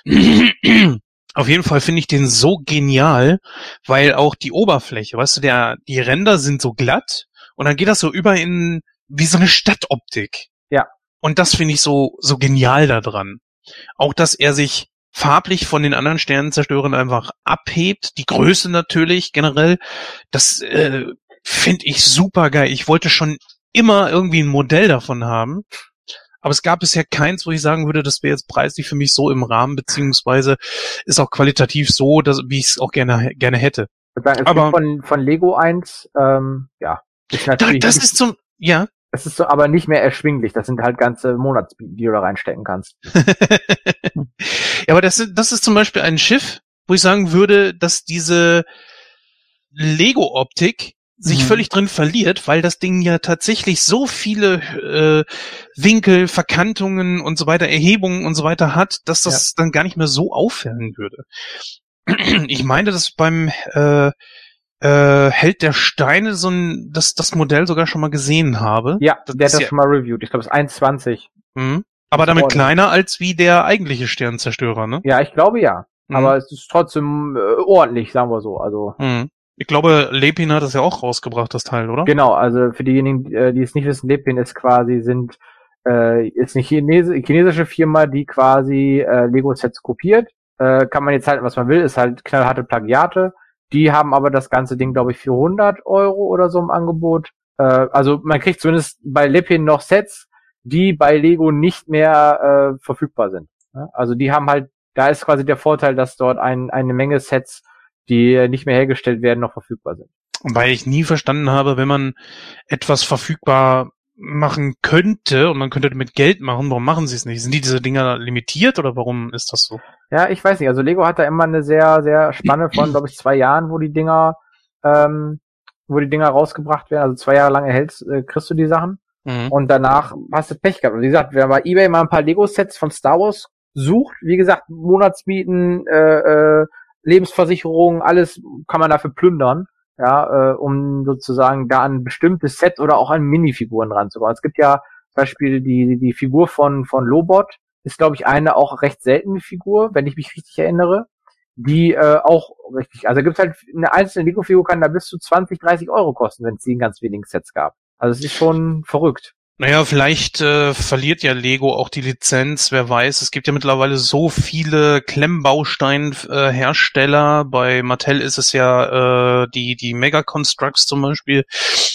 Auf jeden Fall finde ich den so genial, weil auch die Oberfläche, weißt du, der, die Ränder sind so glatt und dann geht das so über in wie so eine Stadtoptik. Ja. Und das finde ich so, so genial daran. Auch, dass er sich farblich von den anderen Sternenzerstörern einfach abhebt, die Größe natürlich generell, das äh, finde ich super geil. Ich wollte schon immer irgendwie ein Modell davon haben. Aber es gab bisher keins, wo ich sagen würde, das wäre jetzt preislich für mich so im Rahmen, beziehungsweise ist auch qualitativ so, dass, wie ich es auch gerne, gerne hätte. Es Aber- gibt von, von Lego eins, ähm, ja. Ist natürlich das ist zum, ja. das ist so, aber nicht mehr erschwinglich. Das sind halt ganze Monatsbieten, die du da reinstecken kannst. ja, aber das, das ist zum Beispiel ein Schiff, wo ich sagen würde, dass diese Lego-Optik sich Mhm. völlig drin verliert, weil das Ding ja tatsächlich so viele äh, Winkel, Verkantungen und so weiter, Erhebungen und so weiter hat, dass das dann gar nicht mehr so auffallen würde. Ich meine, dass beim äh, äh, Held der Steine so ein, das, das Modell sogar schon mal gesehen habe. Ja, Das der hat das ja- schon mal reviewed. Ich glaube, es ist 1,20. Mhm. Aber damit ordentlich. kleiner als wie der eigentliche Sternzerstörer, ne? Ja, ich glaube ja. Mhm. Aber es ist trotzdem äh, ordentlich, sagen wir so. Also Mhm. Ich glaube, Lepin hat das ja auch rausgebracht, das Teil, oder? genau, also für diejenigen, äh, die es nicht wissen, Lepin ist quasi sind äh, ist eine Chinese, chinesische Firma, die quasi äh, Lego-Sets kopiert. Äh, kann man jetzt halten, was man will, ist halt knallharte Plagiate. Die haben aber das ganze Ding, glaube ich, für 100 Euro oder so im Angebot. Äh, also man kriegt zumindest bei Lepin noch Sets, die bei Lego nicht mehr äh, verfügbar sind. Also die haben halt, da ist quasi der Vorteil, dass dort ein, eine Menge Sets, die nicht mehr hergestellt werden, noch verfügbar sind. Weil ich nie verstanden habe, wenn man etwas verfügbar machen könnte und man könnte damit Geld machen, warum machen sie es nicht? Sind die diese Dinger limitiert oder warum ist das so? Ja, ich weiß nicht. Also Lego hat da immer eine sehr, sehr Spanne von, glaube ich, zwei Jahren, wo die Dinger, ähm, wo die Dinger rausgebracht werden. Also zwei Jahre lang erhältst, äh, kriegst du die Sachen. Mhm. Und danach hast du Pech gehabt. Und wie gesagt, wer bei eBay mal ein paar Lego-Sets von Star Wars sucht, wie gesagt, Monatsmieten, äh, äh, Lebensversicherung, alles kann man dafür plündern, ja, äh, um sozusagen da ein bestimmtes Set oder auch an Minifiguren ranzukommen. Es gibt ja zum Beispiel die, die Figur von, von Lobot, ist, glaube ich, eine auch recht seltene Figur, wenn ich mich richtig erinnere, die äh, auch richtig, also gibt halt eine einzelne Lego-Figur kann da bis zu 20, 30 Euro kosten, wenn es die in ganz wenigen Sets gab. Also es ist schon verrückt. Naja, vielleicht äh, verliert ja Lego auch die Lizenz, wer weiß. Es gibt ja mittlerweile so viele Klemmbaustein-Hersteller. Bei Mattel ist es ja äh, die, die Mega Constructs zum Beispiel.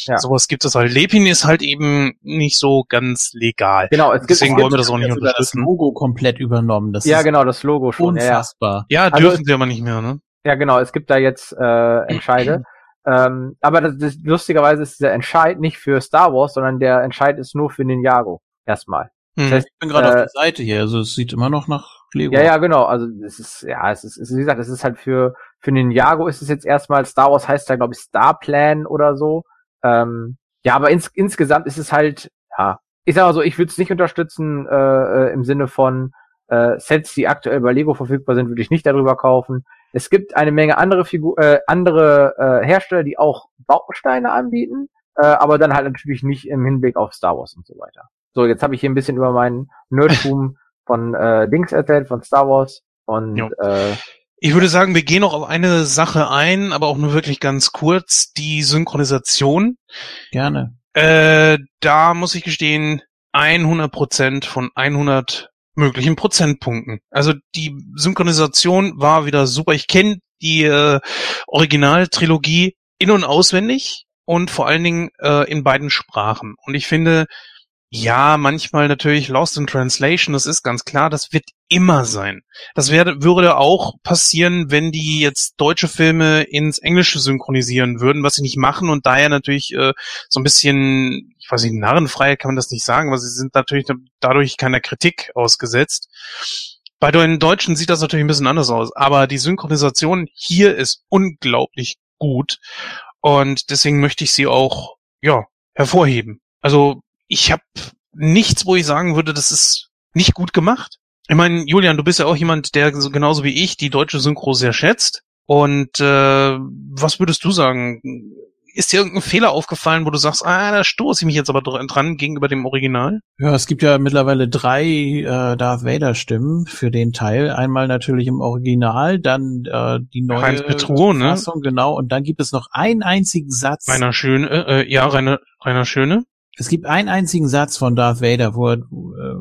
Ja. Sowas gibt es halt. Lepin ist halt eben nicht so ganz legal. Genau, es gibt Deswegen wollen wir das auch nicht Ja sogar das unterstützen. Logo komplett übernommen. Das ja ist genau das Logo schon. Ja, ja. unfassbar. Ja, Also dürfen sie aber nicht mehr, ne? ja genau, es gibt da jetzt äh, Entscheide. ähm, aber das, das, lustigerweise ist dieser Entscheid nicht für Star Wars, sondern der Entscheid ist nur für Ninjago erstmal. Hm. Das heißt, Ich bin gerade Äh, auf der Seite hier, also es sieht immer noch nach Lego. Ja, ja, genau. Also es ist, ja, es ist, es ist wie gesagt, es ist halt für für Ninjago ist es jetzt erstmal Star Wars heißt da glaube ich Star Plan oder so. Ähm, ja, aber ins, insgesamt ist es halt, ja, ich sag mal so, ich würde es nicht unterstützen äh, äh, im Sinne von äh, Sets, die aktuell bei Lego verfügbar sind, würde ich nicht darüber kaufen. Es gibt eine Menge andere Figur, äh, andere äh, Hersteller, die auch Bausteine anbieten, äh, aber dann halt natürlich nicht im Hinblick auf Star Wars und so weiter. So, jetzt habe ich hier ein bisschen über meinen Nerdtum von äh, Dings erzählt, von Star Wars. Und Jo. äh, Ich würde sagen, wir gehen noch auf eine Sache ein, aber auch nur wirklich ganz kurz, die Synchronisation. Gerne. Äh, da muss ich gestehen, 100 Prozent von 100 möglichen Prozentpunkten. Also die Synchronisation war wieder super. Ich kenne die äh, Originaltrilogie in und auswendig und vor allen Dingen äh, in beiden Sprachen. Und ich finde, ja, manchmal natürlich Lost in Translation, das ist ganz klar, das wird immer sein. Das wär, würde auch passieren, wenn die jetzt deutsche Filme ins Englische synchronisieren würden, was sie nicht machen und daher natürlich äh, so ein bisschen, ich weiß nicht, narrenfrei kann man das nicht sagen, aber sie sind natürlich dadurch keiner Kritik ausgesetzt. Bei den Deutschen sieht das natürlich ein bisschen anders aus, aber die Synchronisation hier ist unglaublich gut und deswegen möchte ich sie auch, ja, hervorheben. Also ich habe nichts, wo ich sagen würde, das ist nicht gut gemacht. Ich meine, Julian, du bist ja auch jemand, der genauso wie ich die deutsche Synchro sehr schätzt. Und äh, was würdest du sagen? Ist dir irgendein Fehler aufgefallen, wo du sagst, ah, da stoße ich mich jetzt aber dran gegenüber dem Original? Ja, es gibt ja mittlerweile drei äh, Darth Vader Stimmen für den Teil. Einmal natürlich im Original, dann äh, die neue Heinz Petruo, ne? Fassung, genau. Und dann gibt es noch einen einzigen Satz. Rainer Schöne, äh, äh ja, Rainer, Rainer Schöne. Es gibt einen einzigen Satz von Darth Vader, wo er, äh,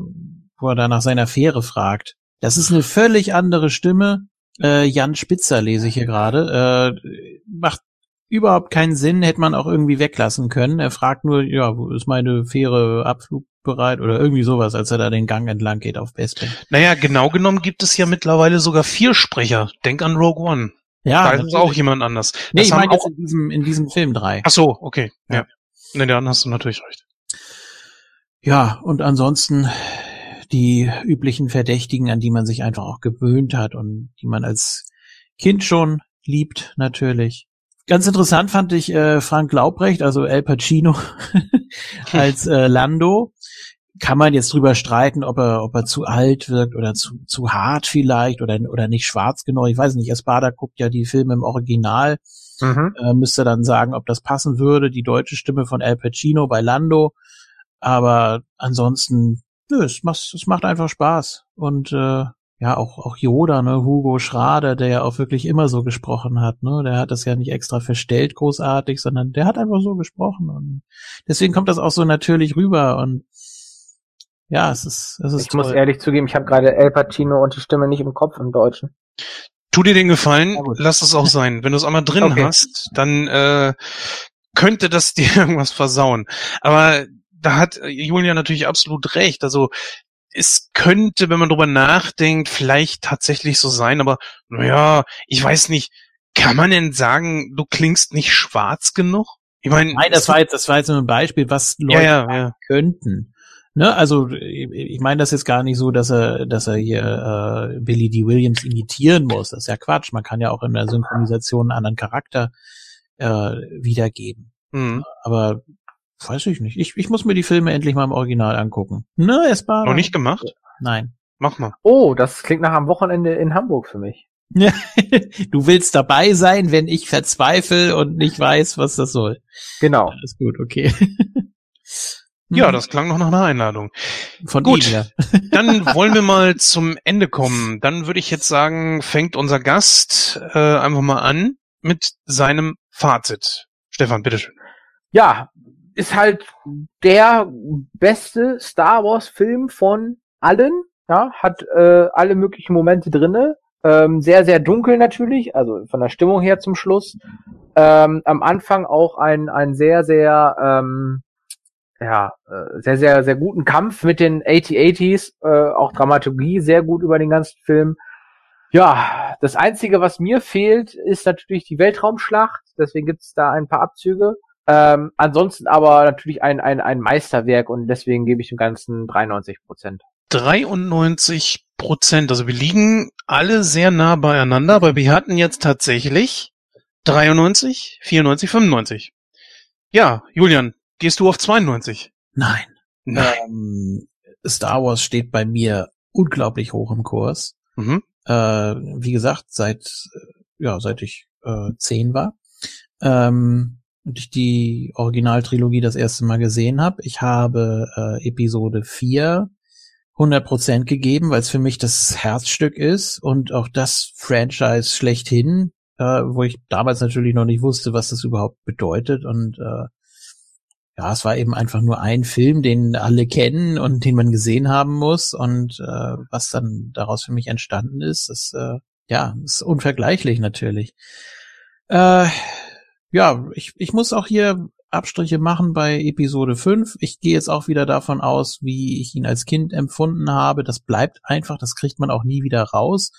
wo er da nach seiner Fähre fragt. Das ist eine völlig andere Stimme. Äh, Jan Spitzer lese ich hier gerade. Äh, macht überhaupt keinen Sinn, hätte man auch irgendwie weglassen können. Er fragt nur, ja, wo ist meine Fähre abflugbereit oder irgendwie sowas, als er da den Gang entlang geht auf Bespin. Naja, genau genommen gibt es ja mittlerweile sogar vier Sprecher. Denk an Rogue One. Ja, da ist auch jemand anders. Nee, das ich meine jetzt in diesem, in diesem Film drei. Ach so, okay. Ja. ja. Nee, dann hast du natürlich recht. Ja, und ansonsten die üblichen Verdächtigen, an die man sich einfach auch gewöhnt hat und die man als Kind schon liebt, natürlich. Ganz interessant fand ich äh, Frank Laubrecht, also El Pacino als äh, Lando. Kann man jetzt drüber streiten, ob er, ob er zu alt wirkt oder zu, zu hart vielleicht oder, oder nicht schwarz genau. Ich weiß nicht, Espada guckt ja die Filme im Original Mhm. Äh, müsste dann sagen, ob das passen würde, die deutsche Stimme von Al Pacino bei Lando. Aber ansonsten, nö, es macht, es macht einfach Spaß. Und äh, ja, auch, auch Yoda, ne, Hugo Schrader, der ja auch wirklich immer so gesprochen hat, ne, der hat das ja nicht extra verstellt großartig, sondern der hat einfach so gesprochen und deswegen kommt das auch so natürlich rüber und ja, es ist, es ist Ich toll. muss ehrlich zugeben, ich habe gerade El Pacino und die Stimme nicht im Kopf im Deutschen. Tu dir den Gefallen, lass es auch sein. Wenn du es einmal drin okay. hast, dann äh, könnte das dir irgendwas versauen. Aber da hat Julia natürlich absolut recht. Also es könnte, wenn man drüber nachdenkt, vielleicht tatsächlich so sein, aber naja, ich weiß nicht, kann man denn sagen, du klingst nicht schwarz genug? Ich meine, Nein, das war jetzt, das war jetzt nur ein Beispiel, was Leute ja, ja, ja. könnten. Ne, also ich meine das jetzt gar nicht so, dass er, dass er hier äh, Billy D. Williams imitieren muss. Das ist ja Quatsch. Man kann ja auch in der Synchronisation einen anderen Charakter äh, wiedergeben. Mhm. Aber weiß ich nicht. Ich, ich muss mir die Filme endlich mal im Original angucken. Ne, es war. Noch nicht gemacht? Nein. Mach mal. Oh, das klingt nach einem Wochenende in Hamburg für mich. du willst dabei sein, wenn ich verzweifle und nicht weiß, was das soll. Genau. Alles gut, okay. Ja, das klang noch nach einer Einladung. Von Gut, Ihnen, ja. dann wollen wir mal zum Ende kommen. Dann würde ich jetzt sagen, fängt unser Gast äh, einfach mal an mit seinem Fazit. Stefan, bitteschön. Ja, ist halt der beste Star Wars Film von allen. Ja, hat äh, alle möglichen Momente drinne. Ähm, sehr, sehr dunkel natürlich, also von der Stimmung her zum Schluss. Ähm, am Anfang auch ein, ein sehr, sehr ähm, ja, äh, sehr, sehr, sehr guten Kampf mit den 8080s, äh, auch Dramaturgie sehr gut über den ganzen Film. Ja, das Einzige, was mir fehlt, ist natürlich die Weltraumschlacht, deswegen gibt es da ein paar Abzüge. Ähm, ansonsten aber natürlich ein, ein, ein Meisterwerk und deswegen gebe ich dem Ganzen 93 Prozent. 93 Prozent, also wir liegen alle sehr nah beieinander, aber wir hatten jetzt tatsächlich 93, 94, 95. Ja, Julian, Gehst du auf 92? Nein. Nein. Ähm, Star Wars steht bei mir unglaublich hoch im Kurs. Mhm. Äh, wie gesagt, seit ja seit ich äh, zehn war ähm, und ich die Originaltrilogie das erste Mal gesehen habe. Ich habe äh, Episode 4 100% gegeben, weil es für mich das Herzstück ist und auch das Franchise schlechthin, äh, wo ich damals natürlich noch nicht wusste, was das überhaupt bedeutet und äh, ja, es war eben einfach nur ein Film, den alle kennen und den man gesehen haben muss und äh, was dann daraus für mich entstanden ist, das äh, ja, ist unvergleichlich natürlich. Äh, ja, ich, ich muss auch hier Abstriche machen bei Episode 5. Ich gehe jetzt auch wieder davon aus, wie ich ihn als Kind empfunden habe. Das bleibt einfach, das kriegt man auch nie wieder raus.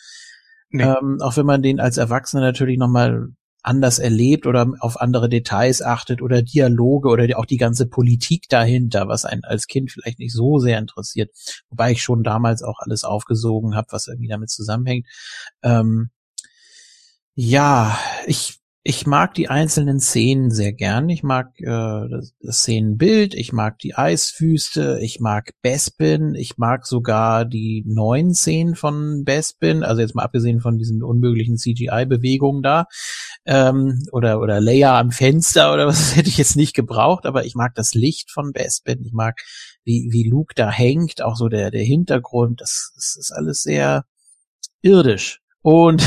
Nee. Ähm, auch wenn man den als Erwachsener natürlich nochmal anders erlebt oder auf andere Details achtet oder Dialoge oder auch die ganze Politik dahinter, was einen als Kind vielleicht nicht so sehr interessiert. Wobei ich schon damals auch alles aufgesogen habe, was irgendwie damit zusammenhängt. Ähm, ja, ich ich mag die einzelnen Szenen sehr gern. Ich mag äh, das, das Szenenbild, ich mag die Eiswüste, ich mag Bespin, ich mag sogar die neuen Szenen von Bespin, also jetzt mal abgesehen von diesen unmöglichen CGI-Bewegungen da, ähm, oder, oder Leia am Fenster oder was hätte ich jetzt nicht gebraucht, aber ich mag das Licht von Bespin, ich mag, wie, wie Luke da hängt, auch so der, der Hintergrund, das, das ist alles sehr irdisch. Und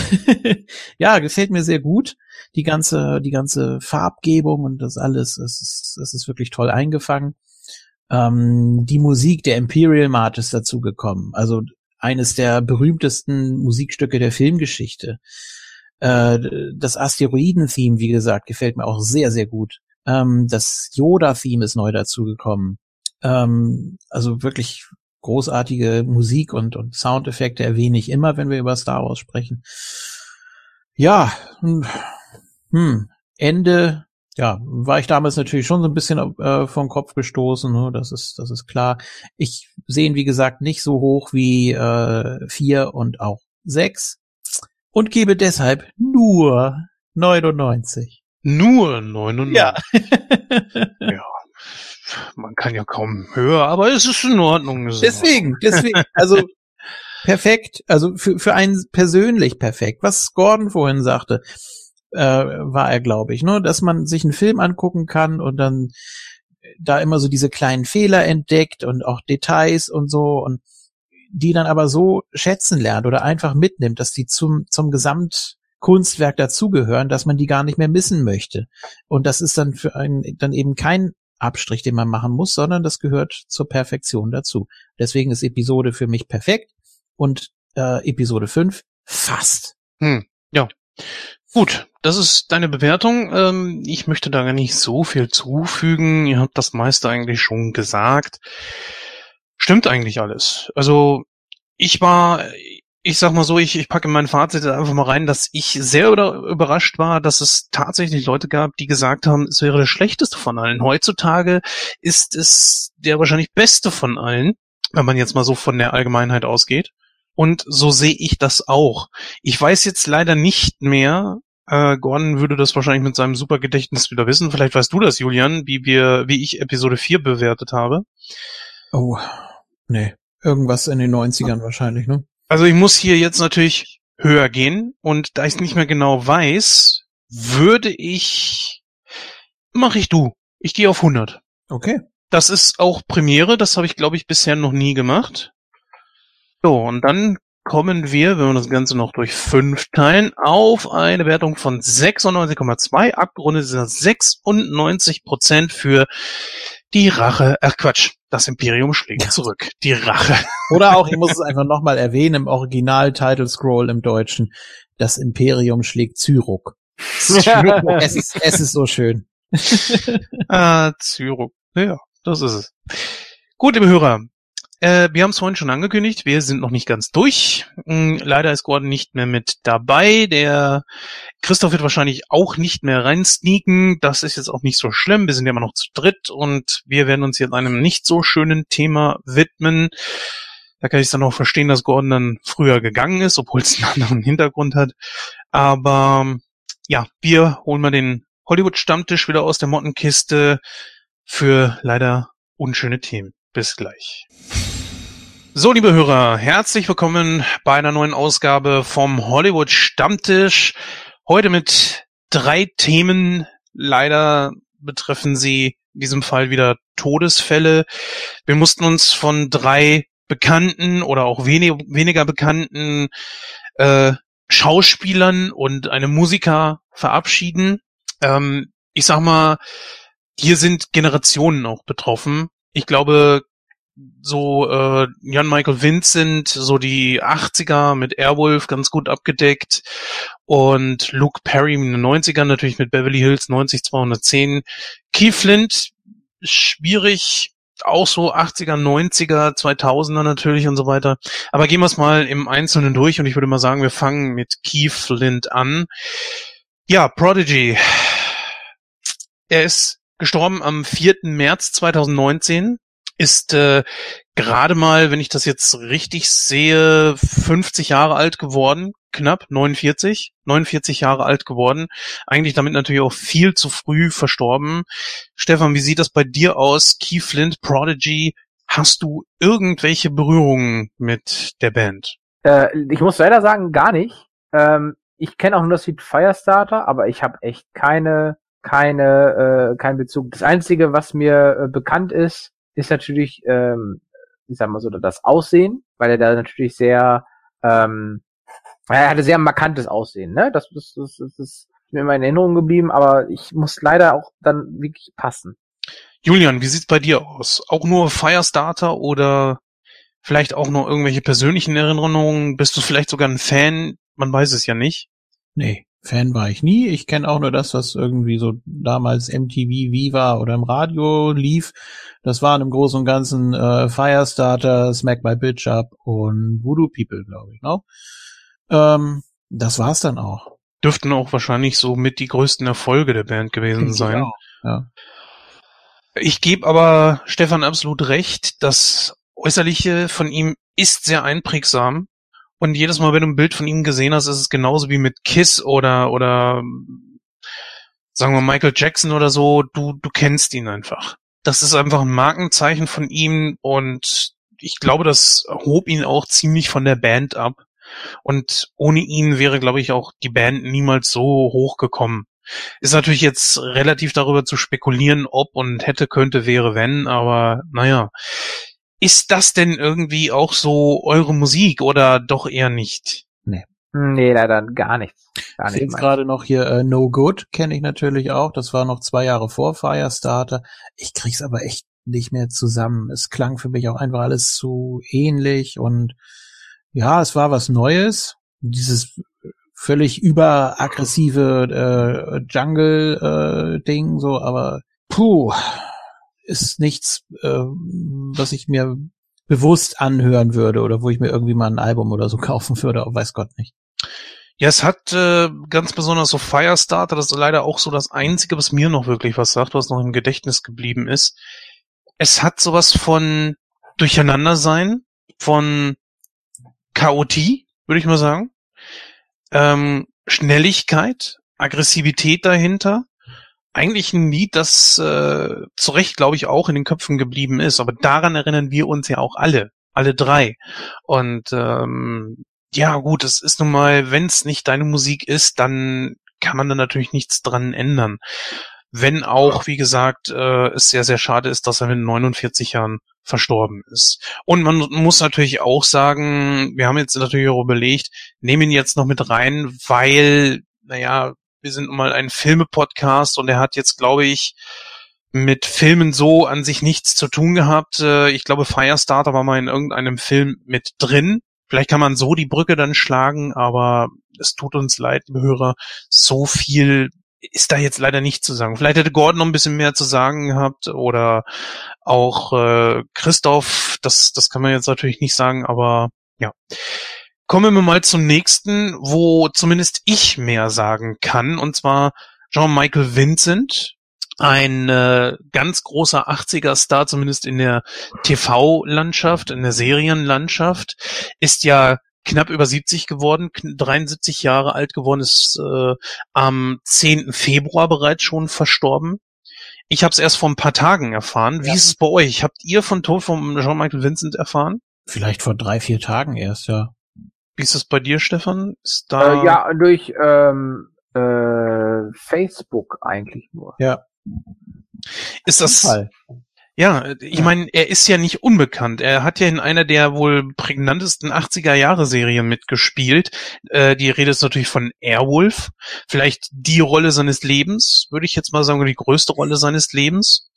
ja, gefällt mir sehr gut. Die ganze, die ganze Farbgebung und das alles, das ist, das ist wirklich toll eingefangen. Ähm, die Musik der Imperial March ist dazu gekommen. Also eines der berühmtesten Musikstücke der Filmgeschichte. Äh, das Asteroiden-Theme, wie gesagt, gefällt mir auch sehr, sehr gut. Ähm, das Yoda-Theme ist neu dazugekommen. Ähm, also wirklich großartige Musik und, und Soundeffekte erwähne ich immer, wenn wir über Star Wars sprechen. Ja, hm, hm Ende, ja, war ich damals natürlich schon so ein bisschen äh, vom Kopf gestoßen, ne? das ist, das ist klar. Ich sehe ihn, wie gesagt, nicht so hoch wie äh, vier und auch sechs und gebe deshalb nur 99. Nur 99? Ja. ja man kann ja kaum höher, aber es ist in Ordnung. deswegen, deswegen, also perfekt, also für, für einen persönlich perfekt. Was Gordon vorhin sagte, äh, war er, glaube ich, ne, dass man sich einen Film angucken kann und dann da immer so diese kleinen Fehler entdeckt und auch Details und so und die dann aber so schätzen lernt oder einfach mitnimmt, dass die zum, zum Gesamtkunstwerk dazugehören, dass man die gar nicht mehr missen möchte. Und das ist dann für einen dann eben kein Abstrich, den man machen muss, sondern das gehört zur Perfektion dazu. Deswegen ist Episode für mich perfekt und äh, Episode 5 fast. Hm, ja. Gut, das ist deine Bewertung. Ähm, ich möchte da gar nicht so viel zufügen. Ihr habt das meiste eigentlich schon gesagt. Stimmt eigentlich alles. Also ich war ich sag mal so, ich, ich packe in mein Fazit einfach mal rein, dass ich sehr überrascht war, dass es tatsächlich Leute gab, die gesagt haben, es wäre das Schlechteste von allen. Heutzutage ist es der wahrscheinlich Beste von allen, wenn man jetzt mal so von der Allgemeinheit ausgeht. Und so sehe ich das auch. Ich weiß jetzt leider nicht mehr, äh, Gordon würde das wahrscheinlich mit seinem Supergedächtnis wieder wissen. Vielleicht weißt du das, Julian, wie wir, wie ich Episode 4 bewertet habe. Oh, nee. Irgendwas in den 90ern wahrscheinlich, ne? Also ich muss hier jetzt natürlich höher gehen und da ich es nicht mehr genau weiß, würde ich, mache ich du. Ich gehe auf 100. Okay. Das ist auch Premiere, das habe ich glaube ich bisher noch nie gemacht. So, und dann kommen wir, wenn wir das Ganze noch durch fünf teilen, auf eine Wertung von 96,2. Abgerundet sind das 96 Prozent für die Rache, ach Quatsch, das Imperium schlägt ja. zurück. Die Rache. Oder auch, ich muss es einfach nochmal erwähnen, im Original Title Scroll im Deutschen, das Imperium schlägt Zyruk. es, ist, es ist so schön. ah, Zyruk. Ja, das ist es. Gut, liebe Hörer, äh, wir haben es vorhin schon angekündigt, wir sind noch nicht ganz durch. Hm, leider ist Gordon nicht mehr mit dabei. Der Christoph wird wahrscheinlich auch nicht mehr reinsneaken. Das ist jetzt auch nicht so schlimm. Wir sind ja immer noch zu dritt und wir werden uns jetzt einem nicht so schönen Thema widmen. Da kann ich dann auch verstehen, dass Gordon dann früher gegangen ist, obwohl es einen anderen Hintergrund hat. Aber ja, wir holen mal den Hollywood-Stammtisch wieder aus der Mottenkiste für leider unschöne Themen. Bis gleich. So, liebe Hörer, herzlich willkommen bei einer neuen Ausgabe vom Hollywood Stammtisch. Heute mit drei Themen. Leider betreffen sie in diesem Fall wieder Todesfälle. Wir mussten uns von drei bekannten oder auch wenig, weniger bekannten äh, Schauspielern und einem Musiker verabschieden. Ähm, ich sag mal, hier sind Generationen auch betroffen. Ich glaube, so äh, Jan Michael Vincent, so die 80er mit Airwolf ganz gut abgedeckt und Luke Perry in den 90ern natürlich mit Beverly Hills 90210. Keith Flint, schwierig, auch so 80er, 90er, 2000er natürlich und so weiter. Aber gehen wir es mal im Einzelnen durch und ich würde mal sagen, wir fangen mit Keith Flint an. Ja, Prodigy. Er ist gestorben am 4. März 2019 ist äh, gerade mal, wenn ich das jetzt richtig sehe, 50 Jahre alt geworden, knapp 49, 49 Jahre alt geworden. Eigentlich damit natürlich auch viel zu früh verstorben. Stefan, wie sieht das bei dir aus? Key Flint, Prodigy, hast du irgendwelche Berührungen mit der Band? Äh, ich muss leider sagen, gar nicht. Ähm, ich kenne auch nur das Lied Firestarter, aber ich habe echt keine, keine, äh, keinen Bezug. Das Einzige, was mir äh, bekannt ist, ist natürlich, ähm, ich sag mal so, das Aussehen, weil er da natürlich sehr, ähm, er hatte sehr markantes Aussehen, ne? Das, das, das, das ist mir immer in Erinnerung geblieben, aber ich muss leider auch dann wirklich passen. Julian, wie sieht's bei dir aus? Auch nur Firestarter oder vielleicht auch noch irgendwelche persönlichen Erinnerungen? Bist du vielleicht sogar ein Fan? Man weiß es ja nicht. Nee. Fan war ich nie. Ich kenne auch nur das, was irgendwie so damals MTV Viva oder im Radio lief. Das waren im Großen und Ganzen äh, Firestarter, Smack My Bitch Up und Voodoo People, glaube ich, ne? Ähm, das war's dann auch. Dürften auch wahrscheinlich so mit die größten Erfolge der Band gewesen sein. Ja. Ich gebe aber Stefan absolut recht, das Äußerliche von ihm ist sehr einprägsam. Und jedes Mal, wenn du ein Bild von ihm gesehen hast, ist es genauso wie mit Kiss oder, oder, sagen wir Michael Jackson oder so. Du, du kennst ihn einfach. Das ist einfach ein Markenzeichen von ihm und ich glaube, das hob ihn auch ziemlich von der Band ab. Und ohne ihn wäre, glaube ich, auch die Band niemals so hochgekommen. Ist natürlich jetzt relativ darüber zu spekulieren, ob und hätte, könnte, wäre, wenn, aber naja. Ist das denn irgendwie auch so eure Musik oder doch eher nicht? Nee. Nee, leider gar nichts. Gar Ich nicht sehe gerade noch hier äh, No Good, kenne ich natürlich auch. Das war noch zwei Jahre vor Firestarter. Ich krieg's aber echt nicht mehr zusammen. Es klang für mich auch einfach alles zu ähnlich und ja, es war was Neues. Dieses völlig überaggressive äh, Jungle-Ding, so, aber puh, ist nichts, äh, was ich mir bewusst anhören würde oder wo ich mir irgendwie mal ein Album oder so kaufen würde, weiß Gott nicht. Ja, es hat äh, ganz besonders so Firestarter, das ist leider auch so das Einzige, was mir noch wirklich was sagt, was noch im Gedächtnis geblieben ist. Es hat sowas von Durcheinandersein, von Chaotie, würde ich mal sagen. Ähm, Schnelligkeit, Aggressivität dahinter. Eigentlich ein Lied, das äh, zu Recht, glaube ich, auch in den Köpfen geblieben ist. Aber daran erinnern wir uns ja auch alle, alle drei. Und ähm, ja, gut, es ist nun mal, wenn es nicht deine Musik ist, dann kann man da natürlich nichts dran ändern. Wenn auch, wie gesagt, äh, es sehr, sehr schade ist, dass er mit 49 Jahren verstorben ist. Und man muss natürlich auch sagen, wir haben jetzt natürlich auch überlegt, nehmen ihn jetzt noch mit rein, weil, naja, wir sind mal ein Filme-Podcast und er hat jetzt, glaube ich, mit Filmen so an sich nichts zu tun gehabt. Äh, Ich glaube, Firestarter war mal in irgendeinem Film mit drin. Vielleicht kann man so die Brücke dann schlagen, aber es tut uns leid, liebe Hörer, so viel ist da jetzt leider nicht zu sagen. Vielleicht hätte Gordon noch ein bisschen mehr zu sagen gehabt oder auch äh, Christoph, das, das kann man jetzt natürlich nicht sagen, aber ja. Kommen wir mal zum nächsten, wo zumindest ich mehr sagen kann, und zwar Jean-Michael Vincent, ein äh, ganz großer 80er-Star, zumindest in der TV-Landschaft, in der Serienlandschaft, ist ja knapp über 70 geworden, 73 Jahre alt geworden, ist äh, am 10. Februar bereits schon verstorben. Ich habe es erst vor ein paar Tagen erfahren. Wie Ja. ist es bei euch? Habt ihr von Tod von Jean-Michael Vincent erfahren? Vielleicht vor drei, vier Tagen erst, ja. Wie ist es bei dir, Stefan? Ist da Äh, ja, durch ähm, äh, Facebook eigentlich nur. Ja. ist das Fall. Ja, ich meine, er ist ja nicht unbekannt. Er hat ja in einer der wohl prägnantesten 80er-Jahre-Serien mitgespielt. Äh, die Rede ist natürlich von Airwolf. Vielleicht die Rolle seines Lebens, würde ich jetzt mal sagen, die größte Rolle seines Lebens.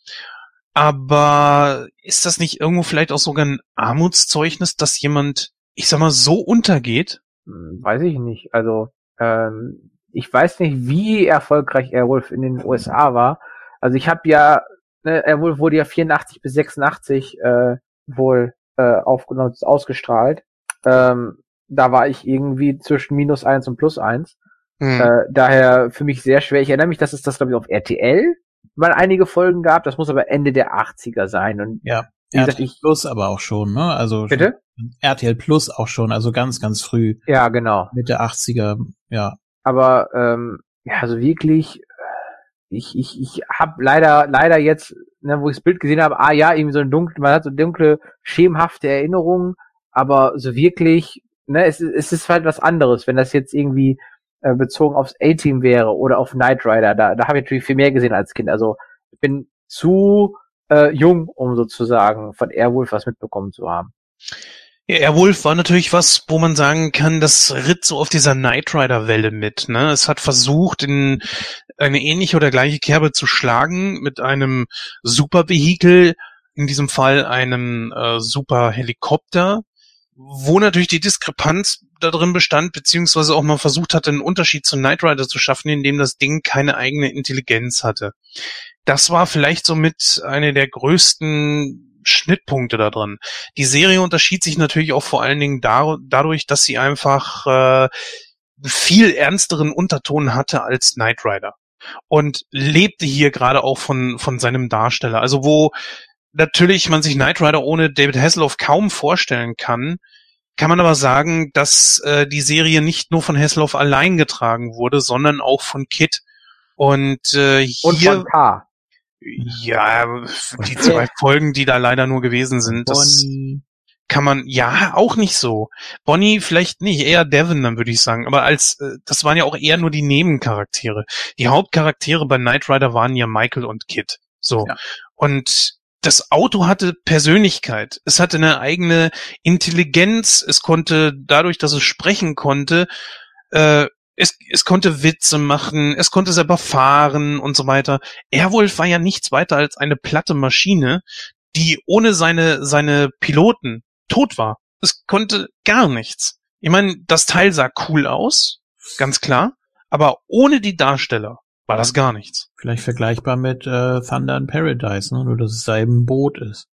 Aber ist das nicht irgendwo vielleicht auch sogar ein Armutszeugnis, dass jemand, ich sag mal, so untergeht? Hm, Weiß ich nicht. Also, ähm, ich weiß nicht, wie erfolgreich Airwolf in den USA war. Also ich habe ja, ne, Airwolf wurde ja 84 bis 86 äh, wohl äh, aufgenommen, ausgestrahlt. Ähm, da war ich irgendwie zwischen minus eins und plus eins. Hm. Äh, daher für mich sehr schwer. Ich erinnere mich, dass es das, glaube ich, auf RTL mal einige Folgen gab. Das muss aber Ende der 80er sein. Und Ja. Wie gesagt, RTL ich- Plus aber auch schon, ne? Also bitte? RTL Plus auch schon, also ganz, ganz früh, Ja, genau. Mitte 80er, ja. aber ähm, ja, also wirklich, ich ich ich habe leider leider jetzt, ne, wo ich das Bild gesehen habe, ah ja, irgendwie so ein dunkle, man hat so dunkle schemenhafte Erinnerungen, aber so wirklich, ne, es, ist- es ist halt was anderes, wenn das jetzt irgendwie äh, bezogen aufs A-Team wäre oder auf Knight Rider, da da habe ich natürlich viel mehr gesehen als Kind, also ich bin zu äh, jung, um sozusagen von Airwolf was mitbekommen zu haben. Ja, Airwolf war natürlich was, wo man sagen kann, das ritt so auf dieser Knight Rider Welle mit. Ne? Es hat versucht, in eine ähnliche oder gleiche Kerbe zu schlagen mit einem Supervehikel, in diesem Fall einem äh, Superhelikopter, wo natürlich die Diskrepanz da drin bestand, beziehungsweise auch mal versucht hatte, einen Unterschied zu Knight Rider zu schaffen, indem das Ding keine eigene Intelligenz hatte. Das war vielleicht somit eine der größten Schnittpunkte da dran. Die Serie unterschied sich natürlich auch vor allen Dingen dadurch, dass sie einfach äh, viel ernsteren Unterton hatte als Knight Rider und lebte hier gerade auch von von seinem Darsteller. Also wo natürlich man sich Knight Rider ohne David Hasselhoff kaum vorstellen kann, kann man aber sagen, dass äh, die Serie nicht nur von Hasselhoff allein getragen wurde, sondern auch von Kit. Und äh, Und hier von K. ja, die zwei Folgen, die da leider nur gewesen sind, das Bonnie. kann man ja auch nicht so. Bonnie vielleicht nicht, eher Devon, dann würde ich sagen. Aber als äh, das waren ja auch eher nur die Nebencharaktere. Die Hauptcharaktere bei Knight Rider waren ja Michael und Kit. So. Ja. Und das Auto hatte Persönlichkeit. Es hatte eine eigene Intelligenz. Es konnte dadurch, dass es sprechen konnte, äh, es, es konnte Witze machen, es konnte selber fahren und so weiter. Airwolf war ja nichts weiter als eine platte Maschine, die ohne seine, seine Piloten tot war. Es konnte gar nichts. Ich meine, das Teil sah cool aus, ganz klar, aber ohne die Darsteller war das gar nichts. Vielleicht vergleichbar mit äh, Thunder in Paradise, ne? nur dass es eben ein Boot ist.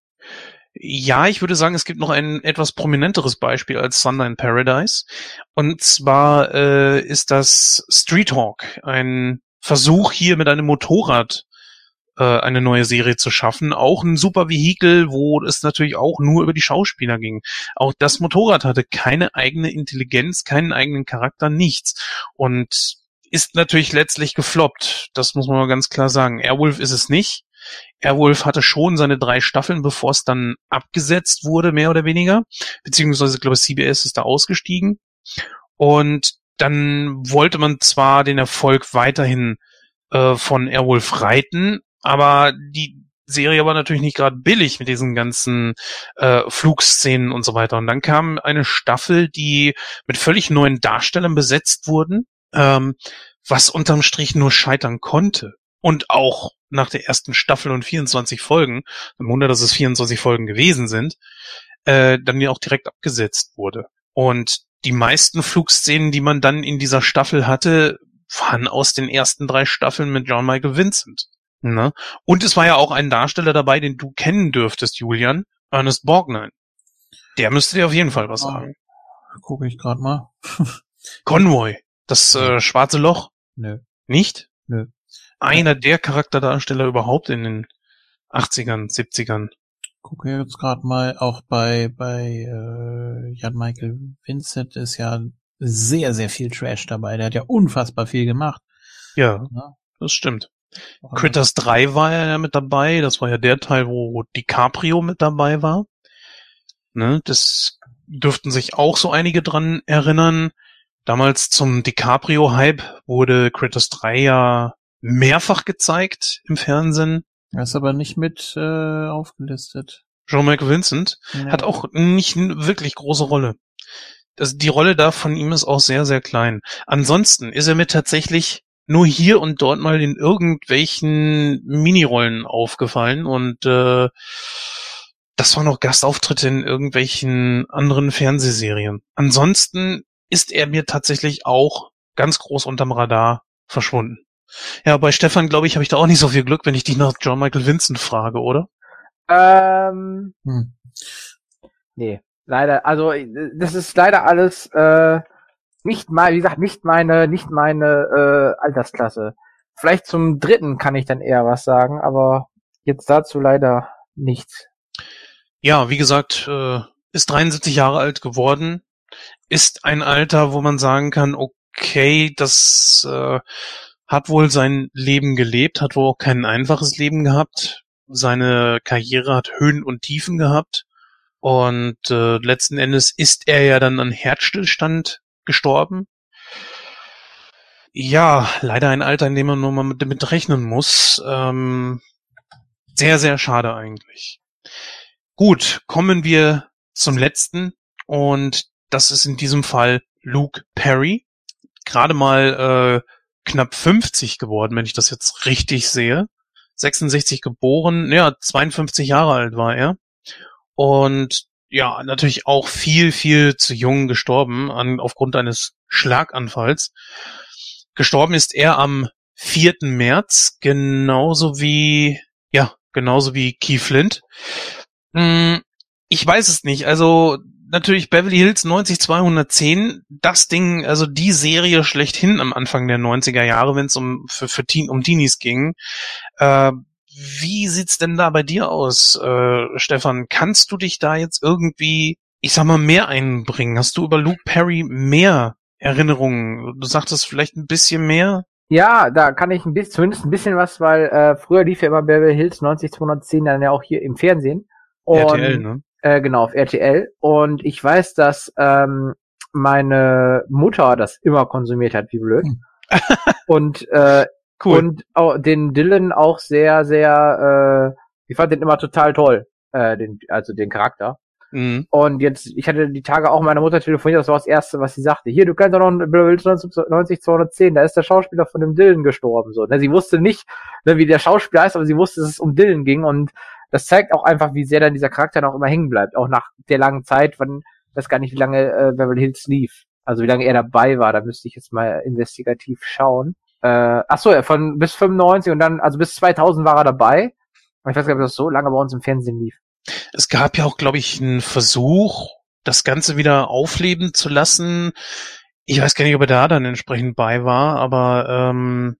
Ja, ich würde sagen, es gibt noch ein etwas prominenteres Beispiel als Thunder in Paradise. Und zwar äh, ist das Street Hawk, ein Versuch hier mit einem Motorrad äh, eine neue Serie zu schaffen. Auch ein super Vehikel, wo es natürlich auch nur über die Schauspieler ging. Auch das Motorrad hatte keine eigene Intelligenz, keinen eigenen Charakter, nichts. Und ist natürlich letztlich gefloppt. Das muss man mal ganz klar sagen. Airwolf ist es nicht. Airwolf hatte schon seine drei Staffeln, bevor es dann abgesetzt wurde, mehr oder weniger. Beziehungsweise, ich glaube, CBS ist da ausgestiegen. Und dann wollte man zwar den Erfolg weiterhin äh, von Airwolf reiten, aber die Serie war natürlich nicht gerade billig mit diesen ganzen äh, Flugszenen und so weiter. Und dann kam eine Staffel, die mit völlig neuen Darstellern besetzt wurden, ähm, was unterm Strich nur scheitern konnte. Und auch nach der ersten Staffel und 24 Folgen, ein Wunder, dass es 24 Folgen gewesen sind, äh, dann ja auch direkt abgesetzt wurde. Und die meisten Flugszenen, die man dann in dieser Staffel hatte, waren aus den ersten drei Staffeln mit John Michael Vincent. Ne? Und es war ja auch ein Darsteller dabei, den du kennen dürftest, Julian, Ernest Borgnine. Der müsste dir auf jeden Fall was Oh. sagen. Gucke ich gerade mal. Convoy, das äh, schwarze Loch, Nö. nicht? Nö. Einer der Charakterdarsteller überhaupt in den 80ern, 70ern. Gucke jetzt gerade mal, auch bei, bei äh, Jan Michael Vincent ist ja sehr, sehr viel Trash dabei. Der hat ja unfassbar viel gemacht. Ja, Ja. das stimmt. Critters 3 war ja mit dabei. Das war ja der Teil, wo DiCaprio mit dabei war. Ne, das dürften sich auch so einige dran erinnern. Damals zum DiCaprio-Hype wurde Critters 3 ja mehrfach gezeigt im Fernsehen. Er ist aber nicht mit äh, aufgelistet. Jean-Michael Vincent Ja. hat auch nicht wirklich große Rolle. Das, die Rolle da von ihm ist auch sehr, sehr klein. Ansonsten ist er mir tatsächlich nur hier und dort mal in irgendwelchen Minirollen aufgefallen und äh, das waren noch Gastauftritte in irgendwelchen anderen Fernsehserien. Ansonsten ist er mir tatsächlich auch ganz groß unterm Radar verschwunden. Ja, bei Stefan, glaube ich, habe ich da auch nicht so viel Glück, wenn ich dich nach John Michael Vincent frage, oder? Ähm, Hm. nee, leider, also äh, das ist leider alles äh, nicht mal, wie gesagt, nicht meine, nicht meine äh, Altersklasse. Vielleicht zum dritten kann ich dann eher was sagen, aber jetzt dazu leider nichts. Ja, wie gesagt, äh, ist 73 Jahre alt geworden, ist ein Alter, wo man sagen kann, okay, das äh, hat wohl sein Leben gelebt, hat wohl auch kein einfaches Leben gehabt. Seine Karriere hat Höhen und Tiefen gehabt. Und äh, letzten Endes ist er ja dann an Herzstillstand gestorben. Ja, leider ein Alter, in dem man nur mal mit, rechnen muss. Ähm, sehr, sehr schade eigentlich. Gut, kommen wir zum letzten und das ist in diesem Fall Luke Perry. Gerade mal äh, knapp 50 geworden, wenn ich das jetzt richtig sehe. 66 geboren, ja, 52 Jahre alt war er. Und ja, natürlich auch viel, viel zu jung gestorben an, aufgrund eines Schlaganfalls. Gestorben ist er am 4. März, genauso wie, ja, genauso wie Keith Flint. Hm, ich weiß es nicht. Also natürlich Beverly Hills 90210, das Ding, also die Serie schlechthin am Anfang der 90er Jahre, wenn es um für, für Teen, um Teenies ging. Äh, wie sieht's denn da bei dir aus, äh, Stefan? Kannst du dich da jetzt irgendwie, ich sag mal, mehr einbringen? Hast du über Luke Perry mehr Erinnerungen? Du sagtest vielleicht ein bisschen mehr? Ja, da kann ich ein bisschen, zumindest ein bisschen was, weil äh, früher lief ja immer Beverly Hills 90210 dann ja auch hier im Fernsehen. Und, RTL, ne? Äh, genau, auf RTL. Und ich weiß, dass ähm, meine Mutter das immer konsumiert hat, wie blöd. Hm. und äh, Cool. und auch den Dylan auch sehr, sehr, äh, ich fand den immer total toll, äh, den, also den Charakter. Mhm. Und jetzt, ich hatte die Tage auch meiner Mutter telefoniert, das war das Erste, was sie sagte. Hier, du kennst doch noch Beverly Hills 90 210, da ist der Schauspieler von dem Dylan gestorben. So, ne? Sie wusste nicht, ne, wie der Schauspieler heißt, aber sie wusste, dass es um Dylan ging. Und das zeigt auch einfach, wie sehr dann dieser Charakter noch immer hängen bleibt. Auch nach der langen Zeit, wann, weiß gar nicht, wie lange äh, Beverly Hills lief. Also wie lange er dabei war, da müsste ich jetzt mal investigativ schauen. Äh, ach so, ja, von bis 95 und dann, also bis 2000 war er dabei. Ich weiß gar nicht, ob das so lange bei uns im Fernsehen lief. Es gab ja auch, glaube ich, einen Versuch, das Ganze wieder aufleben zu lassen. Ich weiß gar nicht, ob er da dann entsprechend bei war, aber ähm,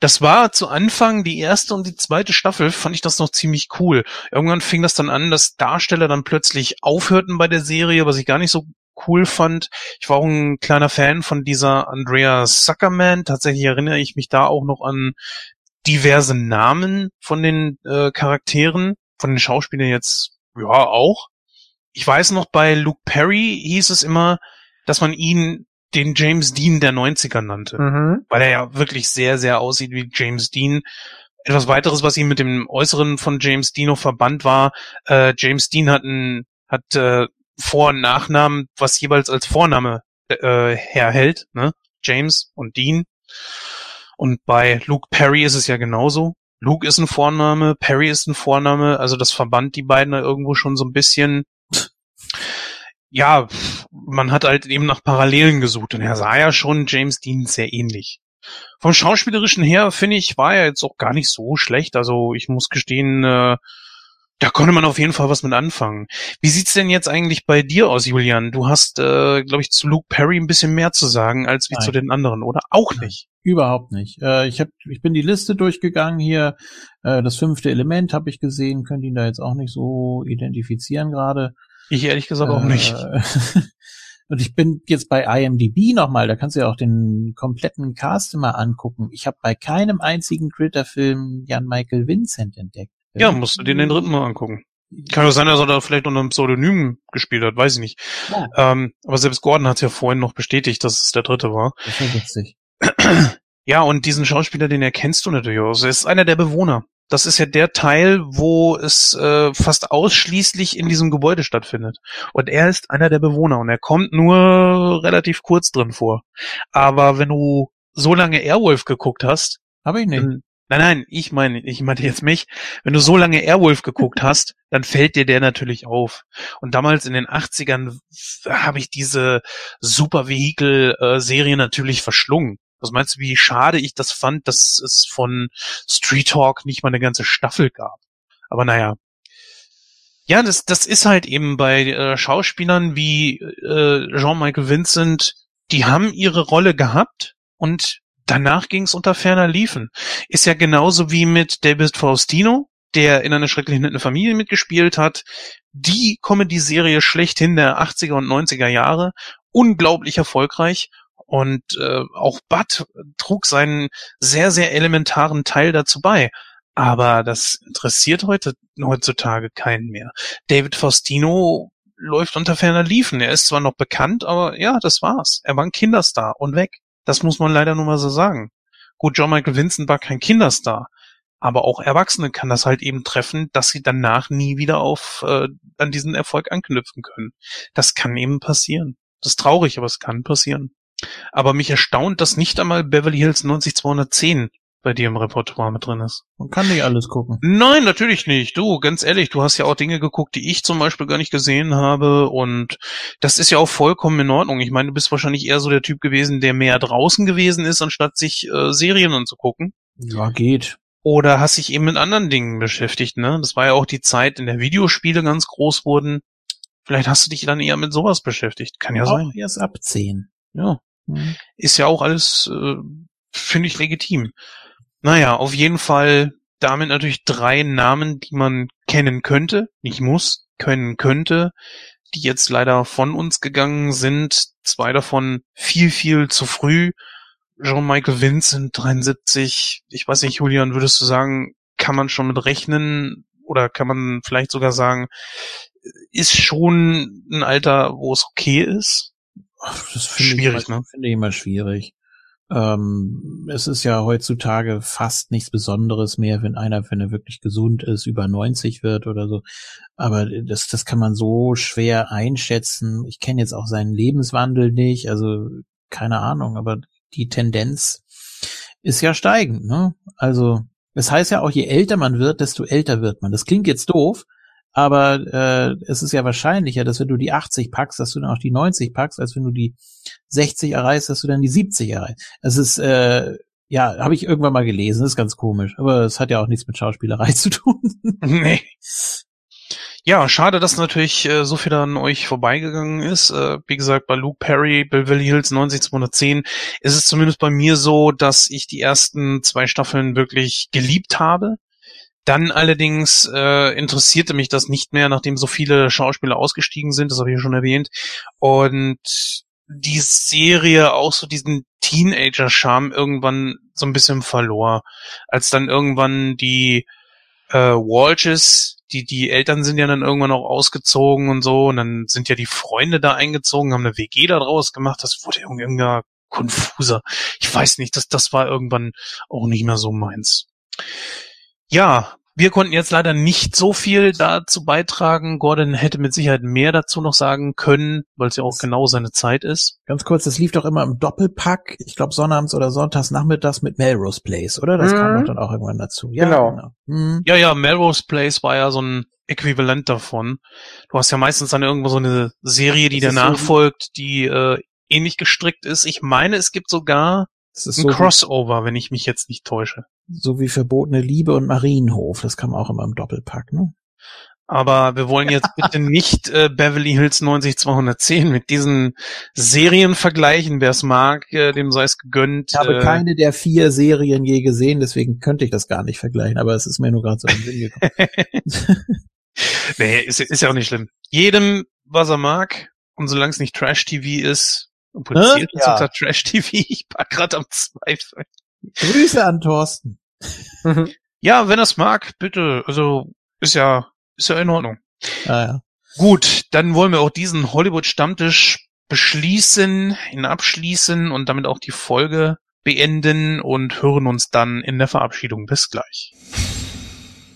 das war zu Anfang die erste und die zweite Staffel, fand ich das noch ziemlich cool. Irgendwann fing das dann an, dass Darsteller dann plötzlich aufhörten bei der Serie, was ich gar nicht so cool fand. Ich war auch ein kleiner Fan von dieser Andrea Zuckerman. Tatsächlich erinnere ich mich da auch noch an diverse Namen von den äh, Charakteren, von den Schauspielern jetzt ja auch. Ich weiß noch, bei Luke Perry hieß es immer, dass man ihn den James Dean der 90er nannte, Mhm. weil er ja wirklich sehr, sehr aussieht wie James Dean. Etwas weiteres, was ihm mit dem Äußeren von James Dean noch verbannt war, äh, James Dean hat, ein, hat äh, Vor- und Nachnamen, was jeweils als Vorname äh, herhält, ne? James und Dean. Und bei Luke Perry ist es ja genauso. Luke ist ein Vorname, Perry ist ein Vorname, also das verband die beiden da irgendwo schon so ein bisschen. Ja, man hat halt eben nach Parallelen gesucht und er sah ja schon James Dean sehr ähnlich. Vom Schauspielerischen her, finde ich, war er jetzt auch gar nicht so schlecht. Also ich muss gestehen, äh, da konnte man auf jeden Fall was mit anfangen. Wie sieht's denn jetzt eigentlich bei dir aus, Julian? Du hast, äh, glaube ich, zu Luke Perry ein bisschen mehr zu sagen als wie Nein. zu den anderen, oder? Auch nicht. Überhaupt nicht. Äh, ich hab, ich bin die Liste durchgegangen hier. Äh, das fünfte Element habe ich gesehen, könnte ihn da jetzt auch nicht so identifizieren gerade. Ich ehrlich gesagt auch nicht. Äh, Und ich bin jetzt bei IMDb nochmal, da kannst du ja auch den kompletten Cast immer angucken. Ich habe bei keinem einzigen Critter-Film Jan Michael Vincent entdeckt. Ja, musst du dir den dritten mal angucken. Kann doch sein, dass er da vielleicht unter einem Pseudonym gespielt hat, weiß ich nicht. Ja. Ähm, aber selbst Gordon hat ja vorhin noch bestätigt, dass es der dritte war. Das ist ja witzig. Ja, und diesen Schauspieler, den erkennst du natürlich auch. Er ist einer der Bewohner Das ist ja der Teil, wo es äh, fast ausschließlich in diesem Gebäude stattfindet. Und er ist einer der Bewohner und er kommt nur relativ kurz drin vor. Aber wenn du so lange Airwolf geguckt hast, Habe ich nicht. dann, nein, nein, ich meine, ich meinte jetzt mich, wenn du so lange Airwolf geguckt hast, dann fällt dir der natürlich auf. Und damals in den 80ern habe ich diese Super-Vehicle-Serie natürlich verschlungen. Was meinst du, wie schade ich das fand, dass es von Street Talk nicht mal eine ganze Staffel gab? Aber naja. Ja, das, das ist halt eben bei äh, Schauspielern wie äh, Jean-Michael Vincent, die haben ihre Rolle gehabt und danach ging es unter ferner Liefen. Ist ja genauso wie mit David Faustino, der in einer schrecklich netten Familie mitgespielt hat. Die Comedy-Serie schlechthin der 80er und 90er Jahre. Unglaublich erfolgreich. Und äh, auch Bud trug seinen sehr, sehr elementaren Teil dazu bei. Aber das interessiert heute, heutzutage keinen mehr. David Faustino läuft unter ferner Liefen. Er ist zwar noch bekannt, aber ja, das war's. Er war ein Kinderstar und weg. Das muss man leider nur mal so sagen. Gut, John Michael Vincent war kein Kinderstar, aber auch Erwachsene kann das halt eben treffen, dass sie danach nie wieder auf äh, an diesen Erfolg anknüpfen können. Das kann eben passieren. Das ist traurig, aber es kann passieren. Aber mich erstaunt, dass nicht einmal Beverly Hills 90210 bei dir im Repertoire mit drin ist. Man kann nicht alles gucken. Nein, natürlich nicht. Du, ganz ehrlich, du hast ja auch Dinge geguckt, die ich zum Beispiel gar nicht gesehen habe. Und das ist ja auch vollkommen in Ordnung. Ich meine, du bist wahrscheinlich eher so der Typ gewesen, der mehr draußen gewesen ist, anstatt sich äh, Serien anzugucken. Ja, geht. Oder hast dich eben mit anderen Dingen beschäftigt, ne? Das war ja auch die Zeit, in der Videospiele ganz groß wurden. Vielleicht hast du dich dann eher mit sowas beschäftigt. Kann ja Auch sein. erst ab 10. Ja. Hm. Ist ja auch alles, äh, finde ich, legitim. Naja, auf jeden Fall damit natürlich drei Namen, die man kennen könnte, nicht muss, können könnte, die jetzt leider von uns gegangen sind. Zwei davon viel, viel zu früh. Jean-Michael Vincent, 73. Ich weiß nicht, Julian, würdest du sagen, kann man schon mit rechnen? Oder kann man vielleicht sogar sagen, ist schon ein Alter, wo es okay ist? Das finde Schwierig, ich, immer- ne? finde ich immer schwierig. Ähm, es ist ja heutzutage fast nichts Besonderes mehr, wenn einer, wenn er wirklich gesund ist, über 90 wird oder so. Aber das, das kann man so schwer einschätzen. Ich kenne jetzt auch seinen Lebenswandel nicht, also keine Ahnung, aber die Tendenz ist ja steigend, ne? Also, es heißt ja auch, je älter man wird, desto älter wird man. Das klingt jetzt doof, aber äh, es ist ja wahrscheinlicher, dass wenn du die 80 packst, dass du dann auch die 90 packst, als wenn du die 60 erreichst, dass du dann die 70 erreichst. Es ist, äh, ja, habe ich irgendwann mal gelesen, ist ganz komisch. Aber es hat ja auch nichts mit Schauspielerei zu tun. Nee. Ja, schade, dass natürlich äh, so viel an euch vorbeigegangen ist. Äh, wie gesagt, bei Luke Perry, Beverly Hills 90210 ist es zumindest bei mir so, dass ich die ersten zwei Staffeln wirklich geliebt habe. Dann allerdings äh, interessierte mich das nicht mehr, nachdem so viele Schauspieler ausgestiegen sind, das habe ich ja schon erwähnt. Und die Serie auch so diesen Teenager-Charme irgendwann so ein bisschen verlor. Als dann irgendwann die äh, Walshes, die, die Eltern sind ja dann irgendwann auch ausgezogen und so, und dann sind ja die Freunde da eingezogen, haben eine WG da draus gemacht, das wurde irgendwie konfuser. Ich weiß nicht, das, das war irgendwann auch nicht mehr so meins. Ja, wir konnten jetzt leider nicht so viel dazu beitragen. Gordon hätte mit Sicherheit mehr dazu noch sagen können, weil es ja auch genau seine Zeit ist. Ganz kurz, das lief doch immer im Doppelpack, ich glaube sonnabends oder sonntags nachmittags mit Melrose Place, oder? Das Mhm. kam doch dann auch irgendwann dazu. Genau. Mhm. Ja, ja, Melrose Place war ja so ein Äquivalent davon. Du hast ja meistens dann irgendwo so eine Serie, die Das danach so folgt, die äh, ähnlich gestrickt ist. Ich meine, es gibt sogar Das ist ein so, wie, Crossover, wenn ich mich jetzt nicht täusche. so wie verbotene Liebe und Marienhof, das kam auch immer im Doppelpack, ne? Aber wir wollen jetzt bitte nicht äh, Beverly Hills 90210 mit diesen Serien vergleichen. Wer es mag, äh, dem sei es gegönnt. Ich habe äh, keine der vier Serien je gesehen, deswegen könnte ich das gar nicht vergleichen, aber es ist mir nur gerade so in den Sinn gekommen. nee, ist, ist ja auch nicht schlimm. Jedem, was er mag. Und solange es nicht Trash-TV ist, Hä? zählt es Ja. unter Trash-TV, ich war gerade am Zweifeln. Grüße an Thorsten. Ja, wenn er es mag, bitte. Also, ist ja, ist ja in Ordnung. Ah, ja. Gut, dann wollen wir auch diesen Hollywood-Stammtisch beschließen, ihn abschließen und damit auch die Folge beenden und hören uns dann in der Verabschiedung. Bis gleich.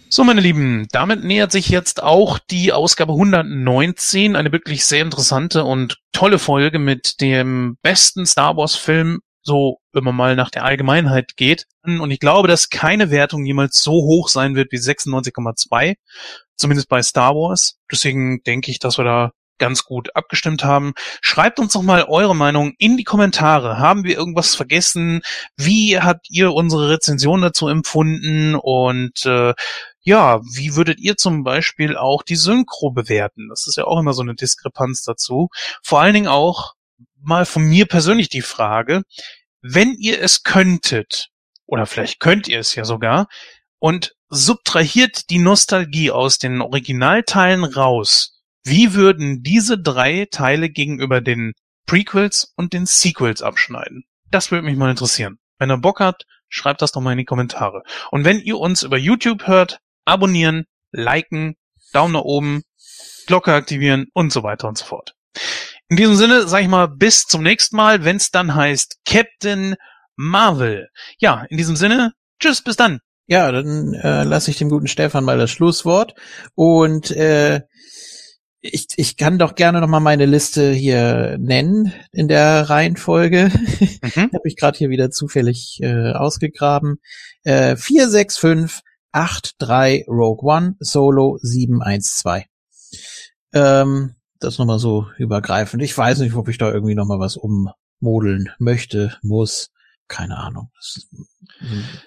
So, meine Lieben, damit nähert sich jetzt auch die Ausgabe 119, eine wirklich sehr interessante und tolle Folge mit dem besten Star Wars Film, so wenn man mal nach der Allgemeinheit geht. Und ich glaube, dass keine Wertung jemals so hoch sein wird wie 96,2, zumindest bei Star Wars. Deswegen denke ich, dass wir da ganz gut abgestimmt haben. Schreibt uns doch mal eure Meinung in die Kommentare. Haben wir irgendwas vergessen? Wie habt ihr unsere Rezension dazu empfunden? Und äh, ja, wie würdet ihr zum Beispiel auch die Synchro bewerten? Das ist ja auch immer so eine Diskrepanz dazu. Vor allen Dingen auch mal von mir persönlich die Frage, wenn ihr es könntet, oder vielleicht könnt ihr es ja sogar, und subtrahiert die Nostalgie aus den Originalteilen raus, wie würden diese drei Teile gegenüber den Prequels und den Sequels abschneiden? Das würde mich mal interessieren. Wenn ihr Bock habt, schreibt das doch mal in die Kommentare. Und wenn ihr uns über YouTube hört, abonnieren, liken, Daumen nach oben, Glocke aktivieren und so weiter und so fort. In diesem Sinne sage ich mal bis zum nächsten Mal, wenn es dann heißt Captain Marvel. Ja, in diesem Sinne, tschüss, bis dann. Ja, dann äh, lasse ich dem guten Stefan mal das Schlusswort und äh, ich, ich kann doch gerne noch mal meine Liste hier nennen in der Reihenfolge. Mhm. Habe ich gerade hier wieder zufällig äh, ausgegraben. Äh, 4, 6, 5, 8, 3, Rogue One, Solo 7, 1, 2. Ähm, das nochmal so übergreifend. Ich weiß nicht, ob ich da irgendwie nochmal was ummodeln möchte, muss. Keine Ahnung.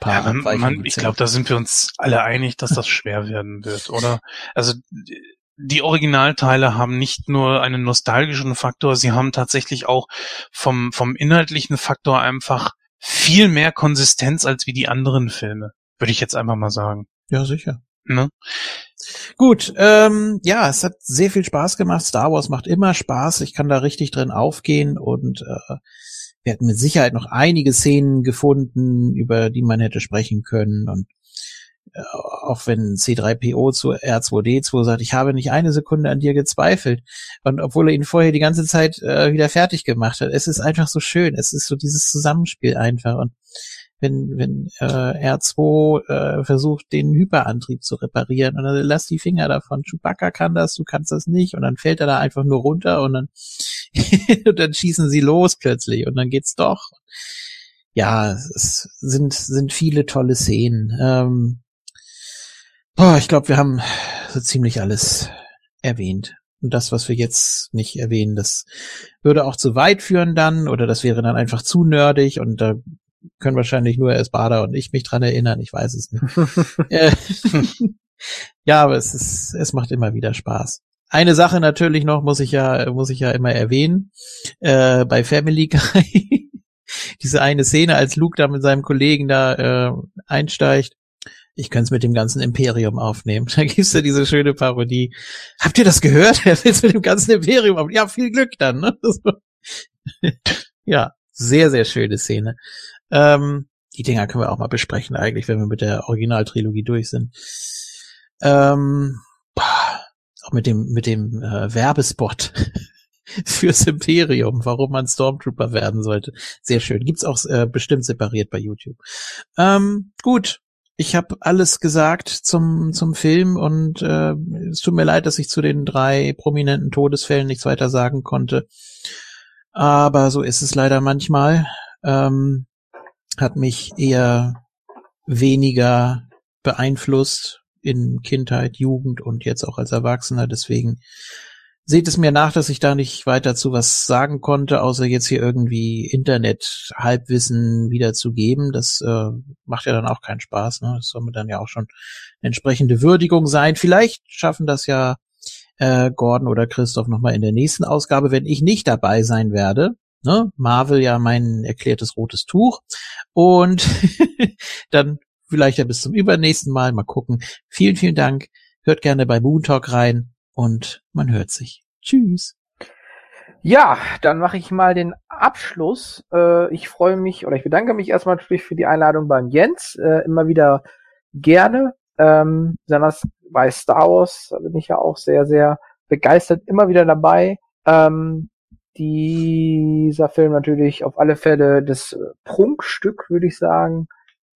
Ja, man, man, ich glaube, da sind wir uns alle einig, dass das schwer werden wird, oder? Also die Originalteile haben nicht nur einen nostalgischen Faktor, sie haben tatsächlich auch vom, vom inhaltlichen Faktor einfach viel mehr Konsistenz als wie die anderen Filme, würde ich jetzt einfach mal sagen. Ja, sicher. Ne? Gut, ähm, ja, es hat sehr viel Spaß gemacht. Star Wars macht immer Spaß. Ich kann da richtig drin aufgehen und äh, wir hätten mit Sicherheit noch einige Szenen gefunden, über die man hätte sprechen können und äh, auch wenn C3PO zu R2D2 sagt, ich habe nicht eine Sekunde an dir gezweifelt. Und obwohl er ihn vorher die ganze Zeit äh, wieder fertig gemacht hat. Es ist einfach so schön. Es ist so dieses Zusammenspiel einfach. Und wenn, wenn äh, R2 äh, versucht, den Hyperantrieb zu reparieren und dann lass die Finger davon. Chewbacca kann das, du kannst das nicht. Und dann fällt er da einfach nur runter und dann, und dann schießen sie los plötzlich und dann geht's doch. Ja, es sind, sind viele tolle Szenen. Ähm, Boah, ich glaube, wir haben so ziemlich alles erwähnt. Und das, was wir jetzt nicht erwähnen, das würde auch zu weit führen dann, oder das wäre dann einfach zu nerdig und da können wahrscheinlich nur Espada und ich mich dran erinnern, ich weiß es nicht. Äh, ja, aber es ist, es macht immer wieder Spaß. Eine Sache natürlich noch muss ich ja, muss ich ja immer erwähnen, äh, bei Family Guy, diese eine Szene, als Luke da mit seinem Kollegen da äh, einsteigt, ich könnte es mit dem ganzen Imperium aufnehmen. Da gibt's ja diese schöne Parodie. Habt ihr das gehört? Er will mit dem ganzen Imperium aufnehmen. Ja, viel Glück dann. Ne? ja, sehr, sehr schöne Szene. Ähm, die Dinger können wir auch mal besprechen eigentlich, wenn wir mit der Originaltrilogie durch sind. Ähm, auch mit dem, mit dem äh, Werbespot fürs Imperium, warum man Stormtrooper werden sollte. Sehr schön. Gibt's auch äh, bestimmt separiert bei YouTube. Ähm, gut, ich habe alles gesagt zum, zum Film und äh, es tut mir leid, dass ich zu den drei prominenten Todesfällen nichts weiter sagen konnte. Aber so ist es leider manchmal. Ähm, hat mich eher weniger beeinflusst in Kindheit, Jugend und jetzt auch als Erwachsener. Deswegen seht es mir nach, dass ich da nicht weiter zu was sagen konnte, außer jetzt hier irgendwie Internet-Halbwissen wiederzugeben. Das äh, macht ja dann auch keinen Spaß. Ne? Das soll mir dann ja auch schon entsprechende Würdigung sein. Vielleicht schaffen das ja äh, Gordon oder Christoph nochmal in der nächsten Ausgabe, wenn ich nicht dabei sein werde. Ne? Marvel ja mein erklärtes rotes Tuch. Und dann vielleicht ja bis zum übernächsten Mal. Mal gucken. Vielen, vielen Dank. Hört gerne bei Moon Talk rein und man hört sich. Tschüss. Ja, dann mache ich mal den Abschluss. Äh, ich freue mich oder ich bedanke mich erstmal natürlich für die Einladung beim Jens. Äh, immer wieder gerne. Ähm, besonders bei Star Wars bin ich ja auch sehr, sehr begeistert, immer wieder dabei. Ähm, dieser Film natürlich auf alle Fälle das Prunkstück, würde ich sagen.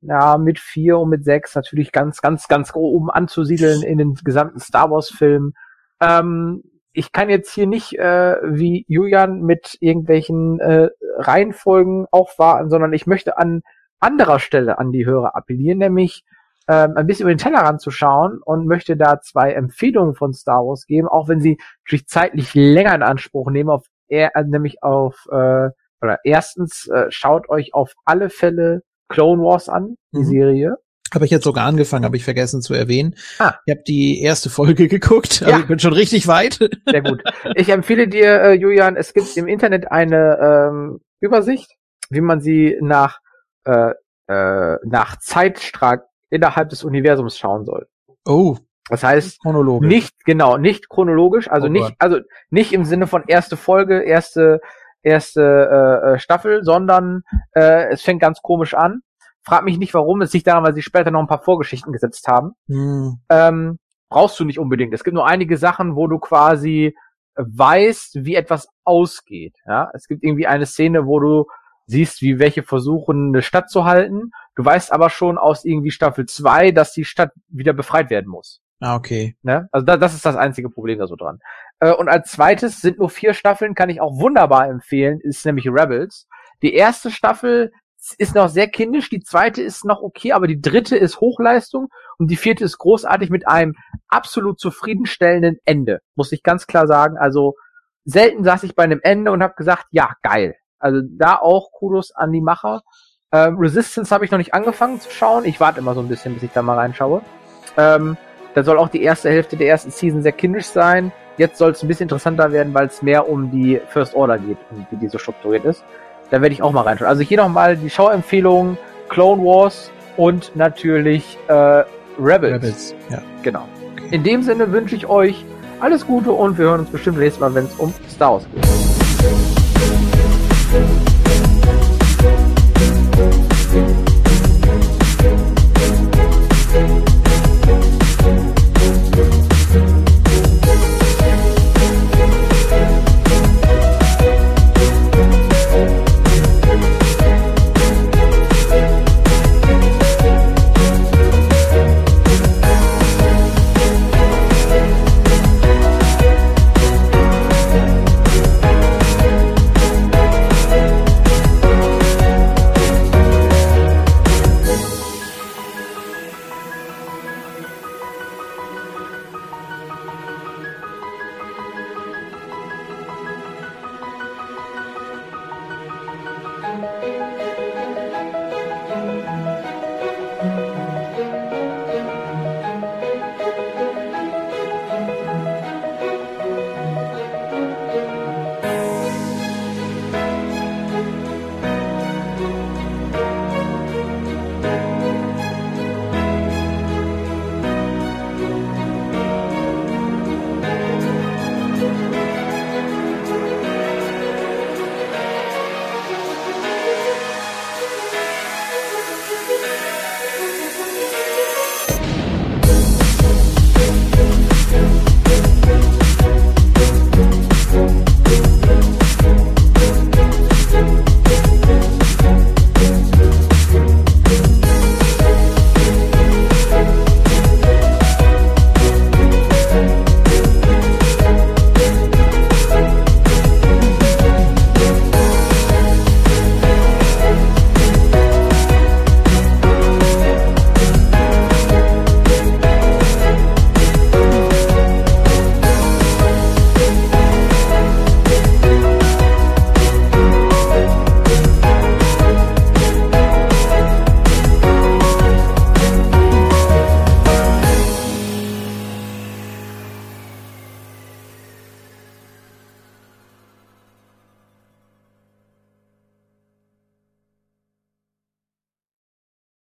ja, mit vier und mit sechs natürlich ganz, ganz, ganz oben anzusiedeln in den gesamten Star Wars-Film. Ähm, ich kann jetzt hier nicht äh, wie Julian mit irgendwelchen äh, Reihenfolgen aufwarten, sondern ich möchte an anderer Stelle an die Hörer appellieren, nämlich ähm, ein bisschen über den Tellerrand zu schauen und möchte da zwei Empfehlungen von Star Wars geben, auch wenn sie natürlich zeitlich länger in Anspruch nehmen, auf er, äh, nämlich auf äh, oder erstens äh, schaut euch auf alle Fälle Clone Wars an, die mhm. Serie. Habe ich jetzt sogar angefangen, habe ich vergessen zu erwähnen. Ah. Ich habe die erste Folge geguckt, also ja. ich bin schon richtig weit. Sehr gut. Ich empfehle dir, äh, Julian, es gibt im Internet eine ähm, Übersicht, wie man sie nach äh, äh, nach Zeitstrahl innerhalb des Universums schauen soll. Oh. Das heißt, chronologisch. nicht genau, nicht chronologisch, also oh nicht, also nicht im Sinne von erste Folge, erste erste äh, äh, Staffel, sondern äh, es fängt ganz komisch an. Frag mich nicht, warum. Es liegt daran, weil sie später noch ein paar Vorgeschichten gesetzt haben. Hm. Ähm, brauchst du nicht unbedingt. Es gibt nur einige Sachen, wo du quasi weißt, wie etwas ausgeht. Ja, es gibt irgendwie eine Szene, wo du siehst, wie welche versuchen, eine Stadt zu halten. Du weißt aber schon aus irgendwie Staffel 2, dass die Stadt wieder befreit werden muss. Ah, okay. Ne? Also da, das ist das einzige Problem da so dran. Äh, und als zweites sind nur vier Staffeln, kann ich auch wunderbar empfehlen, ist nämlich Rebels. Die erste Staffel ist noch sehr kindisch, die zweite ist noch okay, aber die dritte ist Hochleistung und die vierte ist großartig mit einem absolut zufriedenstellenden Ende, muss ich ganz klar sagen. Also selten saß ich bei einem Ende und habe gesagt, ja, geil. Also da auch Kudos an die Macher. Ähm, Resistance habe ich noch nicht angefangen zu schauen. Ich warte immer so ein bisschen, bis ich da mal reinschaue. Ähm, da soll auch die erste Hälfte der ersten Season sehr kindisch sein. Jetzt soll es ein bisschen interessanter werden, weil es mehr um die First Order geht und wie die so strukturiert ist. Da werde ich auch mal reinschauen. Also hier nochmal die Schauempfehlungen, Clone Wars und natürlich äh, Rebels. Rebels, ja. Genau. In dem Sinne wünsche ich euch alles Gute und wir hören uns bestimmt nächstes Mal, wenn es um Star Wars geht.